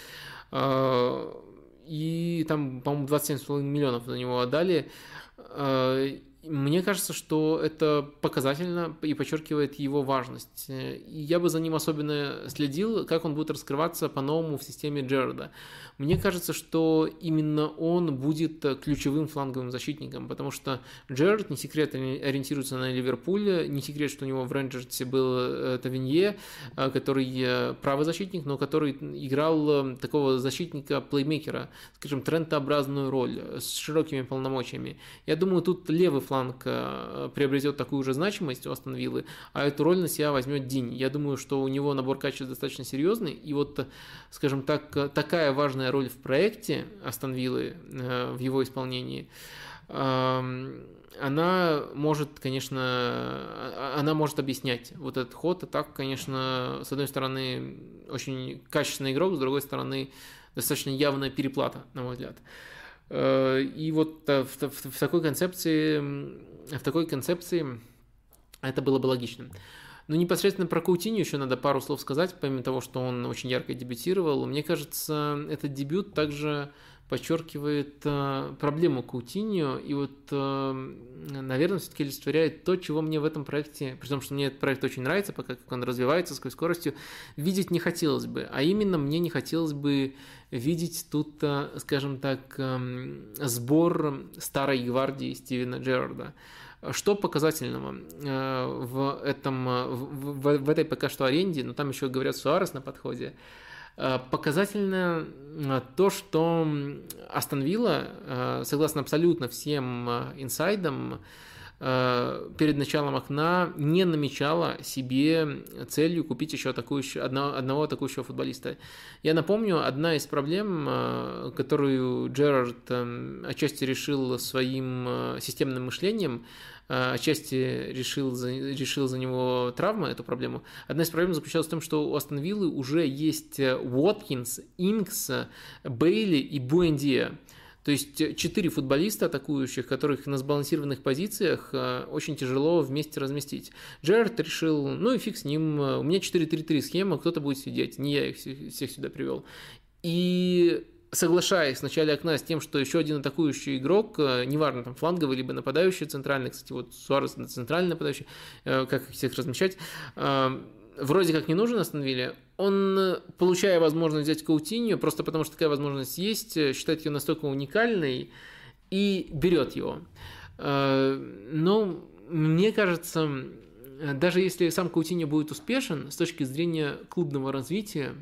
а, и там, по-моему, 27,5 миллионов за него отдали. А, мне кажется, что это показательно и подчеркивает его важность. Я бы за ним особенно следил, как он будет раскрываться по-новому в системе Джерарда. Мне кажется, что именно он будет ключевым фланговым защитником, потому что Джерард, не секрет, ориентируется на Ливерпуль, не секрет, что у него в Рейнджерсе был э, Тавинье, э, который э, правый защитник, но который играл такого защитника-плеймейкера, скажем, трендообразную роль с широкими полномочиями. Я думаю, тут левый фланг приобретет такую же значимость у Астон Виллы, а эту роль на себя возьмет Динь. Я думаю, что у него набор качеств достаточно серьезный, и вот, скажем так, такая важная важная роль в проекте Астон Виллы э, в его исполнении, она может, конечно, а, она может объяснять вот этот ход. И так, конечно, с одной стороны, очень качественный игрок, с другой стороны, достаточно явная переплата, на мой взгляд. Э, и вот э, в, в, в такой концепции, в такой концепции это было бы логичным. Но ну, непосредственно про Каутиню еще надо пару слов сказать, помимо того, что он очень ярко дебютировал. Мне кажется, этот дебют также подчеркивает э, проблему Каутиньо и вот, э, наверное, все-таки олицетворяет то, чего мне в этом проекте, при том, что мне этот проект очень нравится, пока как он развивается с какой скоростью, видеть не хотелось бы. А именно мне не хотелось бы видеть тут, э, скажем так, э, сбор старой гвардии Стивена Джерарда. Что показательного? Э, в, этом, э, в, в этой пока что аренде, но там еще говорят Суарес на подходе, э, показательно то, что Астон Вилла, согласно абсолютно всем инсайдам, Э, перед началом окна не намечала себе целью купить еще атакующего, одного, одного атакующего футболиста. Я напомню, одна из проблем, э, которую Джерард э, отчасти решил своим системным мышлением, отчасти решил за, решил за него травма, эту проблему. Одна из проблем заключалась в том, что у Астон Виллы уже есть Уоткинс, Инкс, Бейли и Буэндия. То есть э, четыре футболиста атакующих, которых на сбалансированных позициях э, очень тяжело вместе разместить. Джерард решил, ну и фиг с ним, э, у меня 4-3-3 схема, кто-то будет сидеть, не я их всех сюда привел. И соглашаясь в начале окна с тем, что еще один атакующий игрок, неважно, там фланговый либо нападающий центральный, кстати, вот Суарес центральный нападающий, как их всех размещать, вроде как не нужен остановили, он, получая возможность взять Каутинью, просто потому что такая возможность есть, считает ее настолько уникальной и берет его. Э, но мне кажется, даже если сам Каутиньо будет успешен с точки зрения клубного развития,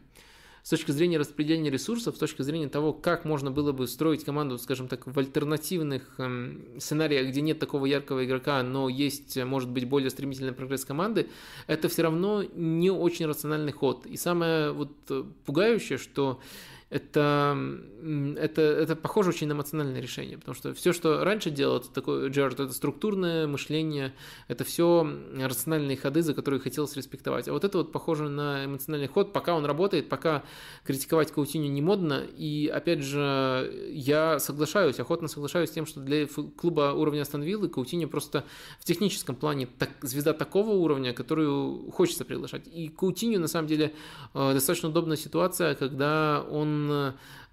с точки зрения распределения ресурсов, с точки зрения того, как можно было бы строить команду, скажем так, в альтернативных эм, сценариях, где нет такого яркого игрока, но есть, может быть, более стремительный прогресс команды, это все равно не очень рациональный ход. И самое вот э, пугающее, что это, это, это похоже очень на эмоциональное решение, потому что все, что раньше делал это такой Джерард, это структурное мышление, это все рациональные ходы, за которые хотелось респектовать. А вот это вот похоже на эмоциональный ход, пока он работает, пока критиковать Каутиню не модно, и опять же, я соглашаюсь, охотно соглашаюсь с тем, что для клуба уровня Астон Виллы Каутиню просто в техническом плане так, звезда такого уровня, которую хочется приглашать. И Каутиню, на самом деле, э, достаточно удобная ситуация, когда он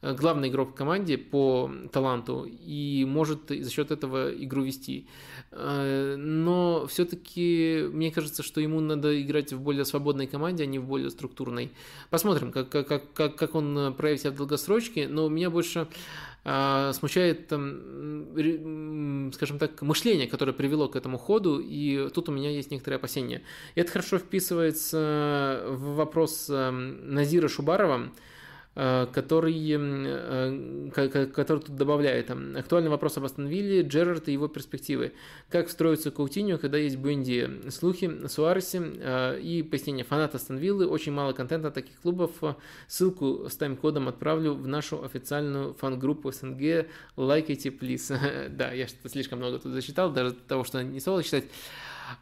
Э, главный игрок в команде по таланту и может за счет этого игру вести. Э, но все-таки мне кажется, что ему надо играть в более свободной команде, а не в более структурной. Посмотрим, как, как, как, как он проявит себя в долгосрочке, но меня больше а, смущает, скажем так, мышление, которое привело к этому ходу, и тут у меня есть некоторые опасения. И это хорошо вписывается в вопрос Назира Шубарова, Э, который, э, который тут добавляет. Актуальный вопрос об Астон Вилле, Джерард и его перспективы. Как встроиться Каутиньо, когда есть Буэнди? Слухи, Суаресе э, и пояснение. Фанат Астон Виллы, очень мало контента таких клубов. Ссылку с тайм-кодом отправлю в нашу официальную фан-группу СНГ. Лайкайте, плиз. да, я что-то слишком много тут зачитал, даже того, что не стало читать.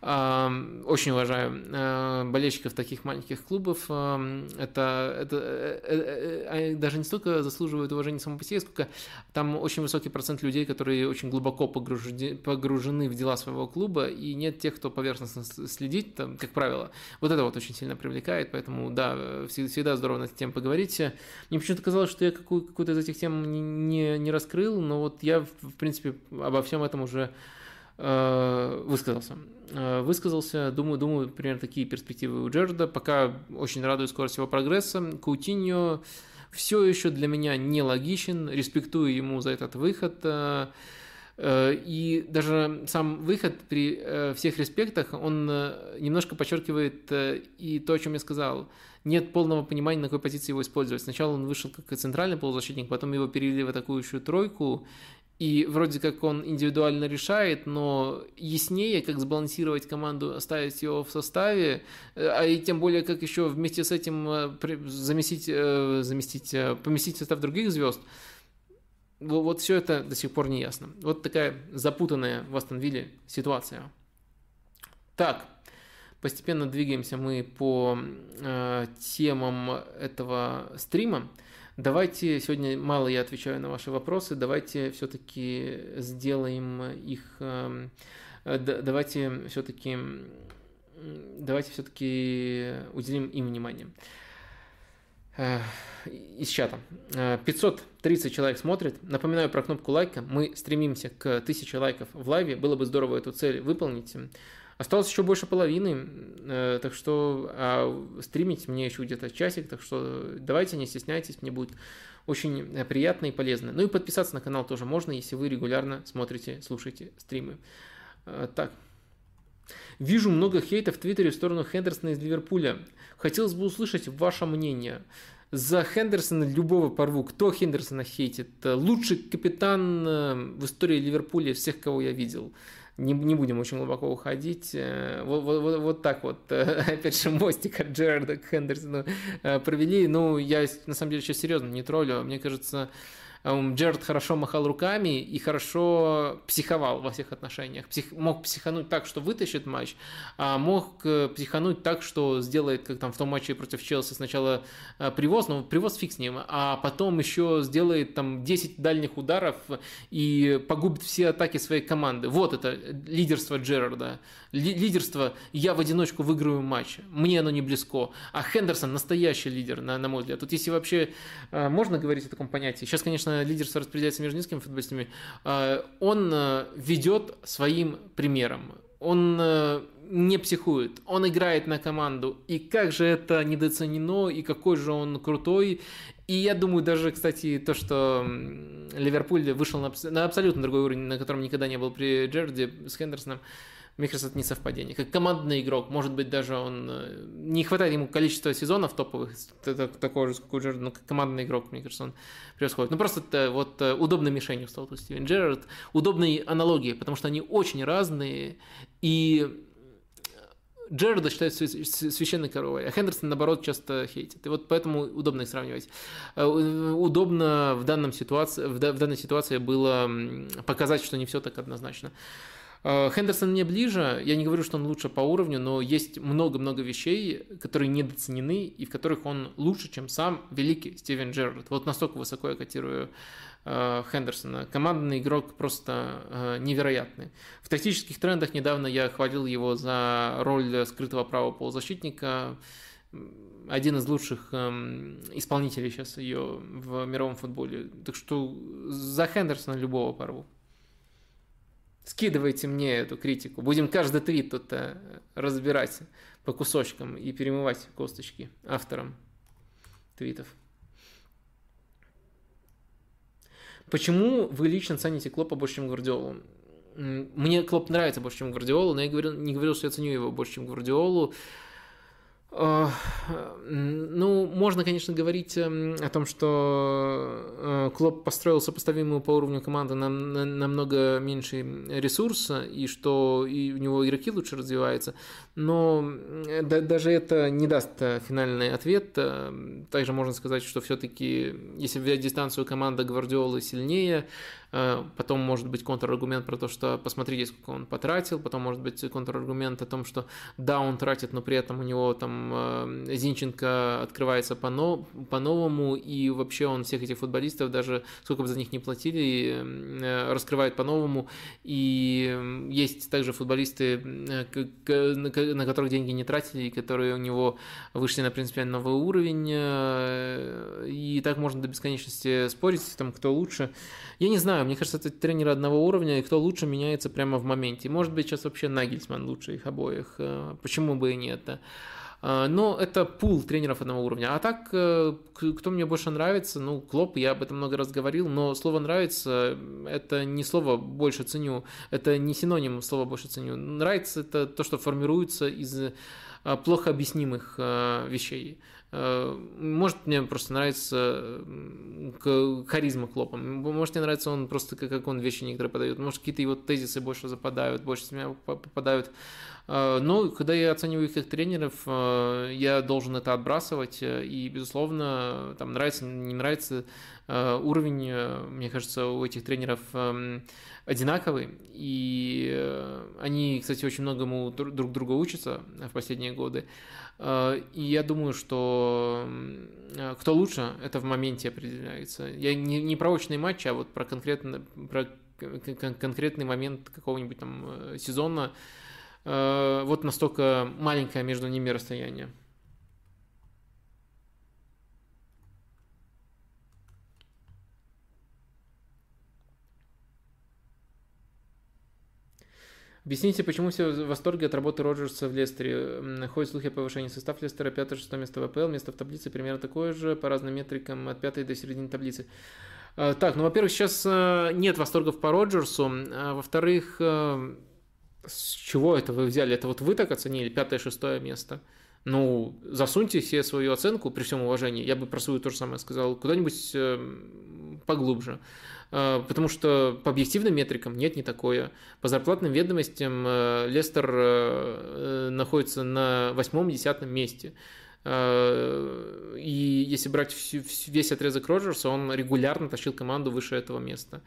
Очень уважаю э, болельщиков таких маленьких клубов. Это, это, это они даже не столько заслуживают уважения само по себе, сколько там очень высокий процент людей, которые очень глубоко погружены, погружены в дела своего клуба, и нет тех, кто поверхностно следит, там, как правило. Вот это вот очень сильно привлекает, поэтому, да, всегда здорово на эту тему поговорить. Мне почему-то казалось, что я какую- какую-то из этих тем не, не, раскрыл, но вот я, в принципе, обо всем этом уже Э, высказался. Э, высказался, думаю, думаю, примерно такие перспективы у Джерда. Пока очень радует скорость его прогресса. Каутиньо все еще для меня нелогичен, респектую ему за этот выход. Э, и даже сам выход при всех респектах, он немножко подчеркивает и то, о чем я сказал. Нет полного понимания, на какой позиции его использовать. Сначала он вышел как центральный полузащитник, потом его перевели в атакующую тройку, и вроде как он индивидуально решает, но яснее, как сбалансировать команду, оставить его в составе, э, а и тем более, как еще вместе с этим э, заместить, э, заместить поместить в состав других звезд, вот все это до сих пор не ясно. Вот такая запутанная в Астон ситуация. Так, постепенно двигаемся мы по э, темам этого стрима. Давайте, сегодня мало я отвечаю на ваши вопросы, давайте все-таки сделаем их, эм, э, давайте все-таки, давайте все-таки уделим им внимание. Э, из чата. 530 э, человек смотрит. Напоминаю про кнопку лайка. Мы стремимся к 1000 лайков в лайве. Было бы здорово эту цель выполнить. Осталось еще больше половины, э, так что а стримить мне еще где-то часик, так что давайте не стесняйтесь, мне будет очень э, приятно и полезно. Ну и подписаться на канал тоже можно, если вы регулярно смотрите, слушаете стримы. Э, так. Вижу много хейта в Твиттере в сторону Хендерсона из Ливерпуля. Хотелось бы услышать ваше мнение. За Хендерсона любого порву. Кто Хендерсона хейтит? Лучший капитан в истории Ливерпуля всех, кого я видел не, не будем очень глубоко уходить. Э, вот, вот, вот так вот, э, опять же, мостик от Джерарда к Хендерсону э, провели. Ну, я на самом деле сейчас серьезно не троллю. Мне кажется, Джерард хорошо махал руками и хорошо психовал во всех отношениях. Псих, мог психануть так, что вытащит матч, а мог э, психануть так, что сделает, как там в том матче против Челси, сначала э, привоз, но привоз фиг с ним, а потом еще сделает там 10 дальних ударов и погубит все атаки своей команды. Вот это лидерство Джерарда. Лидерство «я в одиночку выиграю матч», мне оно не близко. А Хендерсон настоящий лидер, на, на мой взгляд. Тут если вообще э, можно говорить о таком понятии. Сейчас, конечно, лидерство распределяется между низкими футболистами, а, он э, ведет своим примером. Он э, не психует, он играет на команду. И как же это недооценено, и какой же он крутой. И я думаю, даже, кстати, то, что Ливерпуль вышел на, на абсолютно другой уровень, на котором никогда не был при Джерди с Хендерсоном, Мне кажется, это не совпадение. Как командный игрок, может быть, даже он... Э, не хватает ему количества сезонов топовых, такого же, как у Джерарда, но как командный игрок, мне кажется, он превосходит. Ну, просто это вот э, удобной мишенью стал тут Стивен Джерард, удобной аналогии, потому что они очень разные, и Джерарда считают священной коровой, а Хендерсон, наоборот, часто хейтит. И вот поэтому удобно их сравнивать. Э, удобно в, данном ситуации, в данной ситуации было показать, что не все так однозначно. Э, Хендерсон мне ближе, я не говорю, что он лучше по уровню, но есть много-много вещей, которые недооценены и в которых он лучше, чем сам великий Стивен Джерард. Вот настолько высоко я котирую Э, Хендерсона. Командный игрок просто э, невероятный. В тактических трендах недавно я хвалил его за роль скрытого правого полузащитника. Один из лучших эм, исполнителей сейчас ее в мировом футболе. Так что за Хендерсона любого порву. Скидывайте мне эту критику. Будем каждый твит тут э, разбирать по кусочкам и перемывать косточки авторам твитов. Почему вы лично цените Клопа больше, чем Гвардиолу? Мне Клоп нравится больше, чем Гвардиолу, но я говорил, не говорил, что я ценю его больше, чем Гвардиолу. Ну, можно, конечно, говорить эм, о том, что э, Клоп построил сопоставимую по уровню команды на, на, намного меньше ресурса, и что и у него игроки лучше развиваются, но да, даже это не даст э, финальный ответ. Э, также можно сказать, что все-таки, если взять дистанцию, команда Гвардиолы сильнее, потом может быть контраргумент про то, что посмотрите, сколько он потратил. Потом может быть контраргумент о том, что да, он тратит, но при этом у него там э, Зинченко открывается по-новому, и вообще он всех этих футболистов, даже сколько бы за них не платили, э, раскрывает по-новому. И есть также футболисты, на которых деньги не тратили, и которые у него вышли на принципиально новый уровень. И так можно до бесконечности спорить, там, кто лучше. Я не знаю, мне кажется, это тренеры одного уровня, и кто лучше меняется прямо в моменте. Может быть, сейчас вообще Нагельсман лучше их обоих. Э, почему бы и нет? Э, но это пул тренеров одного уровня. А так, э, кто мне больше нравится, ну, Клоп, я об этом много раз говорил, но слово «нравится» — это не слово «больше ценю», это не синоним слова «больше ценю». Нравится — это то, что формируется из плохо объяснимых вещей. Э, может, мне просто нравится харизма Клопа. Может, мне нравится он просто, как он вещи некоторые подает. Может, какие-то его тезисы больше западают, больше с меня попадают. Э, но когда я оцениваю их как тренеров, э, я должен это отбрасывать. И, безусловно, там нравится, не нравится уровень, мне кажется, у этих тренеров эм, одинаковый. И они, кстати, очень многому друг друга учатся в последние годы. Э, и я думаю, что э, кто лучше, это в моменте определяется. Я не, не про очные матчи, а вот про, конкретно, про конкретный момент какого-нибудь там э, сезона. Вот настолько маленькое между ними расстояние. Объясните, почему все в восторге от работы Роджерса в Лестере? Ходят слухи о повышении состава Лестера, 5-6 место в АПЛ, место в таблице примерно такое же, по разным метрикам, от 5 до середины таблицы. А, так, ну, во-первых, сейчас э, нет восторгов по Роджерсу, а во-вторых, э, с чего это вы взяли? Это вот вы так оценили, пятое-шестое место? Ну, засуньте себе свою оценку при всем уважении. Я бы про свою то же самое сказал. Куда-нибудь э, поглубже. Э, потому что по объективным метрикам нет не такое. По зарплатным ведомостям э, Лестер э, находится на восьмом-десятом месте. И если брать весь отрезок Роджерса, он регулярно тащил команду выше этого места.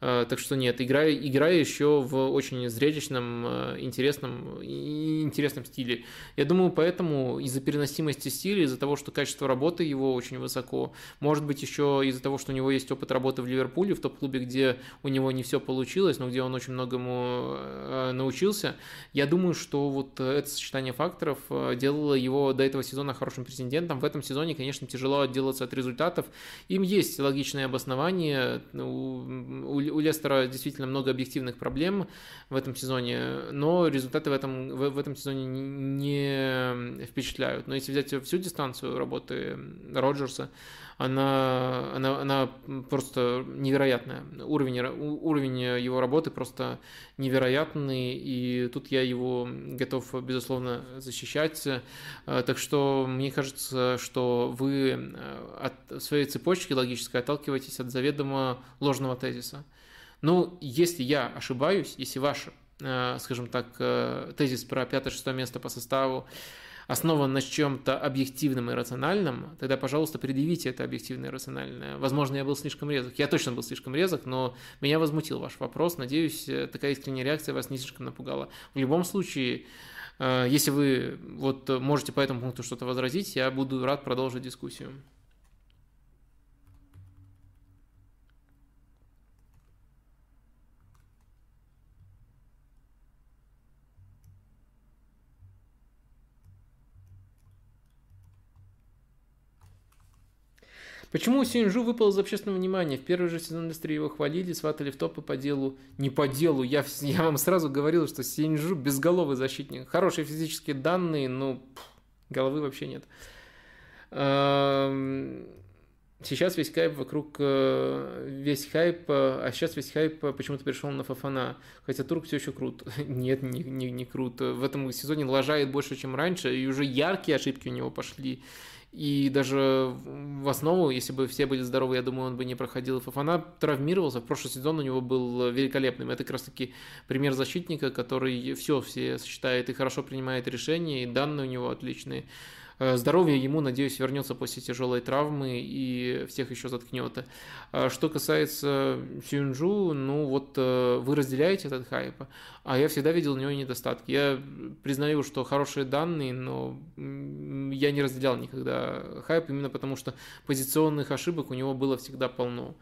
Э, так что нет, игра, игра еще в очень зрелищном, э, интересном интересном стиле. Я думаю, поэтому из-за переносимости стиля, из-за того, что качество работы его очень высоко, может быть, еще из-за того, что у него есть опыт работы в Ливерпуле, в топ-клубе, где у него не все получилось, но где он очень многому э, научился, я думаю, что вот это сочетание факторов делало его до этого сезона хорошим претендентом. В этом сезоне, конечно, тяжело отделаться от результатов. Им есть логичное обоснование. У у Лестера действительно много объективных проблем в этом сезоне, но результаты в этом, в, в этом сезоне не впечатляют. Но если взять всю дистанцию работы Роджерса, она, она, она просто невероятная. Уровень, уровень его работы просто невероятный, и тут я его готов, безусловно, защищать. Так что мне кажется, что вы от своей цепочки логической отталкиваетесь от заведомо ложного тезиса. Ну, если я ошибаюсь, если ваш, скажем так, тезис про пятое-шестое место по составу основан на чем-то объективном и рациональном, тогда, пожалуйста, предъявите это объективное и рациональное. Возможно, я был слишком резок. Я точно был слишком резок, но меня возмутил ваш вопрос. Надеюсь, э, такая искренняя реакция вас не слишком напугала. В любом случае, э, если вы вот можете по этому пункту что-то возразить, я буду рад продолжить дискуссию. Почему Синжу выпал из общественного внимания? В первый же сезон индустрии его хвалили, сватали в топы по делу. Не по делу. Я, я вам сразу говорил, что Синжу безголовый защитник. Хорошие физические данные, но пff, головы вообще нет. Сейчас весь хайп вокруг, э, весь хайп, а сейчас весь хайп почему-то перешел на Фафана, хотя Турк все еще крут. Нет, не, не, не крут. В этом сезоне лажает больше, чем раньше, и уже яркие ошибки у него пошли. И даже в основу, если бы все были здоровы, я думаю, он бы не проходил. Фафана травмировался. В прошлый сезон у него был великолепным. Это как раз таки пример защитника, который все все сочетает и хорошо принимает решения, и данные у него отличные. Э, здоровье ему, надеюсь, вернется после тяжелой травмы и всех еще заткнет. А что касается Сюнджу, ну вот э, вы разделяете этот хайп, а я всегда видел у него недостатки. Я признаю, что хорошие данные, но я не разделял никогда хайп, именно потому что позиционных ошибок у него было всегда полно.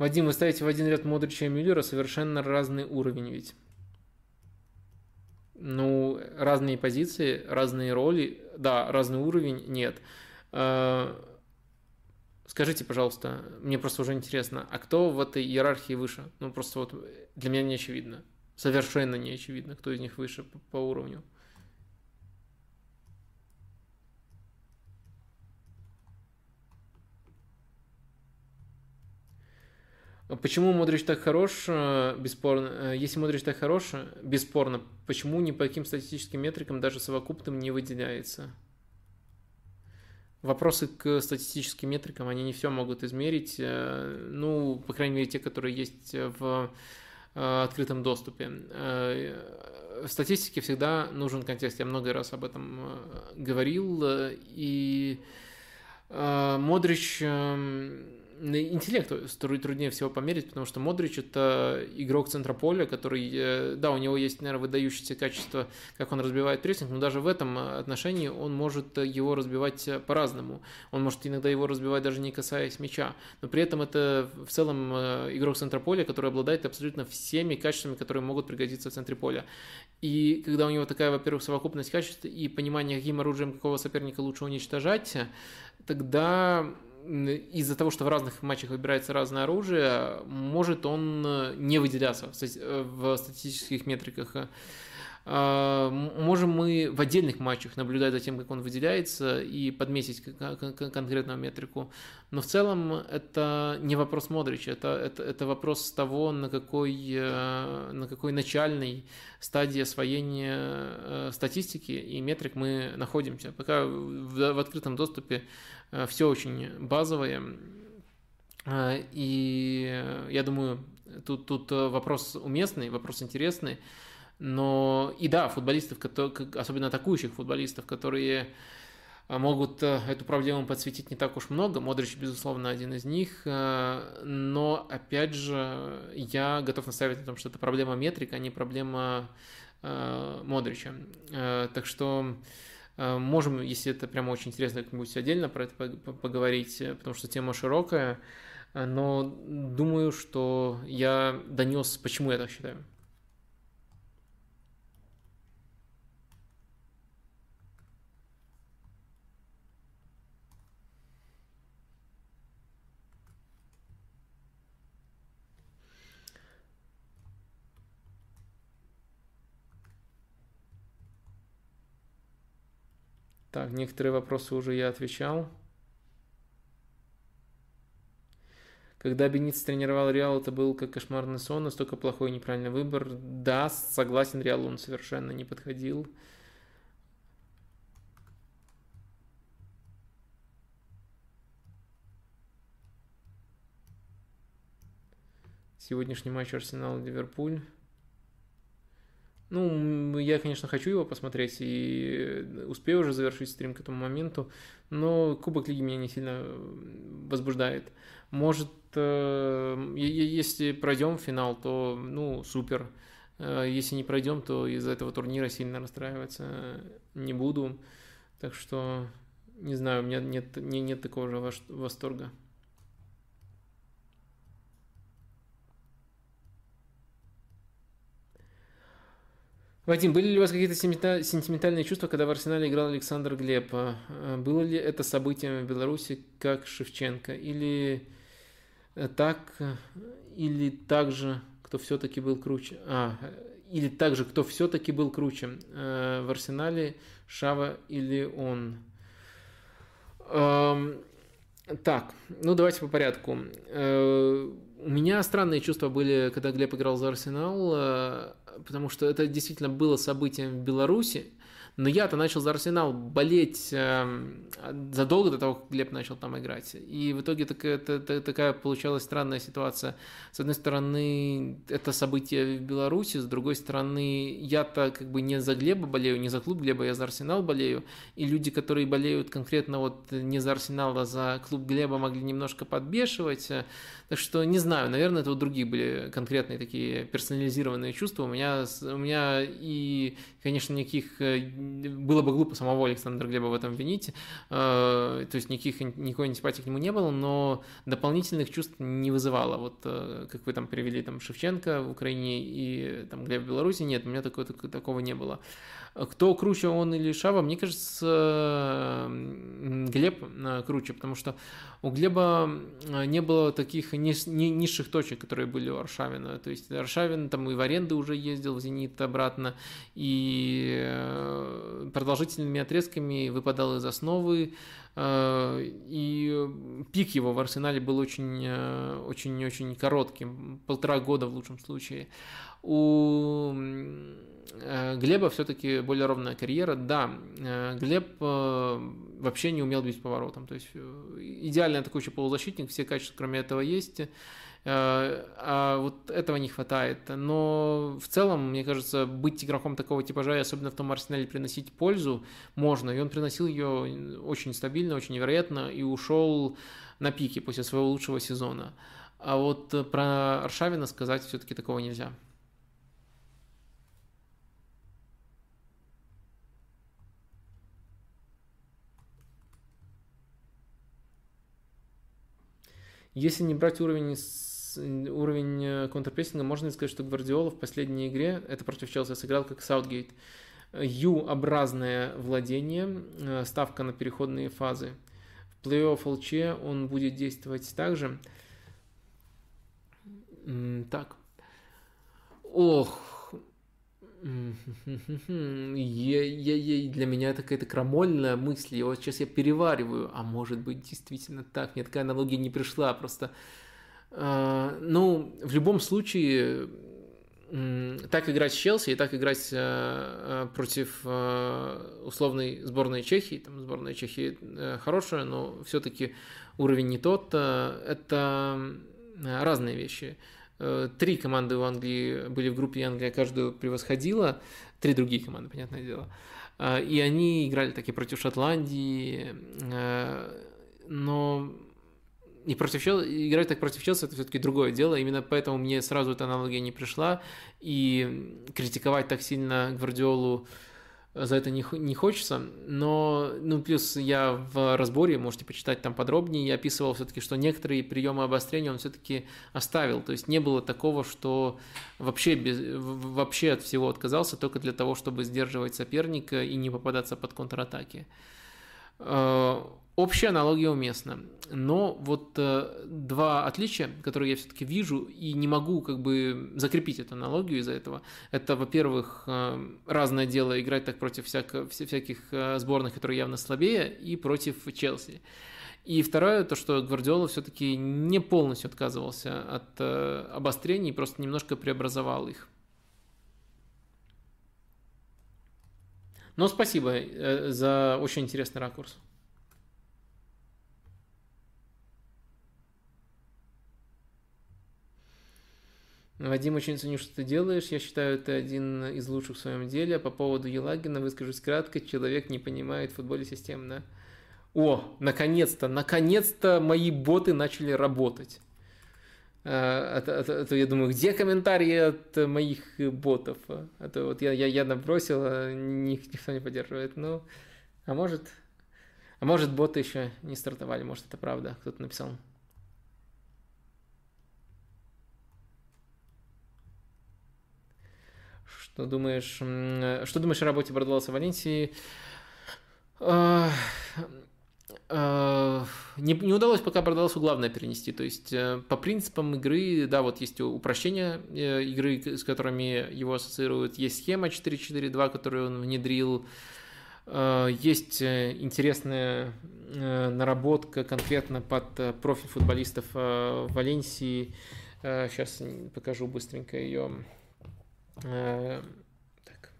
Вадим, вы ставите в один ряд Модрича и Мюллера совершенно разный уровень ведь. Ну, разные позиции, разные роли, да, разный уровень, нет. А, скажите, пожалуйста, мне просто уже интересно, а кто в этой иерархии выше? Ну, просто вот для меня не очевидно. Совершенно не очевидно, кто из них выше по, по уровню. Почему Модрич так хорош, э, бесспорно, э, если Модрич так хорош, бесспорно, почему ни по каким статистическим метрикам, даже совокупным, не выделяется? Вопросы к статистическим метрикам, они не все могут измерить, э, ну, по крайней мере, те, которые есть в открытом доступе. В статистике всегда нужен контекст, я много раз об этом говорил, и Модрич эм, интеллект труднее всего померить, потому что Модрич это игрок центра поля, который, э, да, у него есть, наверное, выдающиеся качества, как он разбивает прессинг, но даже в этом отношении он может его разбивать по-разному. Он может иногда его разбивать даже не касаясь мяча, но при этом это в целом э, игрок центра поля, который обладает абсолютно всеми качествами, которые могут пригодиться в центре поля. И когда у него такая, во-первых, совокупность качеств и понимание, каким оружием какого соперника лучше уничтожать, тогда из-за того, что в разных матчах выбирается разное оружие, может он э, не выделяться в э, статистических метриках. А, можем мы в отдельных матчах наблюдать за тем, как он выделяется, и подметить конкретную метрику. Но в целом это не вопрос Модрича, это, это, это вопрос того, на какой, э, на какой начальной стадии освоения статистики и метрик мы находимся. Пока в, в открытом доступе Э, все очень базовое. Э, и я думаю, тут, тут вопрос уместный, вопрос интересный. Но и да, футболистов, особенно атакующих футболистов, которые могут э, эту проблему подсветить не так уж много. Модрич, безусловно, один из них. Но, опять же, я готов наставить на том, что это проблема метрика, а не проблема Модрича. Так что Э, можем, если это прямо очень интересно, как-нибудь отдельно про это поговорить, э, потому что тема широкая. Э, но думаю, что я донес, почему я так считаю. Так, некоторые вопросы уже я отвечал. Когда Бениц тренировал Реал, это был как кошмарный сон, настолько плохой и неправильный выбор. Да, согласен, Реал он совершенно не подходил. Сегодняшний матч Арсенал-Ливерпуль. Ну, я, конечно, хочу его посмотреть и успею уже завершить стрим к этому моменту, но Кубок Лиги меня не сильно возбуждает. Может, э, если пройдем финал, то, ну, супер. Э, если не пройдем, то из-за этого турнира сильно расстраиваться не буду. Так что, не знаю, у меня нет, нет, нет такого же восторга. Вадим, были ли у вас какие-то сентиментальные чувства, когда в Арсенале играл Александр Глеб? А, было ли это событием в Беларуси, как Шевченко? Или так, или так же, кто все-таки был круче? А, или так же, кто все-таки был круче? Э, в Арсенале Шава или он? Так, ну давайте по порядку. Э, у меня странные чувства были, когда Глеб играл за Арсенал потому что это действительно было событием в Беларуси, но я-то начал за Арсенал болеть э, задолго до того, как Глеб начал там играть. И в итоге такая, такая получалась странная ситуация. С одной стороны, это событие в Беларуси, с другой стороны, я-то как бы не за Глеба болею, не за клуб Глеба, я за Арсенал болею. И люди, которые болеют конкретно вот не за Арсенал, а за клуб Глеба, могли немножко подбешивать. Так что не знаю, наверное, это у других были конкретные такие персонализированные чувства. У меня, у меня и, конечно, никаких э, было бы глупо самого Александра Глеба в этом винить, э, то есть никаких, никакой антипатии к нему не было, но дополнительных чувств не вызывало. Вот э, как вы там привели там Шевченко в Украине и там Глеб в Беларуси, нет, у меня такого, такого не было. Кто круче, он или Шава? Мне кажется, Глеб э, круче, потому что у Глеба э, не было таких низших точек, которые были у Аршавина. То есть Аршавин там и в аренды уже ездил в «Зенит» обратно, и э, продолжительными отрезками выпадал из основы, и пик его в Арсенале был очень-очень-очень коротким, полтора года в лучшем случае. У Глеба все-таки более ровная карьера. Да, э, Глеб э, вообще не умел бить поворотом. То есть идеальный атакующий полузащитник, все качества кроме этого есть. А вот этого не хватает. Но в целом, мне кажется, быть игроком такого типажа, и особенно в том арсенале, приносить пользу можно. И он приносил ее очень стабильно, очень невероятно, и ушел на пике после своего лучшего сезона. А вот про Аршавина сказать все-таки такого нельзя. Если не брать уровень уровень э, контрпрессинга, можно сказать, что Гвардиола в последней игре, это против Челси, сыграл как Саутгейт. Ю-образное владение, э, ставка на переходные фазы. В плей-офф ЛЧ он будет действовать так же. Так. Ох, для меня это какая-то крамольная мысль. И вот сейчас я перевариваю. А может быть, действительно так. Мне такая аналогия не пришла. Просто, э, ну, в любом случае, так играть с Челси и так играть э, против э, условной сборной Чехии. Там сборная Чехии хорошая, но все-таки уровень не тот. Это разные вещи. Э, три команды у Англии были в группе, и Англия каждую превосходила. Три другие команды, понятное дело. Э, и они играли таки против Шотландии, э, но и против Челси, играть так против Челси это все-таки другое дело. Именно поэтому мне сразу эта аналогия не пришла. И критиковать так сильно Гвардиолу за это не, не хочется, но, ну, плюс я в разборе, можете почитать там подробнее, я описывал все-таки, что некоторые приемы обострения он все-таки оставил, то есть не было такого, что вообще, без, вообще от всего отказался только для того, чтобы сдерживать соперника и не попадаться под контратаки. Общая аналогия уместна. Но вот э, два отличия, которые я все-таки вижу и не могу как бы закрепить эту аналогию из-за этого. Это, во-первых, э, разное дело играть так против всяко, всяких э, сборных, которые явно слабее, и против Челси. И второе, то, что Гвардиола все-таки не полностью отказывался от э, обострений, просто немножко преобразовал их. Но спасибо э, за очень интересный ракурс. Вадим, очень ценю, что ты делаешь. Я считаю, ты один из лучших в своем деле. По поводу Елагина выскажусь кратко. Человек не понимает в футболе системно. О, наконец-то, наконец-то мои боты начали работать. А, а, а, а то я думаю, где комментарии от моих ботов? А то вот я, я, я набросил, а никто не поддерживает. Ну, а может, а может боты еще не стартовали, может это правда, кто-то написал. Что думаешь, что думаешь о работе Бардалоса Валенсии? А, не, не удалось пока Бардалосу главное перенести. То есть э, по принципам игры, да, вот есть упрощение э, игры, с которыми его ассоциируют. Есть схема 4-4-2, которую он внедрил. Есть э, интересная наработка конкретно под профиль футболистов Валенсии. Сейчас покажу быстренько ее. Э, так,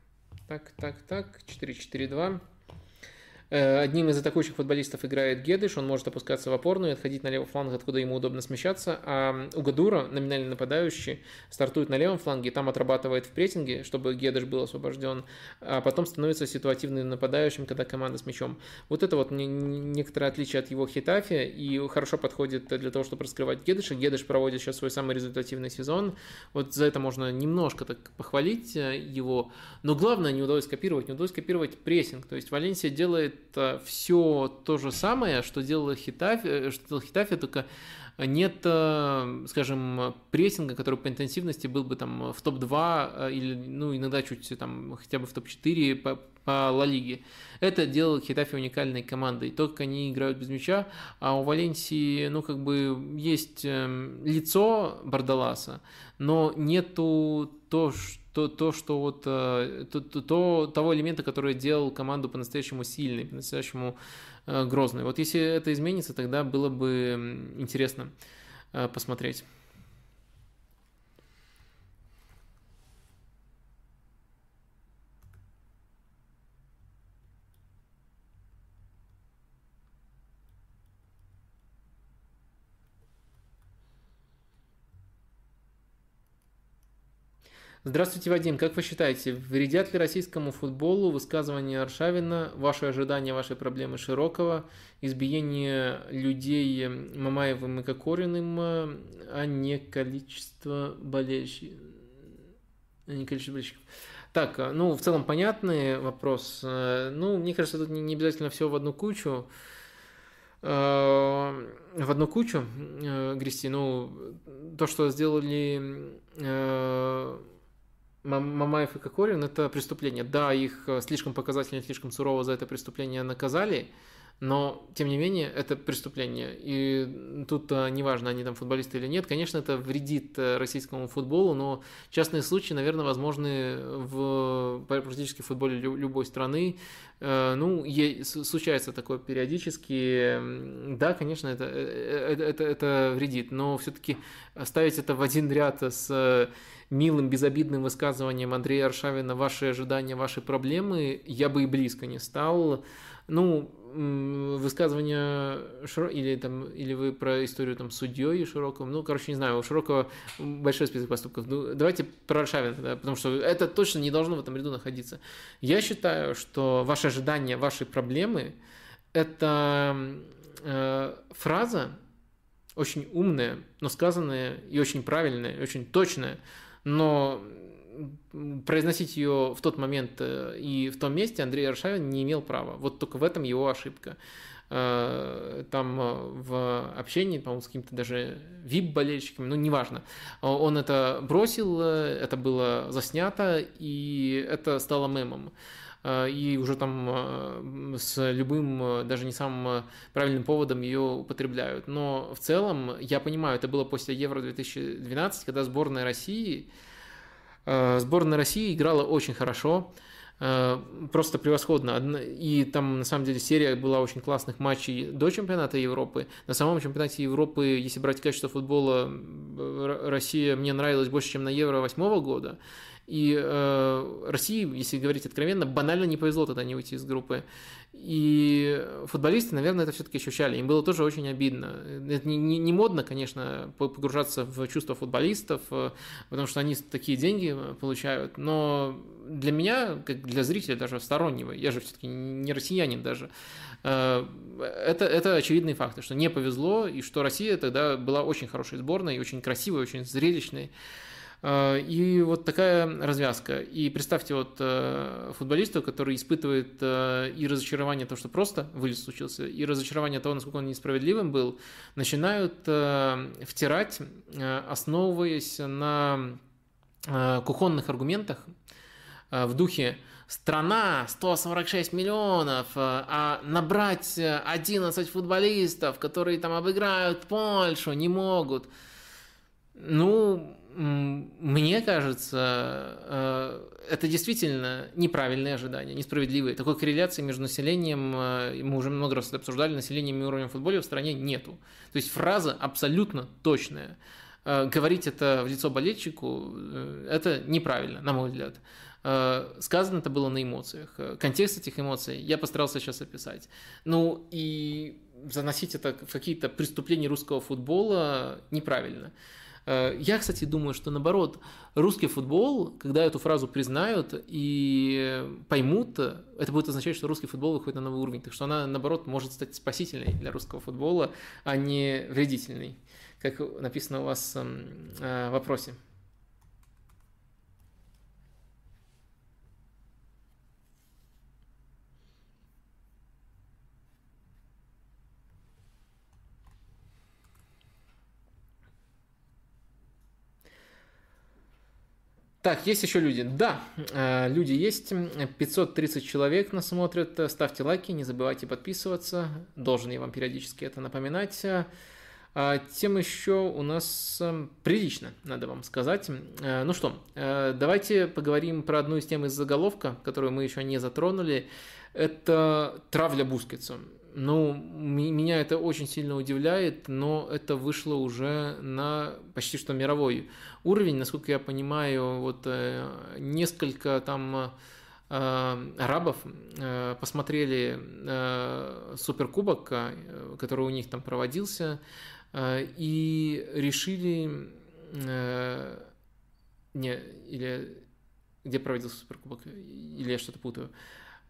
так, так, так, 4-4-2. Э, одним из атакующих футболистов играет Гедыш, он может опускаться в опорную и отходить на левый фланг, откуда ему удобно смещаться, а Угадура, номинальный нападающий, стартует на левом фланге, там отрабатывает в прессинге, чтобы Гедыш был освобожден, а потом становится ситуативным нападающим, когда команда с мячом. Вот это вот некоторое отличие от его Хитафи. И хорошо подходит для того, чтобы раскрывать Гедыша. Гедыш проводит сейчас свой самый результативный сезон, вот за это можно немножко так похвалить э, его, но главное не удалось копировать, не удалось копировать прессинг, то есть Валенсия делает это все то же самое, что делала Хитафи, э, что делала Хитафи, только нет, э, скажем, прессинга, который по интенсивности был бы там в топ-2 э, или, ну, иногда чуть там хотя бы в топ-4 по, по Ла Лиге. Это делает Хитафи уникальной командой. То, как они играют без мяча, а у Валенсии, ну, как бы есть лицо Бардаласа, но нету то, что то, то что вот э, то, то, то, того элемента, который делал команду по-настоящему сильной, по-настоящему э, грозной. Вот если это изменится, тогда было бы интересно э, посмотреть. Здравствуйте, Вадим. Как вы считаете, вредят ли российскому футболу высказывания Аршавина, ваши ожидания, ваши проблемы Широкого, избиение людей Мамаевым и Кокориным, а не количество болельщиков? А не количество болельщиков. Так, ну, в целом понятный вопрос. Ну, мне кажется, тут не обязательно все в одну кучу в одну кучу э, грести. Ну, то, что сделали э, Мамаев и Кокорин – это преступление. Да, их э, слишком показательно, слишком сурово за это преступление наказали, но, тем не менее, это преступление. И тут а, неважно, они там футболисты или нет, конечно, это вредит э, российскому футболу, но частные случаи, наверное, возможны в практически в футболе любой страны. Ну, случается такое периодически. Да, конечно, это, это, это, это вредит, но все-таки ставить это в один ряд с милым, безобидным высказыванием Андрея Аршавина «Ваши ожидания, ваши проблемы» я бы и близко не стал. Ну, высказывание Широ... или там или вы про историю там судьей Широкого, ну, короче, не знаю, у Широкого большой список поступков. Ну, давайте про Аршавина тогда, потому что это точно не должно в этом ряду находиться. Я считаю, что ваши ожидания, ваши проблемы – это э, фраза очень умная, но сказанная и очень правильная, и очень точная, но произносить ее в тот момент э, и в том месте Андрей Аршавин не имел права. Вот только в этом его ошибка. там в общении, по-моему, с какими-то даже вип-болельщиками, ну, неважно. Он это бросил, это было заснято, и это стало мемом. Э, и уже там э, с любым, э, даже не самым правильным поводом ее употребляют. Но в целом, я понимаю, это было после Евро 2012, когда сборная России, сборная России играла очень хорошо, просто превосходно. И там, на самом деле, серия была очень классных матчей до чемпионата Европы. На самом чемпионате Европы, если брать качество футбола, Россия мне нравилась больше, чем на Евро восьмого года. И э, России, если говорить откровенно, банально не повезло тогда не уйти из группы. И футболисты, наверное, это все-таки ощущали. Им было тоже очень обидно. Это не, не, не модно, конечно, погружаться в чувства футболистов, э, потому что они такие деньги получают. Но для меня, как для зрителя, даже стороннего, я же все-таки не россиянин даже, э, это, это очевидные факты, что не повезло, и что Россия тогда была очень хорошей сборной, очень красивой, очень зрелищной. А, и вот такая развязка. И представьте вот э, футболиста, который испытывает э, и разочарование того, что просто вылез случился, и разочарование того, насколько он несправедливым был, начинают э, втирать, основываясь на кухонных аргументах в духе страна 146 миллионов, а набрать 11 футболистов, которые там обыграют Польшу, не могут. Ну, мне кажется, э, это действительно неправильные ожидания, несправедливые. Такой корреляции между населением, э, мы уже много раз это обсуждали, населением и уровнем футбола в стране нету. То есть фраза абсолютно точная. Э, говорить это в лицо болельщику, это неправильно, на мой взгляд. Сказано это было на эмоциях. Контекст этих эмоций я постарался сейчас описать. Ну и заносить это в какие-то преступления русского футбола неправильно. Э, я, кстати, думаю, что наоборот, русский футбол, когда эту фразу признают и поймут, это будет означать, что русский футбол выходит на новый уровень. Так что она, наоборот, может стать спасительной для русского футбола, а не вредительной, как написано у вас эм, э, в вопросе. Так, есть еще люди. Да, э, люди есть. 530 человек нас смотрят. Ставьте лайки, не забывайте подписываться. Должен я вам периодически это напоминать. А, тем еще у нас э, прилично, надо вам сказать. Э, ну что, давайте поговорим про одну из тем из заголовка, которую мы еще не затронули. Это травля Бускетса. Ну, меня это очень сильно удивляет, но это вышло уже на почти что мировой уровень. Насколько я понимаю, вот э, несколько там э, арабов э, посмотрели суперкубок, который у них там проводился, и решили, не, или где проводился суперкубок, или я что-то путаю,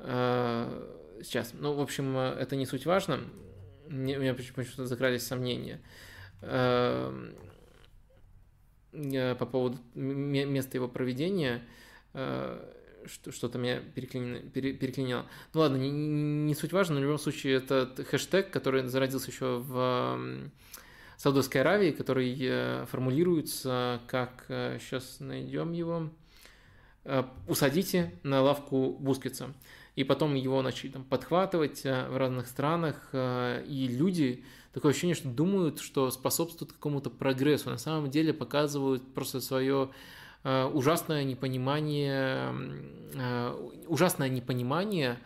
сейчас. Ну, в общем, это не суть важно. Мне, у меня почему-то закрались сомнения эм, по поводу места его проведения. Э, что-то меня переклинило. Ну ладно, не, не суть важно, но в любом случае этот хэштег, который зародился еще в Саудовской Аравии, который э, формулируется как, сейчас э, найдем его, усадите на лавку Бускетса и потом его начали там подхватывать э, в разных странах, э, и люди, такое ощущение, что думают, что способствуют какому-то прогрессу, на самом деле показывают просто свое э, ужасное непонимание, ужасное непонимание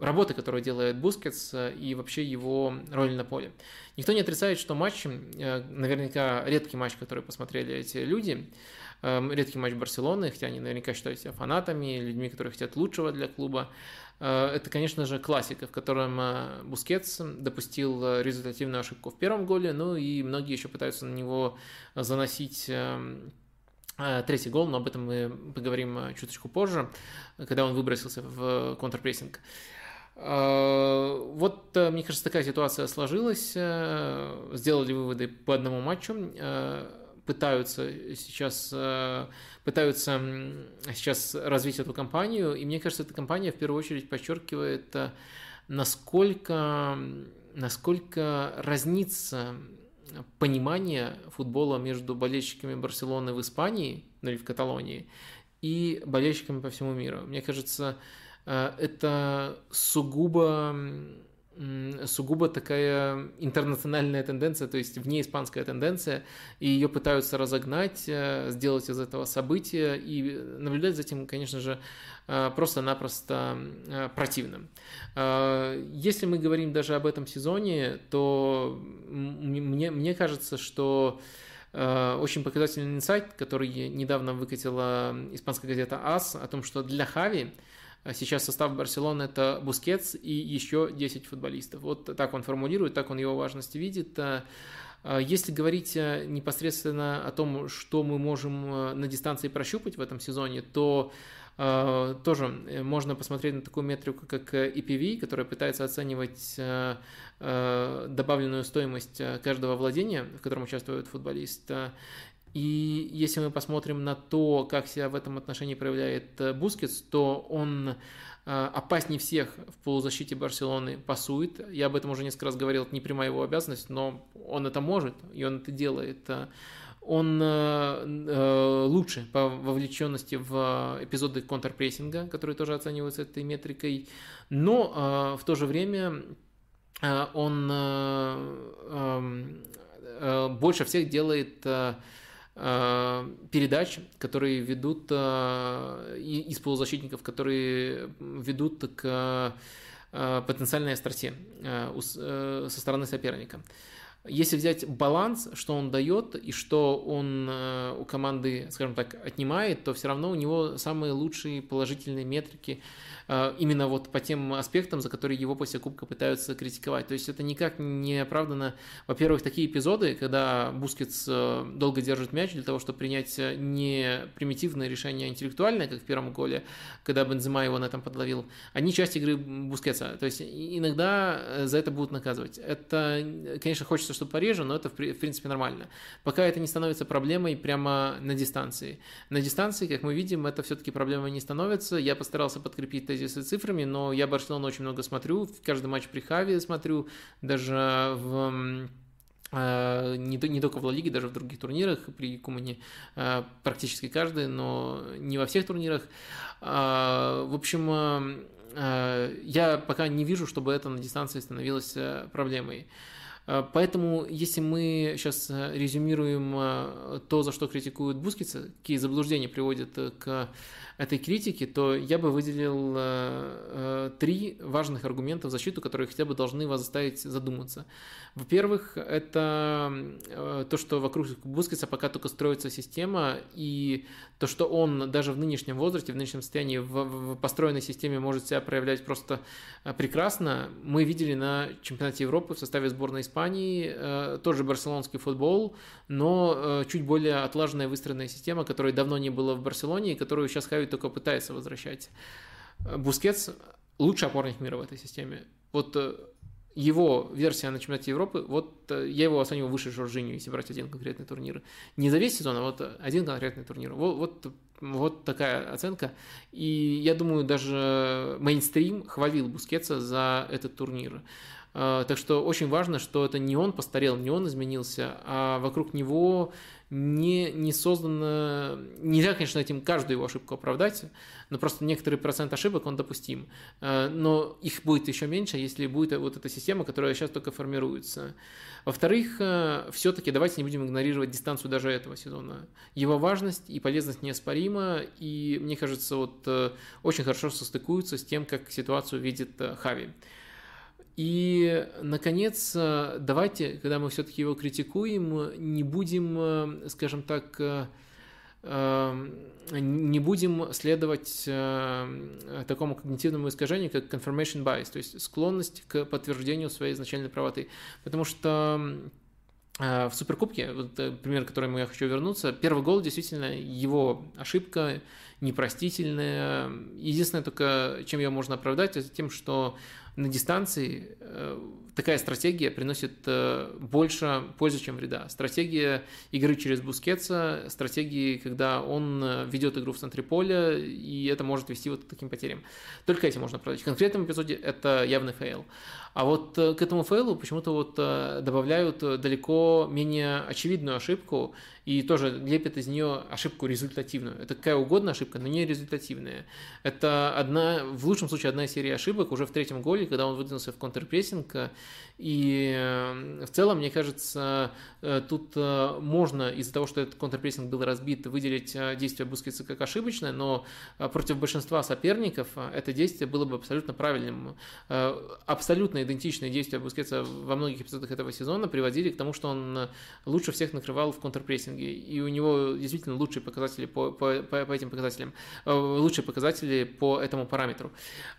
работы, которую делает Бускетс и вообще его роль на поле. Никто не отрицает, что матч, наверняка редкий матч, который посмотрели эти люди, редкий матч Барселоны, хотя они наверняка считают себя фанатами, людьми, которые хотят лучшего для клуба. Э, это, конечно же, Класико, в котором э, Бускетс допустил э, результативную ошибку в первом голе, ну и многие еще пытаются на него заносить эм, третий гол, но об этом мы поговорим чуточку позже, когда он выбросился в контрпрессинг. Вот, мне кажется, такая ситуация сложилась. Сделали выводы по одному матчу пытаются сейчас, э, пытаются сейчас развить эту компанию, и мне кажется, эта компания в первую очередь подчеркивает э, насколько, насколько разнится понимание футбола между болельщиками Барселоны в Испании, ну или в Каталонии, и болельщиками по всему миру. Мне кажется, э, это сугубо сугубо такая интернациональная тенденция, то есть внеиспанская тенденция, и ее пытаются разогнать, э, сделать из этого события, и наблюдать за этим, конечно же, э, просто-напросто противно. Если мы говорим даже об этом сезоне, то мне, мне кажется, что Э, очень показательный инсайт, который недавно выкатила испанская газета АС, о том, что для Хави э, сейчас состав Барселоны это Бускетс и еще 10 футболистов. Вот так он формулирует, так он его важность видит. Э, если говорить непосредственно о том, что мы можем на дистанции прощупать в этом сезоне, то а, тоже э, можно посмотреть на такую метрику, как э, EPV, которая пытается оценивать э, добавленную стоимость каждого владения, в котором участвует футболист. И если мы посмотрим на то, как себя в этом отношении проявляет Бускетс, то он опаснее всех в полузащите Барселоны пасует. Я об этом уже несколько раз говорил, это не прямая его обязанность, но он это может, и он это делает он э, э, лучше по вовлеченности в эпизоды контрпрессинга, которые тоже оцениваются этой метрикой, но э, в то же время он эм, больше всех делает передач, которые ведут из полузащитников, которые ведут к потенциальной остроте со стороны соперника. Если взять баланс, что он дает и что он э, у команды, скажем так, отнимает, то все равно у него самые лучшие положительные метрики – а, именно вот по тем аспектам, за которые его после Кубка пытаются критиковать. То есть это никак не оправдано. Во-первых, такие эпизоды, когда Бускетс э, долго держит мяч для того, чтобы принять э, не примитивное решение, а интеллектуальное, как в первом голе, когда Бензема его на этом подловил, они часть игры Бускетса. То есть иногда э, за это будут наказывать. Это, конечно, хочется, чтобы пореже, но это в принципе нормально. Пока это не становится проблемой прямо на дистанции. На дистанции, как мы видим, это все-таки проблема не становится. Я постарался подкрепить тезисы цифрами, но я Барселону очень много смотрю, каждый матч при Хаве смотрю, даже в э, не, не только в Ла Лиге, даже в других турнирах при Кумане э, практически каждый, но не во всех турнирах. Э, в общем, я пока не вижу, чтобы это на дистанции становилось проблемой. Поэтому, если мы сейчас резюмируем то, за что критикуют Бускица, какие заблуждения приводят к этой критики, то я бы выделил э, э, три важных аргумента в защиту, которые хотя бы должны вас заставить задуматься. Во-первых, это э, то, что вокруг Бускетса пока только строится система, и то, что он даже в нынешнем возрасте, в нынешнем состоянии, в, в построенной системе может себя проявлять просто э, прекрасно. Мы видели на чемпионате Европы в составе сборной Испании э, тоже барселонский футбол, но чуть более отлаженная выстроенная система, которой давно не было в Барселоне, и которую сейчас Хави только пытается возвращать. Бускетс лучший опорник мира в этой системе. Вот его версия на чемпионате Европы, вот э, я его оцениваю выше Жоржиню, если брать один конкретный турнир. Не за весь сезон, а вот один конкретный турнир. Вот, вот, вот такая оценка. И я думаю, даже мейнстрим хвалил Бускетса за этот турнир. Э, так что очень важно, что это не он постарел, не он изменился, а вокруг него не, не создано... Нельзя, конечно, этим каждую его ошибку оправдать, но просто некоторый процент ошибок он допустим. Э, но их будет еще меньше, если будет вот эта система, которая сейчас только формируется. Во-вторых, э, все-таки давайте не будем игнорировать дистанцию даже этого сезона. Его важность и полезность неоспорима, и мне кажется, вот очень хорошо состыкуются с тем, как ситуацию видит Хави. И, наконец, э, давайте, когда мы все-таки его критикуем, не будем, э, скажем так, э, не будем следовать такому когнитивному искажению, как confirmation bias, то есть склонность к подтверждению своей изначальной правоты. Потому что в Суперкубке, вот пример, к которому я хочу вернуться, первый гол действительно его ошибка непростительная. Единственное только, чем ее можно оправдать, это тем, что на дистанции такая стратегия приносит э, больше пользы, чем вреда. Стратегия игры через Бускетса, стратегии, когда он э, ведет игру в центре поля, и это может вести вот к таким потерям. Только этим можно продать. В конкретном эпизоде это явный фейл. А вот э, к этому фейлу почему-то вот добавляют далеко менее очевидную ошибку, и тоже лепят из нее ошибку результативную. Это какая угодно ошибка, но не результативная. Это одна, в лучшем случае одна серия ошибок уже в третьем голе, когда он выдвинулся в контрпрессинг, и э, в целом, мне кажется, э, тут э, можно из-за того, что этот контрпрессинг был разбит, выделить действие Бускетса как ошибочное, но против большинства соперников это действие было бы абсолютно правильным. Абсолютно идентичные действия Бускетса во многих эпизодах этого сезона приводили к тому, что он лучше всех накрывал в контрпрессинге, и у него действительно лучшие показатели по, по, по, по этим показателям, лучшие показатели по этому параметру.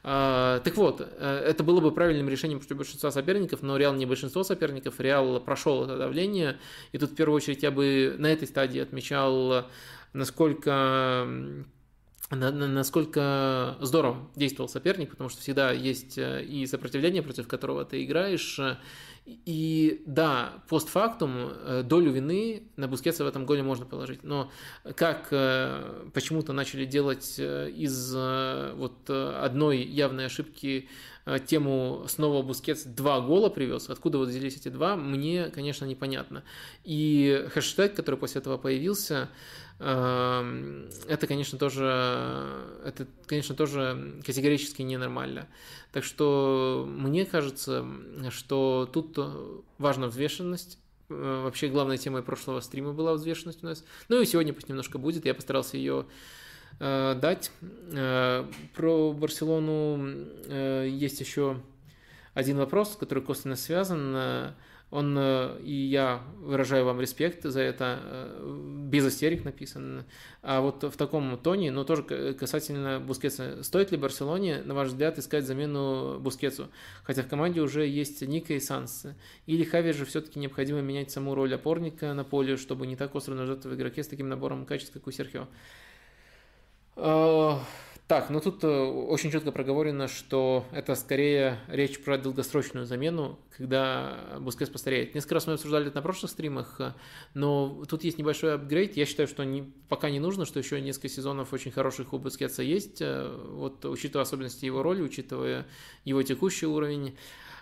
Так вот, это было бы правильным решением против большинства соперников, но Реал не большинство соперников, Реал прошел это давление, и тут в первую очередь я бы на этой стадии отмечал, насколько насколько здорово действовал соперник, потому что всегда есть э, и сопротивление, против которого ты играешь. И да, постфактум э, долю вины на Бускетса в этом голе можно положить. Но как э, почему-то начали делать из вот одной явной ошибки тему снова Бускетс два гола привез, откуда вот взялись эти два, мне, конечно, непонятно. И хэштег, который после этого появился, эм, это, конечно, тоже, это, конечно, тоже категорически ненормально. Так что мне кажется, что тут важна взвешенность, э, Вообще главной темой прошлого стрима была взвешенность у нас. Ну и сегодня пусть немножко будет. Я постарался ее Э, дать. Э, про Барселону э, есть еще один вопрос, который косвенно связан. Он, и я выражаю вам респект за это, без истерик написан. А вот в таком тоне, но тоже касательно Бускетса. Стоит ли Барселоне, на ваш взгляд, искать замену Бускетсу? Хотя в команде уже есть Нико и Санс. Или Хави же все-таки необходимо менять саму роль опорника на поле, чтобы не так остро нуждаться в игроке с таким набором качеств, как у Серхио? А, так, ну тут э, очень четко проговорено, что это скорее речь про долгосрочную замену, когда Бускетс постареет. Несколько раз мы обсуждали это на прошлых стримах, э, но тут есть небольшой апгрейд. Я считаю, что не, пока не нужно, что еще несколько сезонов очень хороших у Бускетса есть. Э, вот учитывая особенности его роли, учитывая его текущий уровень,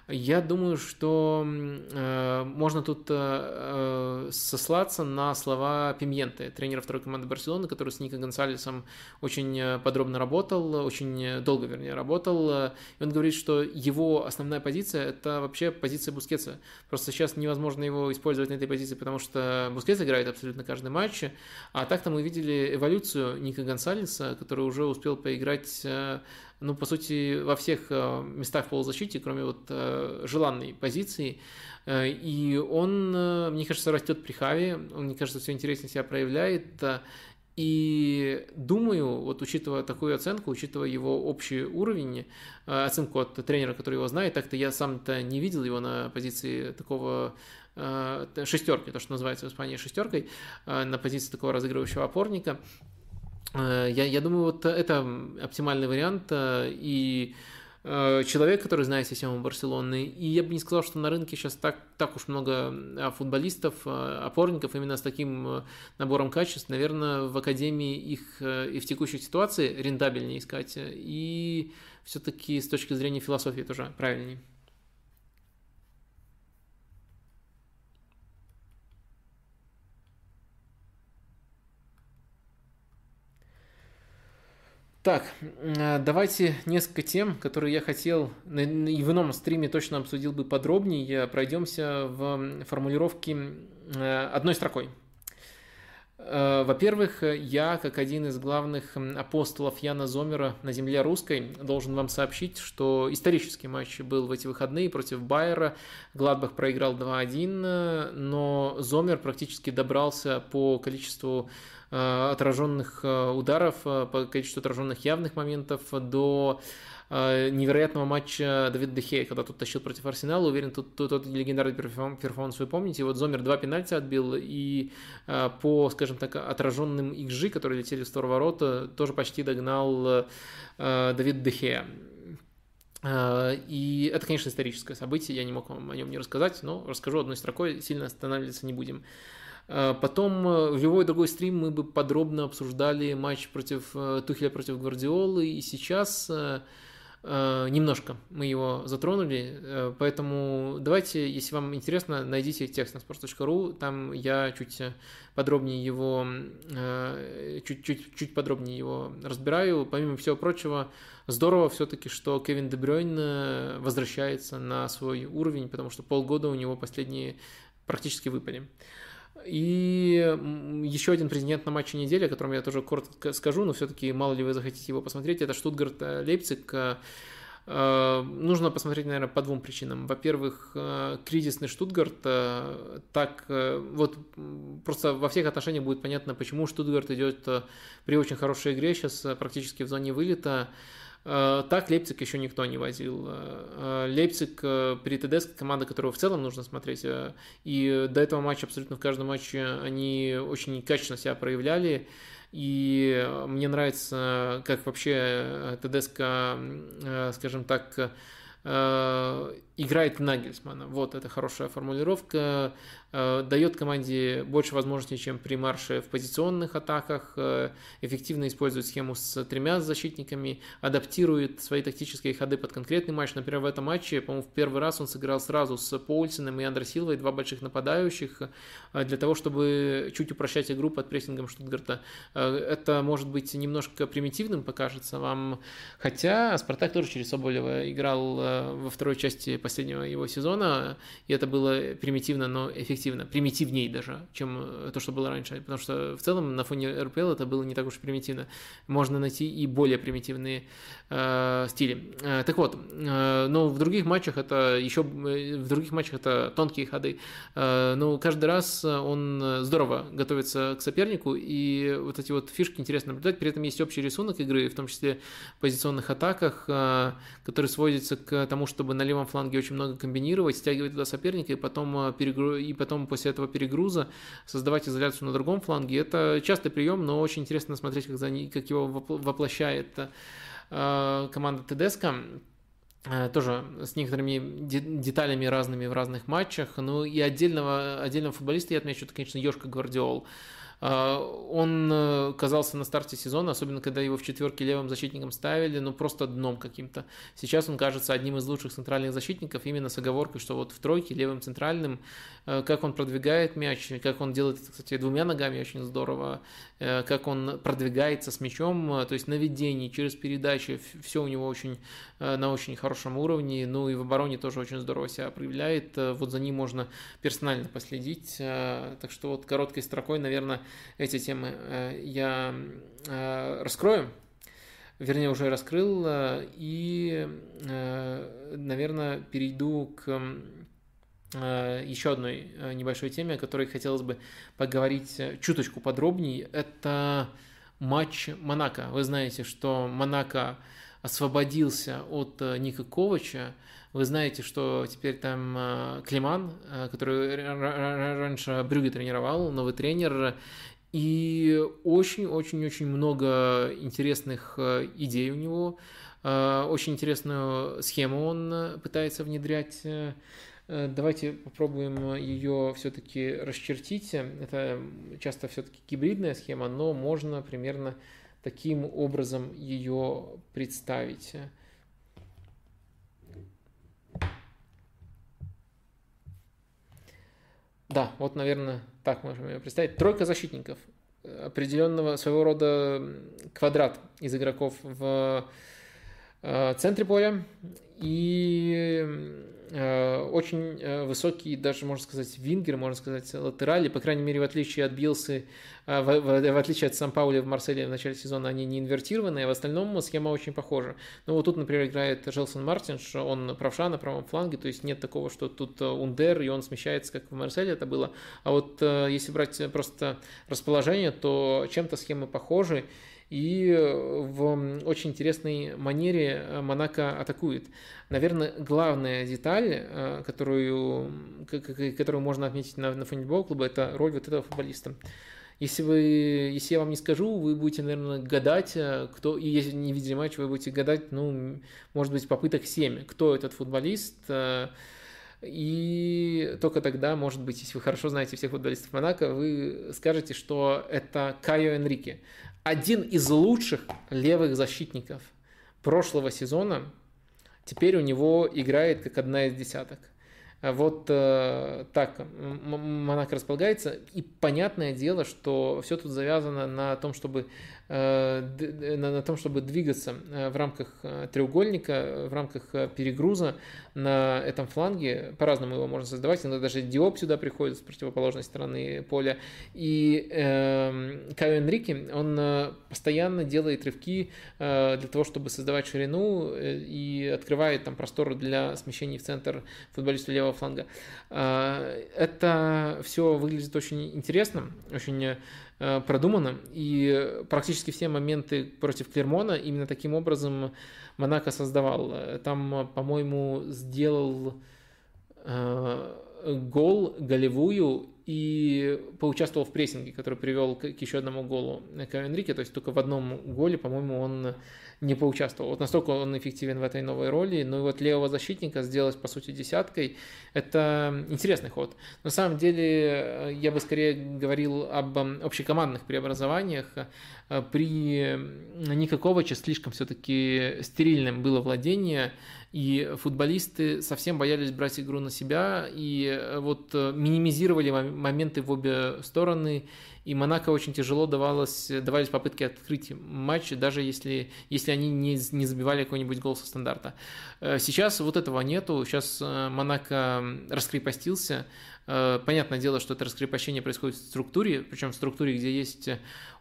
я думаю, что э, можно тут э, э, сослаться на слова Пимьенты, тренера второй команды Барселоны, который с Нико Гонсалесом очень э, подробно работал, очень долго, вернее, работал. И он говорит, что его основная позиция – это вообще позиция Бускетса. Просто сейчас невозможно его использовать на этой позиции, потому что Бускетс играет абсолютно каждый матч. А так-то мы видели эволюцию Нико Гонсалеса, который уже успел поиграть э, ну, по сути, во всех э, местах полузащиты, кроме вот э, желанной позиции. Э, и он, мне кажется, растет при Хави, он, мне кажется, все интереснее себя проявляет. И думаю, вот учитывая такую оценку, учитывая его общий уровень, оценку от тренера, который его знает, так-то я сам-то не видел его на позиции такого шестерки, то, что называется в Испании шестеркой, на позиции такого разыгрывающего опорника. Э, я, я думаю, вот это оптимальный вариант. Э, и э, человек, который знает систему Барселоны. И я бы не сказал, что на рынке сейчас так, так уж много футболистов, опорников именно с таким набором качеств. Наверное, в Академии их и в текущей ситуации рентабельнее искать. И все-таки с точки зрения философии тоже правильнее. Так, э, давайте несколько тем, которые я хотел и в ином стриме точно обсудил бы подробнее. Пройдемся в формулировке э, одной строкой. Э, во-первых, я, как один из главных апостолов Яна Зомера на земле русской, должен вам сообщить, что исторический матч был в эти выходные против Байера. Гладбах проиграл 2-1, но Зомер практически добрался по количеству Э, отраженных э, ударов, э, по количеству отраженных явных моментов до невероятного матча Давид Дехея, когда тут тащил против Арсенала. Уверен, тут, тот легендарный перформанс вы помните. Вот Зомер два пенальти отбил, и по, скажем так, отраженным XG, которые летели в сторону ворота, тоже почти догнал Давид Дехея. И это, конечно, историческое событие, я не мог вам о нем не рассказать, но расскажу одной строкой, сильно останавливаться не будем. Потом в любой другой стрим мы бы подробно обсуждали матч против Тухеля против Гвардиолы, и сейчас Э, немножко мы его затронули, э, поэтому давайте, если вам интересно, найдите текст на sports.ru, там я чуть подробнее его, чуть-чуть э, чуть подробнее его разбираю. Помимо всего прочего, здорово все-таки, что Кевин Дебрёйн возвращается на свой уровень, потому что полгода у него последние практически выпали. И еще один президент на матче недели, о котором я тоже коротко скажу, но все-таки мало ли вы захотите его посмотреть, это Штутгарт-Лейпциг. Э, э, нужно посмотреть, наверное, по двум причинам. Во-первых, э, кризисный Штутгарт, так вот просто во всех отношениях будет понятно, почему Штутгарт идет при очень хорошей игре, сейчас практически в зоне вылета. Э, так Лейпциг еще никто не возил. Э, э, Лейпциг при ТДС команда, которую в целом нужно смотреть. И до этого матча абсолютно в каждом матче они очень качественно себя проявляли. И мне нравится, как вообще ТДСК, скажем так, играет Нагельсмана. Вот, это хорошая формулировка. Э, дает команде больше возможностей, чем при марше в позиционных атаках, э, эффективно использует схему с тремя защитниками, адаптирует свои тактические ходы под конкретный матч. Например, в этом матче, по-моему, в первый раз он сыграл сразу с Поульсеном и Андер Силвой, два больших нападающих, э, для того, чтобы чуть упрощать игру под прессингом Штутгарта. Это может быть немножко примитивным покажется вам, хотя Спартак тоже через Соболева играл во второй части последнего его сезона, и это было примитивно, но эффективно, примитивнее даже, чем э, то, что было раньше, потому что в целом на фоне РПЛ это было не так уж примитивно. Можно найти и более примитивные э, стили. Э, так вот, э, но в других матчах это еще, э, в других матчах это тонкие ходы. Э, но каждый раз он здорово готовится к сопернику, и вот эти вот фишки интересно наблюдать. При этом есть общий рисунок игры, в том числе позиционных атаках, э, который сводится к тому, чтобы на левом фланге очень много комбинировать, стягивать туда соперника и потом, э, перегру... и потом после этого перегруза создавать изоляцию на другом фланге. Это частый прием, но очень интересно смотреть, как, за... как его воплощает э, команда Тедеско э, тоже с некоторыми деталями разными в разных матчах. Ну и отдельного, отдельного футболиста я отмечу, это, конечно, Йошка Гвардиол. А, он э, казался на старте сезона, особенно когда его в четверке левым защитником ставили, ну просто дном каким-то. Сейчас он кажется одним из лучших центральных защитников, именно с оговоркой, что вот в тройке левым центральным, э, как он продвигает мяч, как он делает кстати, двумя ногами очень здорово, как он продвигается с мячом, то есть на ведении, через передачи, все у него очень на очень хорошем уровне, ну и в обороне тоже очень здорово себя проявляет, вот за ним можно персонально последить, так что вот короткой строкой, наверное, эти темы э, я э, раскрою, вернее, уже раскрыл, э, и, наверное, перейду к еще одной небольшой теме, о которой хотелось бы поговорить чуточку подробнее. Это матч Монако. Вы знаете, что Монако освободился от Ника Ковача. Вы знаете, что теперь там Климан, который раньше Брюге тренировал, новый тренер, и очень-очень-очень много интересных э, идей у него. Э, очень интересную схему он э, пытается внедрять. Давайте попробуем ее все-таки расчертить. Это часто все-таки гибридная схема, но можно примерно таким образом ее представить. Да, вот, наверное, так можем ее представить. Тройка защитников. Определенного своего рода квадрат из игроков в э, центре поля и Э, очень э, высокий, даже можно сказать, вингер, можно сказать, латерали, по крайней мере, в отличие от Билсы, э, в, в, в отличие от Сан-Паули в Марселе в начале сезона, они не инвертированные, а в остальном схема очень похожа. Ну вот тут, например, играет Желсон Мартинш, он правша на правом фланге, то есть нет такого, что тут Ундер, и он смещается, как в Марселе это было. А вот если брать просто расположение, то чем-то схемы похожи, и в очень интересной манере Монако атакует. Наверное, главная деталь, э, которую, которую можно отметить на, на фоне клуба, это роль вот этого футболиста. Если, вы, если я вам не скажу, вы будете, наверное, гадать, кто, и если не видели матч, вы будете гадать, ну, может быть, попыток 7, кто этот футболист, и только тогда, может быть, если вы хорошо знаете всех футболистов Монако, вы скажете, что это Кайо Энрике. Один из лучших левых защитников прошлого сезона. Теперь у него играет как одна из десяток. Вот э, так Монако располагается. И понятное дело, что все тут завязано на том, чтобы на том, чтобы двигаться э, в рамках э, треугольника, в рамках перегруза на этом фланге. По-разному его можно создавать. Иногда даже Диоп сюда приходит с противоположной стороны поля. И э, Кайо Энрике, он постоянно делает рывки для того, чтобы создавать ширину и открывает там простор для смещений в центр футболиста левого фланга. Это все выглядит очень интересно, очень Э, продумано, и практически все моменты против Клермона именно таким образом Монако создавал. Там, по-моему, сделал э, гол голевую и поучаствовал в прессинге, который привел к еще одному голу Энрике, то есть только в одном голе, по-моему, он не поучаствовал. Вот настолько он эффективен в этой новой роли. Ну и вот левого защитника сделать, по сути, десяткой – это интересный ход. На самом деле, э, я бы скорее говорил об общекомандных преобразованиях. Э, при Никаковиче слишком все-таки стерильным было владение, и футболисты совсем боялись брать игру на себя, и э, вот минимизировали моменты в обе стороны, и Монако очень тяжело давалось, давались попытки открыть матч, даже если, если они не, не забивали какой-нибудь гол со стандарта. Э, сейчас вот этого нету, сейчас э, Монако раскрепостился, понятное дело, что это раскрепощение происходит в структуре, причем в структуре, где есть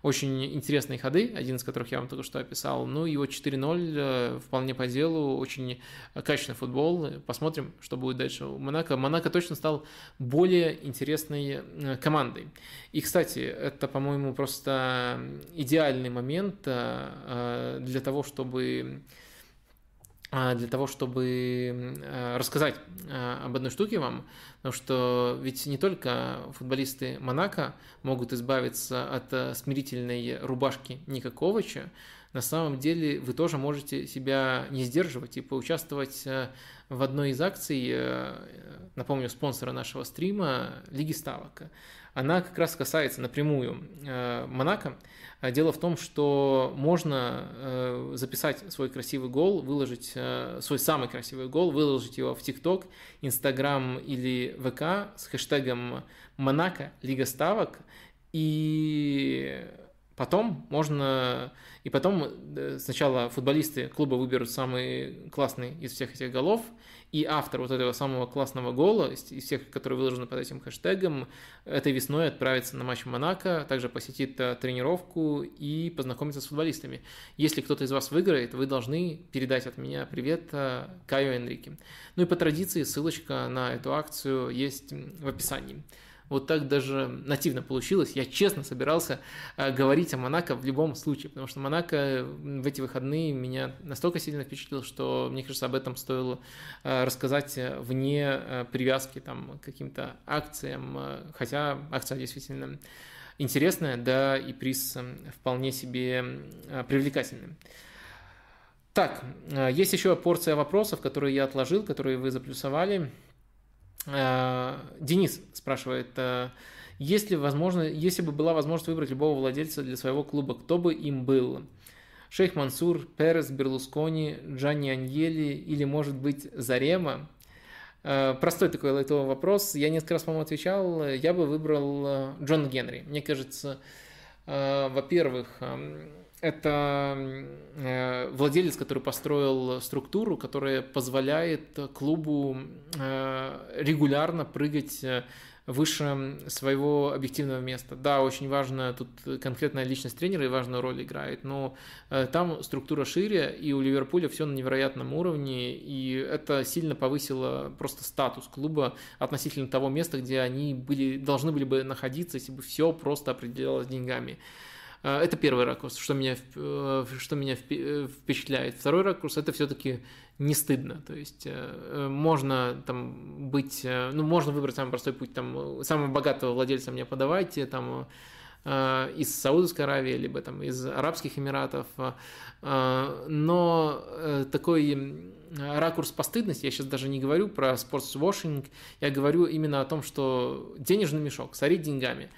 очень интересные ходы, один из которых я вам только что описал. Ну вот 4-0 э, вполне по делу, очень качественный футбол. Посмотрим, что будет дальше у Монако. Монако точно стал более интересной э, командой. И, кстати, это, по-моему, просто идеальный момент для того, чтобы для того, чтобы рассказать об одной штуке вам, потому что ведь не только футболисты Монако могут избавиться от смирительной рубашки Никаковича, на самом деле вы тоже можете себя не сдерживать и поучаствовать в одной из акций, напомню, спонсора нашего стрима, Лиги Ставок. Она как раз касается напрямую Монако. А дело в том, что можно э, записать свой красивый гол, выложить э, свой самый красивый гол, выложить его в ТикТок, Инстаграм или ВК с хэштегом Монако Лига Ставок, и потом можно... И потом э, сначала футболисты клуба выберут самый классный из всех этих голов, и автор вот этого самого классного гола, из всех, которые выложены под этим хэштегом, этой весной отправится на матч Монако, также посетит э, тренировку и познакомится с футболистами. Если кто-то из вас выиграет, вы должны передать от меня привет э, Кайо Энрике. Ну и по традиции ссылочка на эту акцию есть в описании. Вот так даже нативно получилось. Я честно собирался э, говорить о Монако в любом случае, потому что Монако в эти выходные меня настолько сильно впечатлил, что мне кажется, об этом стоило э, рассказать э, вне привязки там, к каким-то акциям, хотя акция действительно интересная, да, и приз вполне себе привлекательный. Так, есть еще порция вопросов, которые я отложил, которые вы заплюсовали. Э, Денис спрашивает, э, если, возможно, если бы была возможность выбрать любого владельца для своего клуба, кто бы им был? Шейх Мансур, Перес, Берлускони, Джанни Аньели или, может быть, Зарема? Э, простой такой лайтовый вопрос. Я несколько раз, по-моему, отвечал. Я бы выбрал Джона Генри. Мне кажется, во-первых, эм, это э, владелец, который построил структуру, которая позволяет клубу э, регулярно прыгать э, выше своего объективного места. Да, очень важно, тут конкретная личность тренера и важную роль играет, но там структура шире, и у Ливерпуля все на невероятном уровне, и это сильно повысило просто статус клуба относительно того места, где они были, должны были бы находиться, если бы все просто определялось деньгами. А, это первый ракурс, что меня, э, что меня э, впечатляет. Второй ракурс – это все-таки не стыдно. То есть э, можно там быть, ну, можно выбрать самый простой путь, там, самого богатого владельца мне подавайте, там, из Саудовской Аравии, либо там из Арабских Эмиратов. Но такой ракурс постыдности, я сейчас даже не говорю про спортсвошинг, я говорю именно о том, что денежный мешок, сорить деньгами,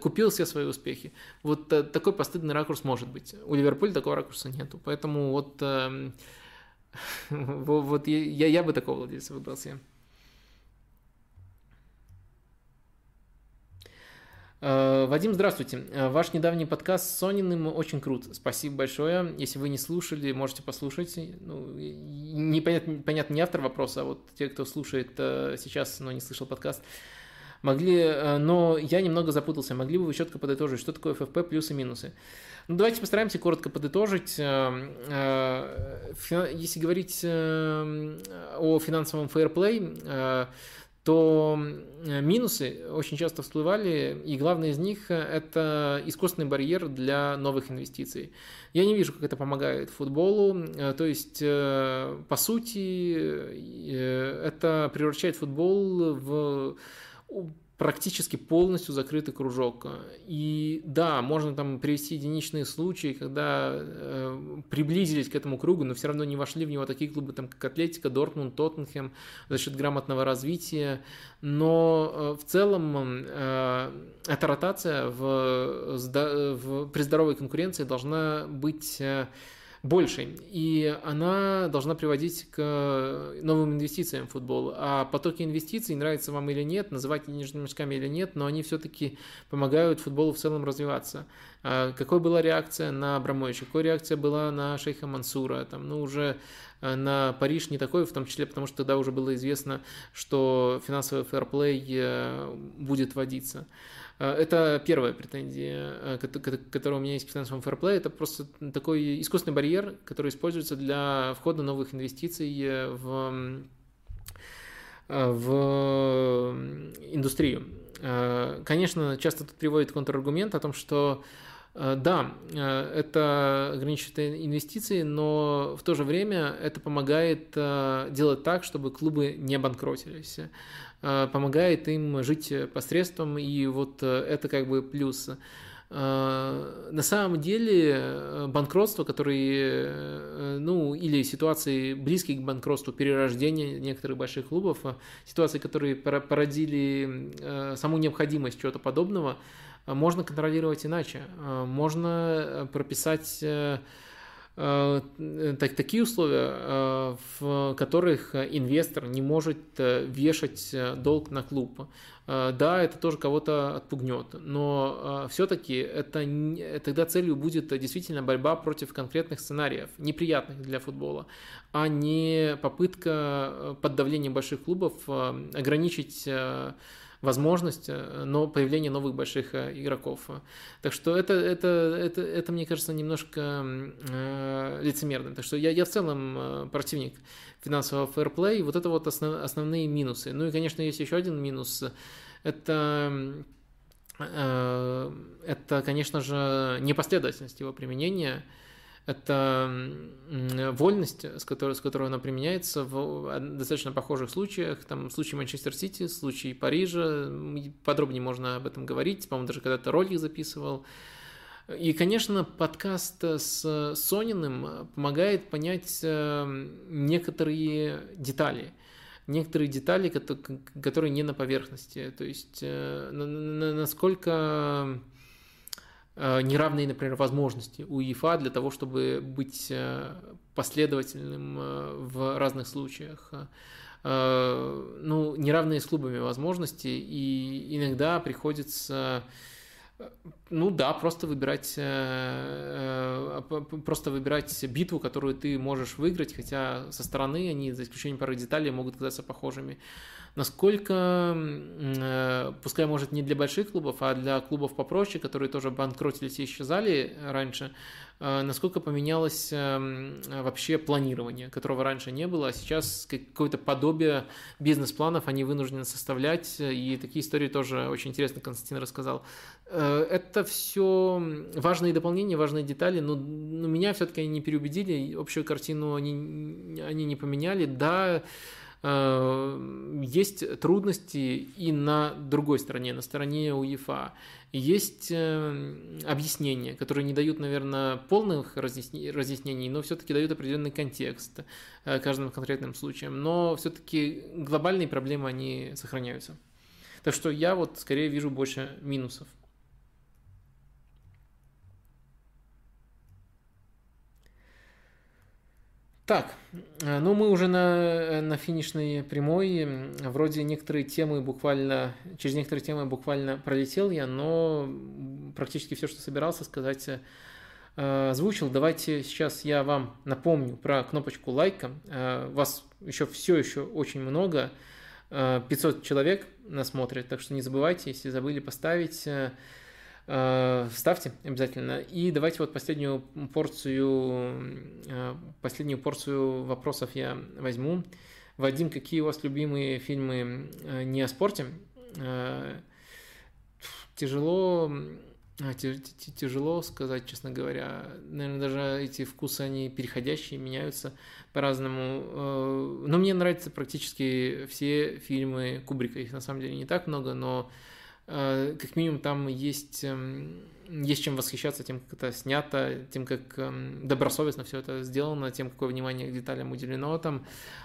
купил все свои успехи. Вот такой постыдный ракурс может быть. У Ливерпуля такого ракурса нету. Поэтому вот, эм, вот я, я бы такого владельца выбрал себе. Э, Вадим, здравствуйте. Э, ваш недавний подкаст с Сониным очень крут. Спасибо большое. Если вы не слушали, можете послушать. Ну, непонятно, понятно, не автор вопроса, а вот те, кто слушает э, сейчас, но не слышал подкаст. Могли, но я немного запутался. Могли бы вы четко подытожить, что такое ФФП, плюсы и минусы? Ну, давайте постараемся коротко подытожить. Если говорить о финансовом фейерплей, то минусы очень часто всплывали, и главный из них – это искусственный барьер для новых инвестиций. Я не вижу, как это помогает футболу. Э, то есть, э, по сути, э, это превращает футбол в практически полностью закрытый кружок. И да, можно там привести единичные случаи, когда э, приблизились к этому кругу, но все равно не вошли в него такие клубы, там, как Атлетика, Дортмунд, Тоттенхэм за счет грамотного развития. Но э, в целом э, эта ротация в, в, при здоровой конкуренции должна быть... Э, большей, и она должна приводить к новым инвестициям в футбол. А потоки инвестиций, нравится вам или нет, называть денежными мешками или нет, но они все-таки помогают футболу в целом развиваться. А какой была реакция на Абрамовича, какой реакция была на шейха Мансура, там, ну, уже э, на Париж не такой, в том числе потому, что тогда уже было известно, что финансовый фэрплей э, будет вводиться. Э, это первая претензия, э, которая у меня есть к финансовому фэрплею. Это просто такой искусственный барьер, который используется для входа новых инвестиций э, в, в индустрию. Конечно, часто тут приводит контраргумент о том, что да, это ограничивает инвестиции, но в то же время это помогает делать так, чтобы клубы не банкротились. Э, помогает им жить посредством, и вот э, это как бы плюс. Э, на самом деле банкротство, которые, ну, или ситуации близкие к банкротству, перерождение некоторых больших клубов, ситуации, которые породили саму необходимость чего-то подобного, можно контролировать иначе. Можно прописать Э, так, такие условия, э, в которых инвестор не может э, вешать долг на клуб. Да, это тоже кого-то отпугнет, но все-таки это, тогда целью будет действительно борьба против конкретных сценариев, неприятных для футбола, а не попытка под давлением больших клубов ограничить возможность э, но появления новых больших э, игроков. Так что это, это, это, это мне кажется, немножко э, лицемерно. Так что я, я в целом э, противник финансового фэрплей. Вот это вот основ, основные минусы. Ну и, конечно, есть еще один минус. Это, э, это конечно же, непоследовательность его применения это вольность, с которой, с которой она применяется в достаточно похожих случаях. Там случай Манчестер Сити, случай Парижа. Подробнее можно об этом говорить. По-моему, даже когда-то ролик записывал. И, конечно, подкаст с Сониным помогает понять э, некоторые детали. Некоторые детали, которые не на поверхности. То есть, э, насколько Э, неравные, например, возможности у ЕФА для того, чтобы быть э, последовательным э, в разных случаях. Ну, неравные с клубами возможности, и иногда приходится ну да, просто выбирать, просто выбирать битву, которую ты можешь выиграть, хотя со стороны они, за исключением пары деталей, могут казаться похожими насколько, э, пускай может не для больших клубов, а для клубов попроще, которые тоже банкротились и исчезали раньше, э, насколько поменялось вообще планирование, которого раньше не было, а сейчас какое-то подобие бизнес-планов они вынуждены составлять, и такие истории тоже очень интересно Константин рассказал. Э, это все важные дополнения, важные детали, но, но меня все-таки они не переубедили, общую картину они, они не поменяли. Да, э, есть трудности и на другой стороне, на стороне УЕФА. Есть э, объяснения, которые не дают, наверное, полных разъяснений, но все-таки дают определенный контекст каждым конкретным случаем. Но все-таки глобальные проблемы, они сохраняются. Так что я вот скорее вижу больше минусов. Так, э, ну мы уже на, э, на финишной прямой. Вроде некоторые темы буквально, через некоторые темы буквально пролетел я, но практически все, что собирался сказать, э, озвучил. Давайте сейчас я вам напомню про кнопочку лайка. Вас еще все еще очень много. 500 человек нас смотрят, так что не забывайте, если забыли поставить ставьте обязательно. И давайте вот последнюю порцию, э, последнюю порцию вопросов я возьму. Вадим, какие у вас любимые фильмы э, не о спорте? Тяжело, тяжело сказать, честно говоря. Наверное, даже эти вкусы, они переходящие, меняются по-разному. Но мне нравятся практически все фильмы Кубрика. Их на самом деле не так много, но Э, как минимум там есть, эм, есть чем восхищаться тем, как это снято, тем, как эм, добросовестно все это сделано, тем, какое внимание к деталям уделено там.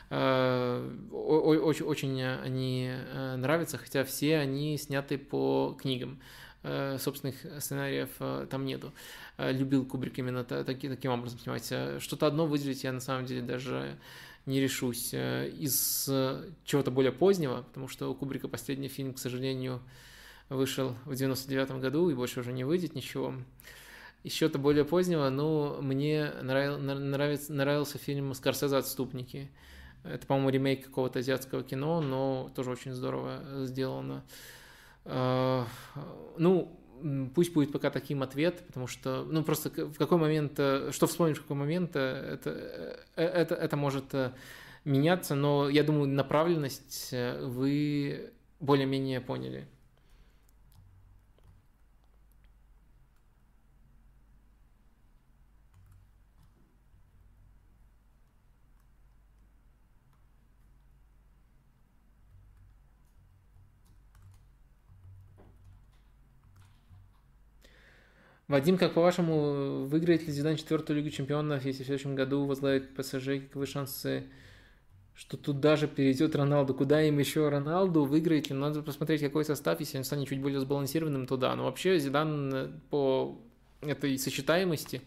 Э, очень, очень они э, нравятся, хотя все они сняты по книгам собственных сценариев там нету. Любил Кубрик именно таки, таким образом снимать. Что-то одно выделить я на самом деле даже не решусь из чего-то более позднего, потому что у Кубрика последний фильм, к сожалению, вышел в 99 году и больше уже не выйдет ничего. Чего-то более позднего, ну, мне нравил, нравится, нравился фильм «Скорсезе. Отступники». Это, по-моему, ремейк какого-то азиатского кино, но тоже очень здорово сделано. А, ну, пусть будет пока таким ответ, потому что, ну, просто в какой момент, э, что вспомнишь в какой момент, э, это, э, это, это может меняться, но я думаю, направленность вы более-менее поняли. Вадим, как по-вашему, выиграет ли Зидан четвертую Лигу Чемпионов, если в следующем году возглавит ПСЖ? Каковы шансы, что тут даже перейдет Роналду? Куда им еще Роналду? Выиграет ли? Надо посмотреть, какой состав, если он станет чуть более сбалансированным, то да. Но вообще Зидан по этой сочетаемости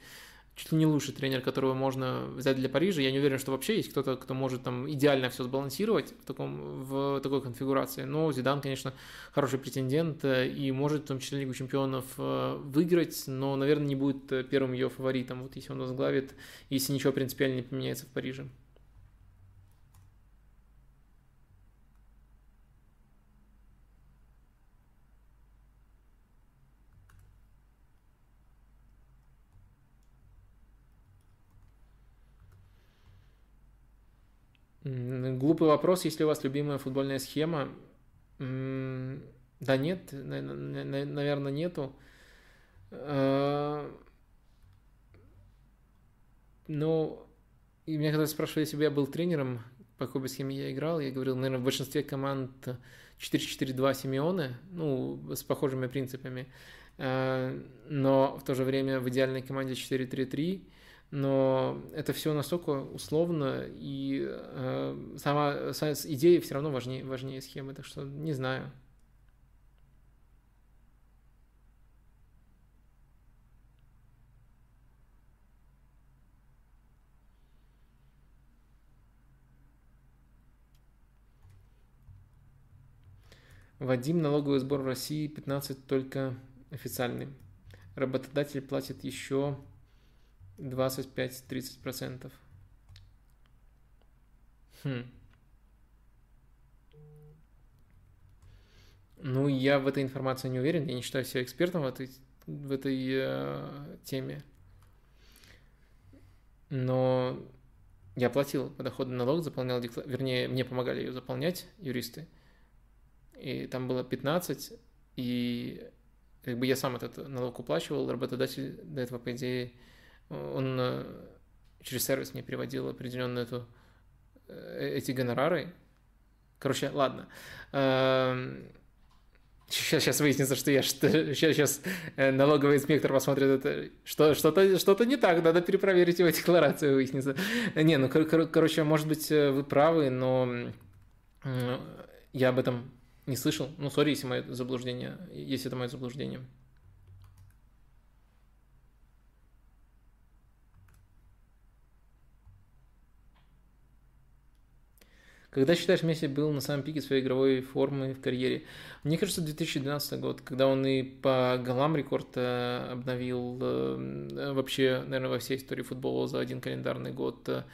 чуть ли не лучший тренер, которого можно взять для Парижа. Я не уверен, что вообще есть кто-то, кто может там идеально все сбалансировать в, таком, в такой конфигурации. Но Зидан, конечно, хороший претендент э, и может в том числе Лигу чемпионов э, выиграть, но, наверное, не будет э, первым ее фаворитом, вот если он возглавит, если ничего принципиально не поменяется в Париже. Глупый вопрос, если у вас любимая футбольная схема. Да нет, наверное, нету. А, но и меня когда спрашивали, если бы я был тренером, по какой бы схеме я играл, я говорил, наверное, в большинстве команд 4-4-2 Симеоны, ну, с похожими принципами, а, но в то же время в идеальной команде 4-3-3, но это все настолько условно, и э, сама, сама идея все равно важнее, важнее схемы, так что не знаю. Вадим, налоговый сбор в России 15 только официальный. Работодатель платит еще 25-30%. Хм. Ну, я в этой информации не уверен, я не считаю себя экспертом в этой, в этой э, теме. Но я платил подоходный налог, заполнял декларацию, вернее, мне помогали ее заполнять юристы. И там было 15, и как бы я сам этот налог уплачивал, работодатель до этого, по идее, он э, через сервис мне переводил определенную эту, э, эти гонорары, Короче, ладно. Сейчас, сейчас выяснится, что я что, сейчас, сейчас э, налоговый инспектор посмотрит это, что что-то что-то не так, надо перепроверить его декларацию, выяснится. Не, ну кор- кор- короче, может быть вы правы, но я об этом не слышал. Ну, сори, если мое заблуждение, если это мое заблуждение. Когда считаешь, Месси был на самом пике своей игровой формы в карьере? Мне кажется, 2012 год, когда он и по голам рекорд э, обновил э, вообще, наверное, во всей истории футбола за один календарный год э,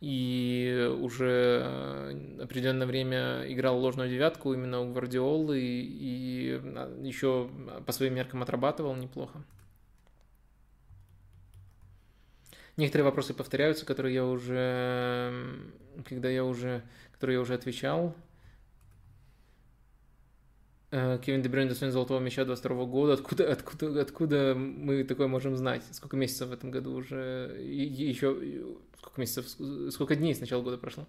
и уже определенное время играл ложную девятку именно у Гвардиолы и еще по своим меркам отрабатывал неплохо. Некоторые вопросы повторяются, которые я уже, когда я уже который я уже отвечал. Э, Кевин Дебрюйн достоин золотого мяча 22 года. Откуда, откуда, откуда мы такое можем знать? Сколько месяцев в этом году уже? И еще сколько месяцев, сколько дней с начала года прошло?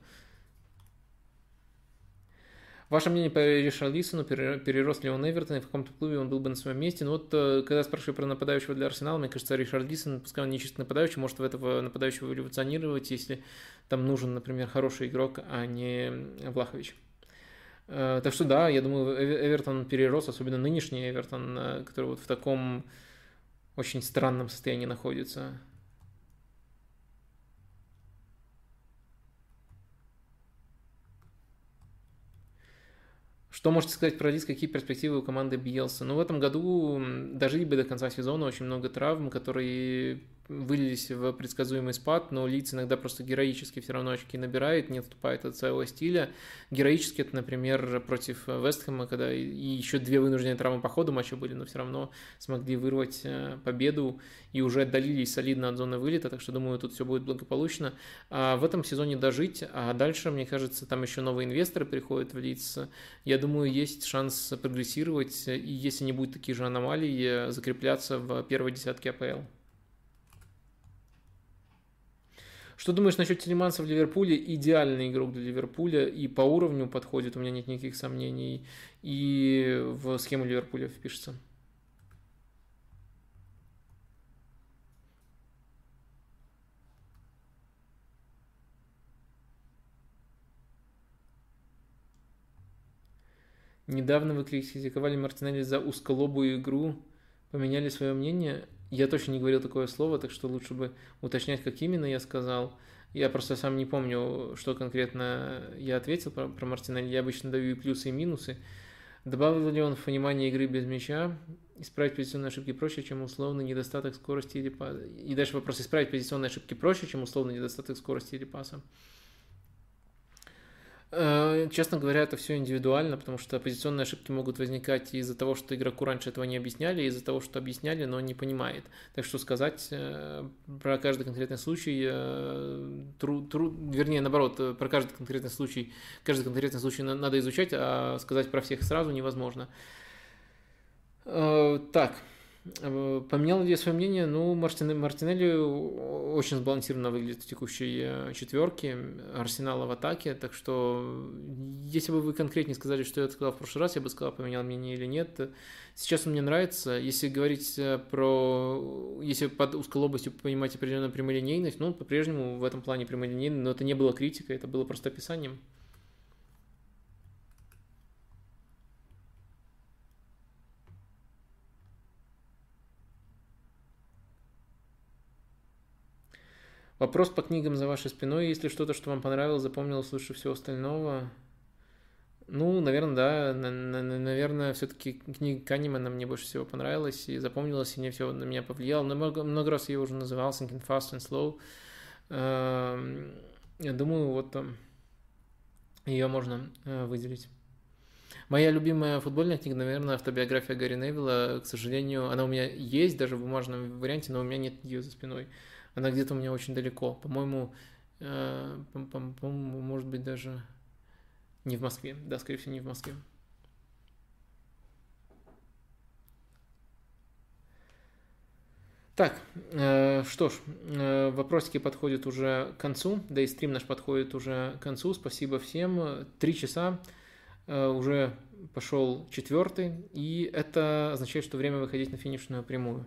Ваше мнение по Ришарлисону, перерос ли он Эвертон, и в каком-то клубе он был бы на своем месте? Ну вот, э, когда спрашиваю про нападающего для Арсенала, мне кажется, Ришарлисон, пускай он не чисто нападающий, может в этого нападающего эволюционировать, если там нужен, например, хороший игрок, а не Влахович. Э, так что да, я думаю, Эвертон перерос, особенно нынешний Эвертон, э, который вот в таком очень странном состоянии находится. Что можете сказать про риск, какие перспективы у команды Бьелса? Ну, в этом году дожили бы до конца сезона очень много травм, которые вылились в предсказуемый спад, но Лиц иногда просто героически все равно очки набирает, не отступает от своего стиля. Героически это, например, против Вестхэма, когда и еще две вынужденные травмы по ходу матча были, но все равно смогли вырвать э, победу и уже отдалились солидно от зоны вылета, так что думаю, тут все будет благополучно. А в этом сезоне дожить, а дальше, мне кажется, там еще новые инвесторы приходят в Лиц. Я думаю, есть шанс прогрессировать, и если не будет таких же аномалий, закрепляться в первой десятке АПЛ. Что думаешь насчет Телеманса в Ливерпуле? Идеальный игрок для Ливерпуля и по уровню подходит, у меня нет никаких сомнений, и в схему Ливерпуля впишется. Недавно вы критиковали Мартинелли за узколобую игру, поменяли свое мнение. Я точно не говорил такое слово, так что лучше бы уточнять, как именно я сказал. Я просто сам не помню, что конкретно я ответил про, про Мартинелли. Я обычно даю и плюсы, и минусы. Добавил ли он в понимание игры без мяча? Исправить позиционные ошибки проще, чем условный недостаток скорости или паса. И дальше вопрос, исправить позиционные ошибки проще, чем условный недостаток скорости или паса. Э, честно говоря, это все индивидуально, потому что позиционные ошибки могут возникать из-за того, что игроку раньше этого не объясняли, из-за того, что объясняли, но он не понимает. Так что сказать э, про каждый конкретный случай, э, тру, тру, вернее, наоборот, про каждый конкретный случай, каждый конкретный случай надо изучать, а сказать про всех сразу невозможно. Так, поменял ли я свое мнение? Ну, Мартин, Мартинелли очень сбалансированно выглядит в текущей э, четверке Арсенала в атаке, так что если бы вы конкретнее сказали, что я сказал в прошлый раз, я бы сказал, поменял мнение или нет. Сейчас он мне нравится. Если говорить э, про... Если под узколобостью понимать определенную прямолинейность, ну, по-прежнему в этом плане прямолинейный, но это не было критикой, это было просто описанием. Вопрос по книгам за вашей спиной. Если что-то, что вам понравилось, запомнилось лучше всего остального? Ну, наверное, да. Наверное, все-таки книга Канемана мне больше всего понравилась и запомнилась, и не все на меня повлияло. Но много, много раз я уже называл Thinking Fast and Slow. Эм, я думаю, вот ее можно э, выделить. Моя любимая футбольная книга, наверное, автобиография Гарри Невилла. К сожалению, она у меня есть даже в бумажном варианте, но у меня нет ее за спиной. Она где-то у меня очень далеко. По-моему, э, по-моему, может быть, даже не в Москве. Да, скорее всего, не в Москве. Так, э, что ж, э, вопросики подходят уже к концу, да и стрим наш подходит уже к концу. Спасибо всем. Три часа уже пошел четвертый, и это означает, что время выходить на финишную прямую.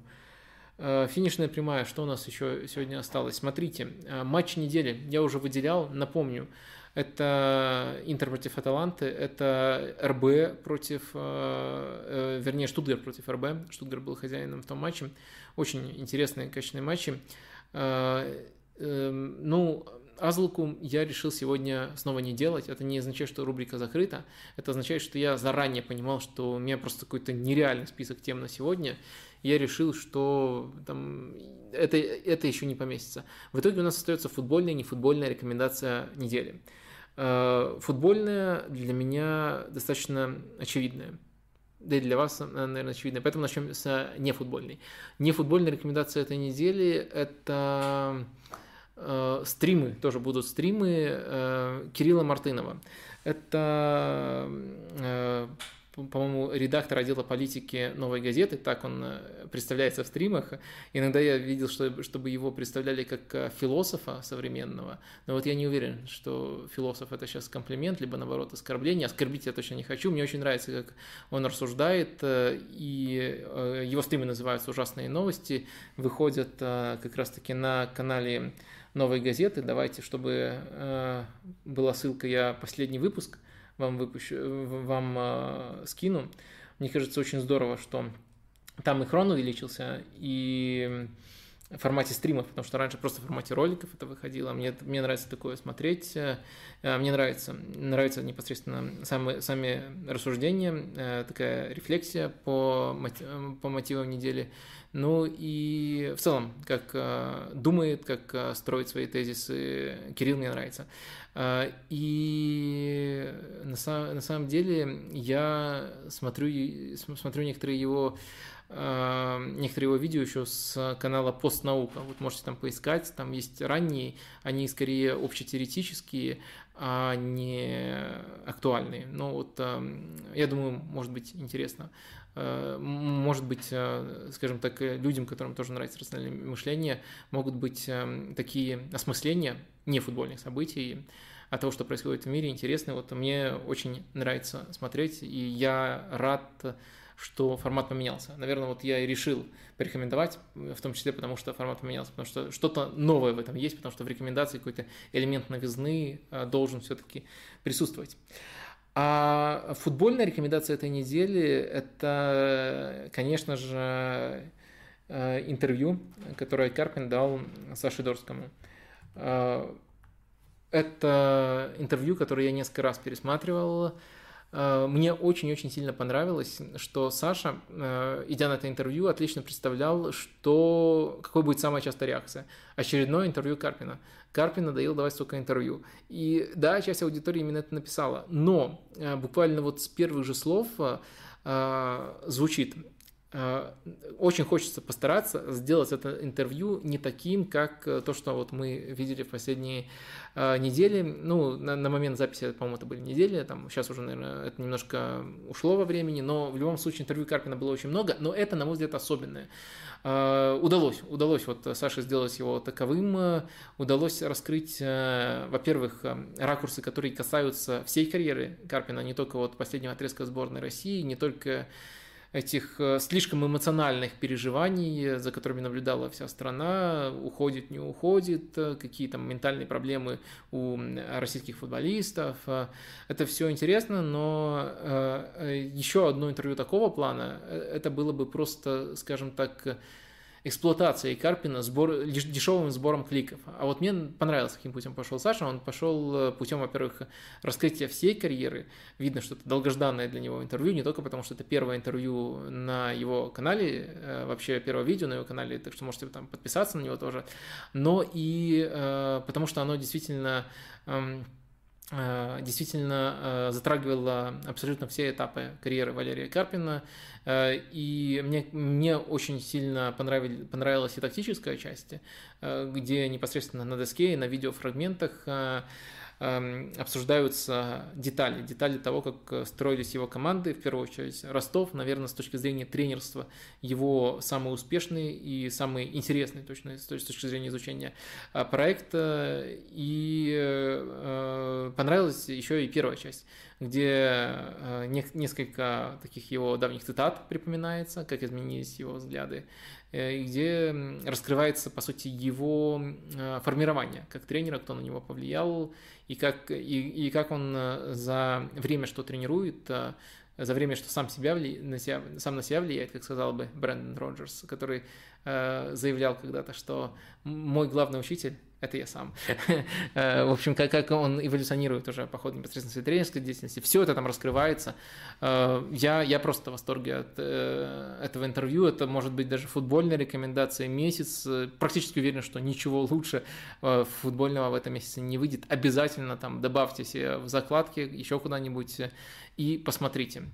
Финишная прямая, что у нас еще сегодня осталось? Смотрите, матч недели я уже выделял, напомню, это Интер против Аталанты, это РБ против, э, э, вернее, Штутгарт против РБ. Штутгарт был хозяином в том матче. Очень интересные, качественные матчи. Э, ну, Азлуку я решил сегодня снова не делать. Это не означает, что рубрика закрыта. Это означает, что я заранее понимал, что у меня просто какой-то нереальный список тем на сегодня. Я решил, что там, это, это еще не поместится. В итоге у нас остается футбольная и нефутбольная рекомендация недели. Э, футбольная для меня достаточно очевидная. Да и для вас, наверное, очевидно. Поэтому начнем с нефутбольной. Нефутбольная рекомендация этой недели – это э, стримы, тоже будут стримы э, Кирилла Мартынова. Это по-моему, редактор отдела политики «Новой газеты», так он э, представляется в стримах. Иногда я видел, что, чтобы его представляли как э, философа современного, но вот я не уверен, что философ – это сейчас комплимент, либо, наоборот, оскорбление. Оскорбить я точно не хочу. Мне очень нравится, как он рассуждает, э, и его стримы называются «Ужасные новости», выходят как раз-таки на канале «Новой газеты». Давайте, чтобы была ссылка, я последний выпуск – вам, выпущу, вам э, скину. Мне кажется, очень здорово, что там и увеличился, и в формате стримов, потому что раньше просто в формате роликов это выходило. Мне, мне нравится такое смотреть. Э, мне нравится, нравится непосредственно сами, сами рассуждения, э, такая рефлексия по, по мотивам недели. Ну и в целом, как э, думает, как строит свои тезисы, Кирилл мне нравится. И на, на самом деле я смотрю, смотрю некоторые его некоторые его видео еще с канала Постнаука. Вот можете там поискать, там есть ранние, они скорее общетеоретические, а не актуальные. Но вот эм, я думаю, может быть интересно. Э, может быть, э, скажем так, людям, которым тоже нравится рациональное мышление, могут быть эм, такие осмысления не футбольных событий, от того, что происходит в мире, интересные. Вот мне очень нравится смотреть, и я рад что формат поменялся. Наверное, вот я и решил порекомендовать, в том числе потому, что формат поменялся, потому что что-то новое в этом есть, потому что в рекомендации какой-то элемент новизны а, должен все-таки присутствовать. А футбольная рекомендация этой недели – это, конечно же, а, интервью, которое Карпин дал Саше Дорскому. А, это интервью, которое я несколько раз пересматривал, мне очень-очень сильно понравилось, что Саша, э, идя на это интервью, отлично представлял, что, какой будет самая частая реакция. Очередное интервью Карпина. Карпин надоел давать столько интервью. И да, часть аудитории именно это написала. Но э, буквально вот с первых же слов звучит Э, очень хочется постараться сделать это интервью не таким, как э, то, что вот мы видели в последние э, недели. Ну, на, на момент записи, по-моему, это были недели, там сейчас уже, наверное, это немножко ушло во времени, но в любом случае интервью Карпина было очень много, но это, на мой взгляд, особенное. Удалось, удалось вот Саше сделать его таковым, удалось раскрыть, во-первых, ракурсы, которые касаются всей карьеры Карпина, не только вот последнего отрезка сборной России, не только этих э, слишком эмоциональных переживаний, за которыми наблюдала вся страна, уходит, не уходит, э, какие там ментальные проблемы у российских футболистов. Э, это все интересно, но еще одно интервью такого плана, это было бы просто, скажем так, эксплуатацией Карпина сбор, дешевым сбором кликов. А вот мне понравилось, каким путем пошел Саша. Он пошел э, путем, во-первых, раскрытия всей карьеры. Видно, что это долгожданное для него интервью, не только потому, что это первое интервью на его канале, э, вообще первое видео на его канале, так что можете там подписаться на него тоже, но и э, потому что оно действительно эм, действительно э, затрагивала абсолютно все этапы карьеры Валерия Карпина, э, и мне, мне очень сильно понравилась, понравилась и тактическая часть, где непосредственно на доске и на видеофрагментах обсуждаются детали, детали того, как строились его команды, в первую очередь Ростов, наверное, с точки зрения тренерства, его самый успешный и самый интересный, точно с точки зрения изучения проекта, и понравилась еще и первая часть где несколько таких его давних цитат припоминается, как изменились его взгляды, Э, где раскрывается, по сути, его э, формирование как тренера, кто на него повлиял, и как, и, и как он э, за время, что тренирует, за время, что сам, себя вли... на себя, сам на себя влияет, как сказал бы Брэндон Роджерс, который заявлял когда-то, что мой главный учитель это я сам. Э, в общем, как, как он эволюционирует уже по ходу непосредственно своей тренерской деятельности. Все это там раскрывается. Э, я, я просто в восторге от э, этого интервью. Это может быть даже футбольная рекомендация месяц. Практически уверен, что ничего лучше футбольного в этом месяце не выйдет. Обязательно там добавьте себе в закладки еще куда-нибудь и посмотрите.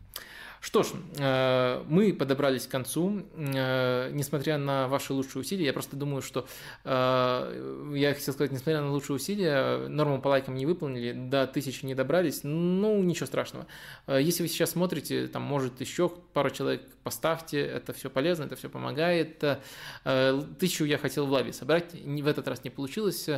Что ж, э, мы подобрались к концу. Э, несмотря на ваши лучшие усилия, я просто думаю, что э, я хотел сказать, несмотря на лучшие усилия, норму по лайкам не выполнили, до тысячи не добрались, ну, ничего страшного. Если вы сейчас смотрите, там, может, еще пару человек поставьте, это все полезно, это все помогает. Тысячу я хотел в лаве собрать, в этот раз не получилось,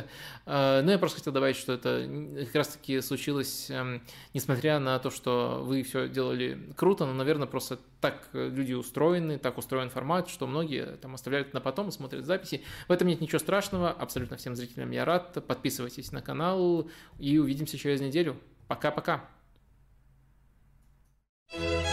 но я просто хотел добавить, что это как раз-таки случилось, эм, несмотря на то, что вы все делали круто, но, наверное, просто так люди устроены, так устроен формат, что многие там оставляют на потом, смотрят записи. В этом нет ничего страшного, абсолютно всем зрителям я рад. Подписывайтесь на канал и увидимся через неделю. Пока-пока. thank you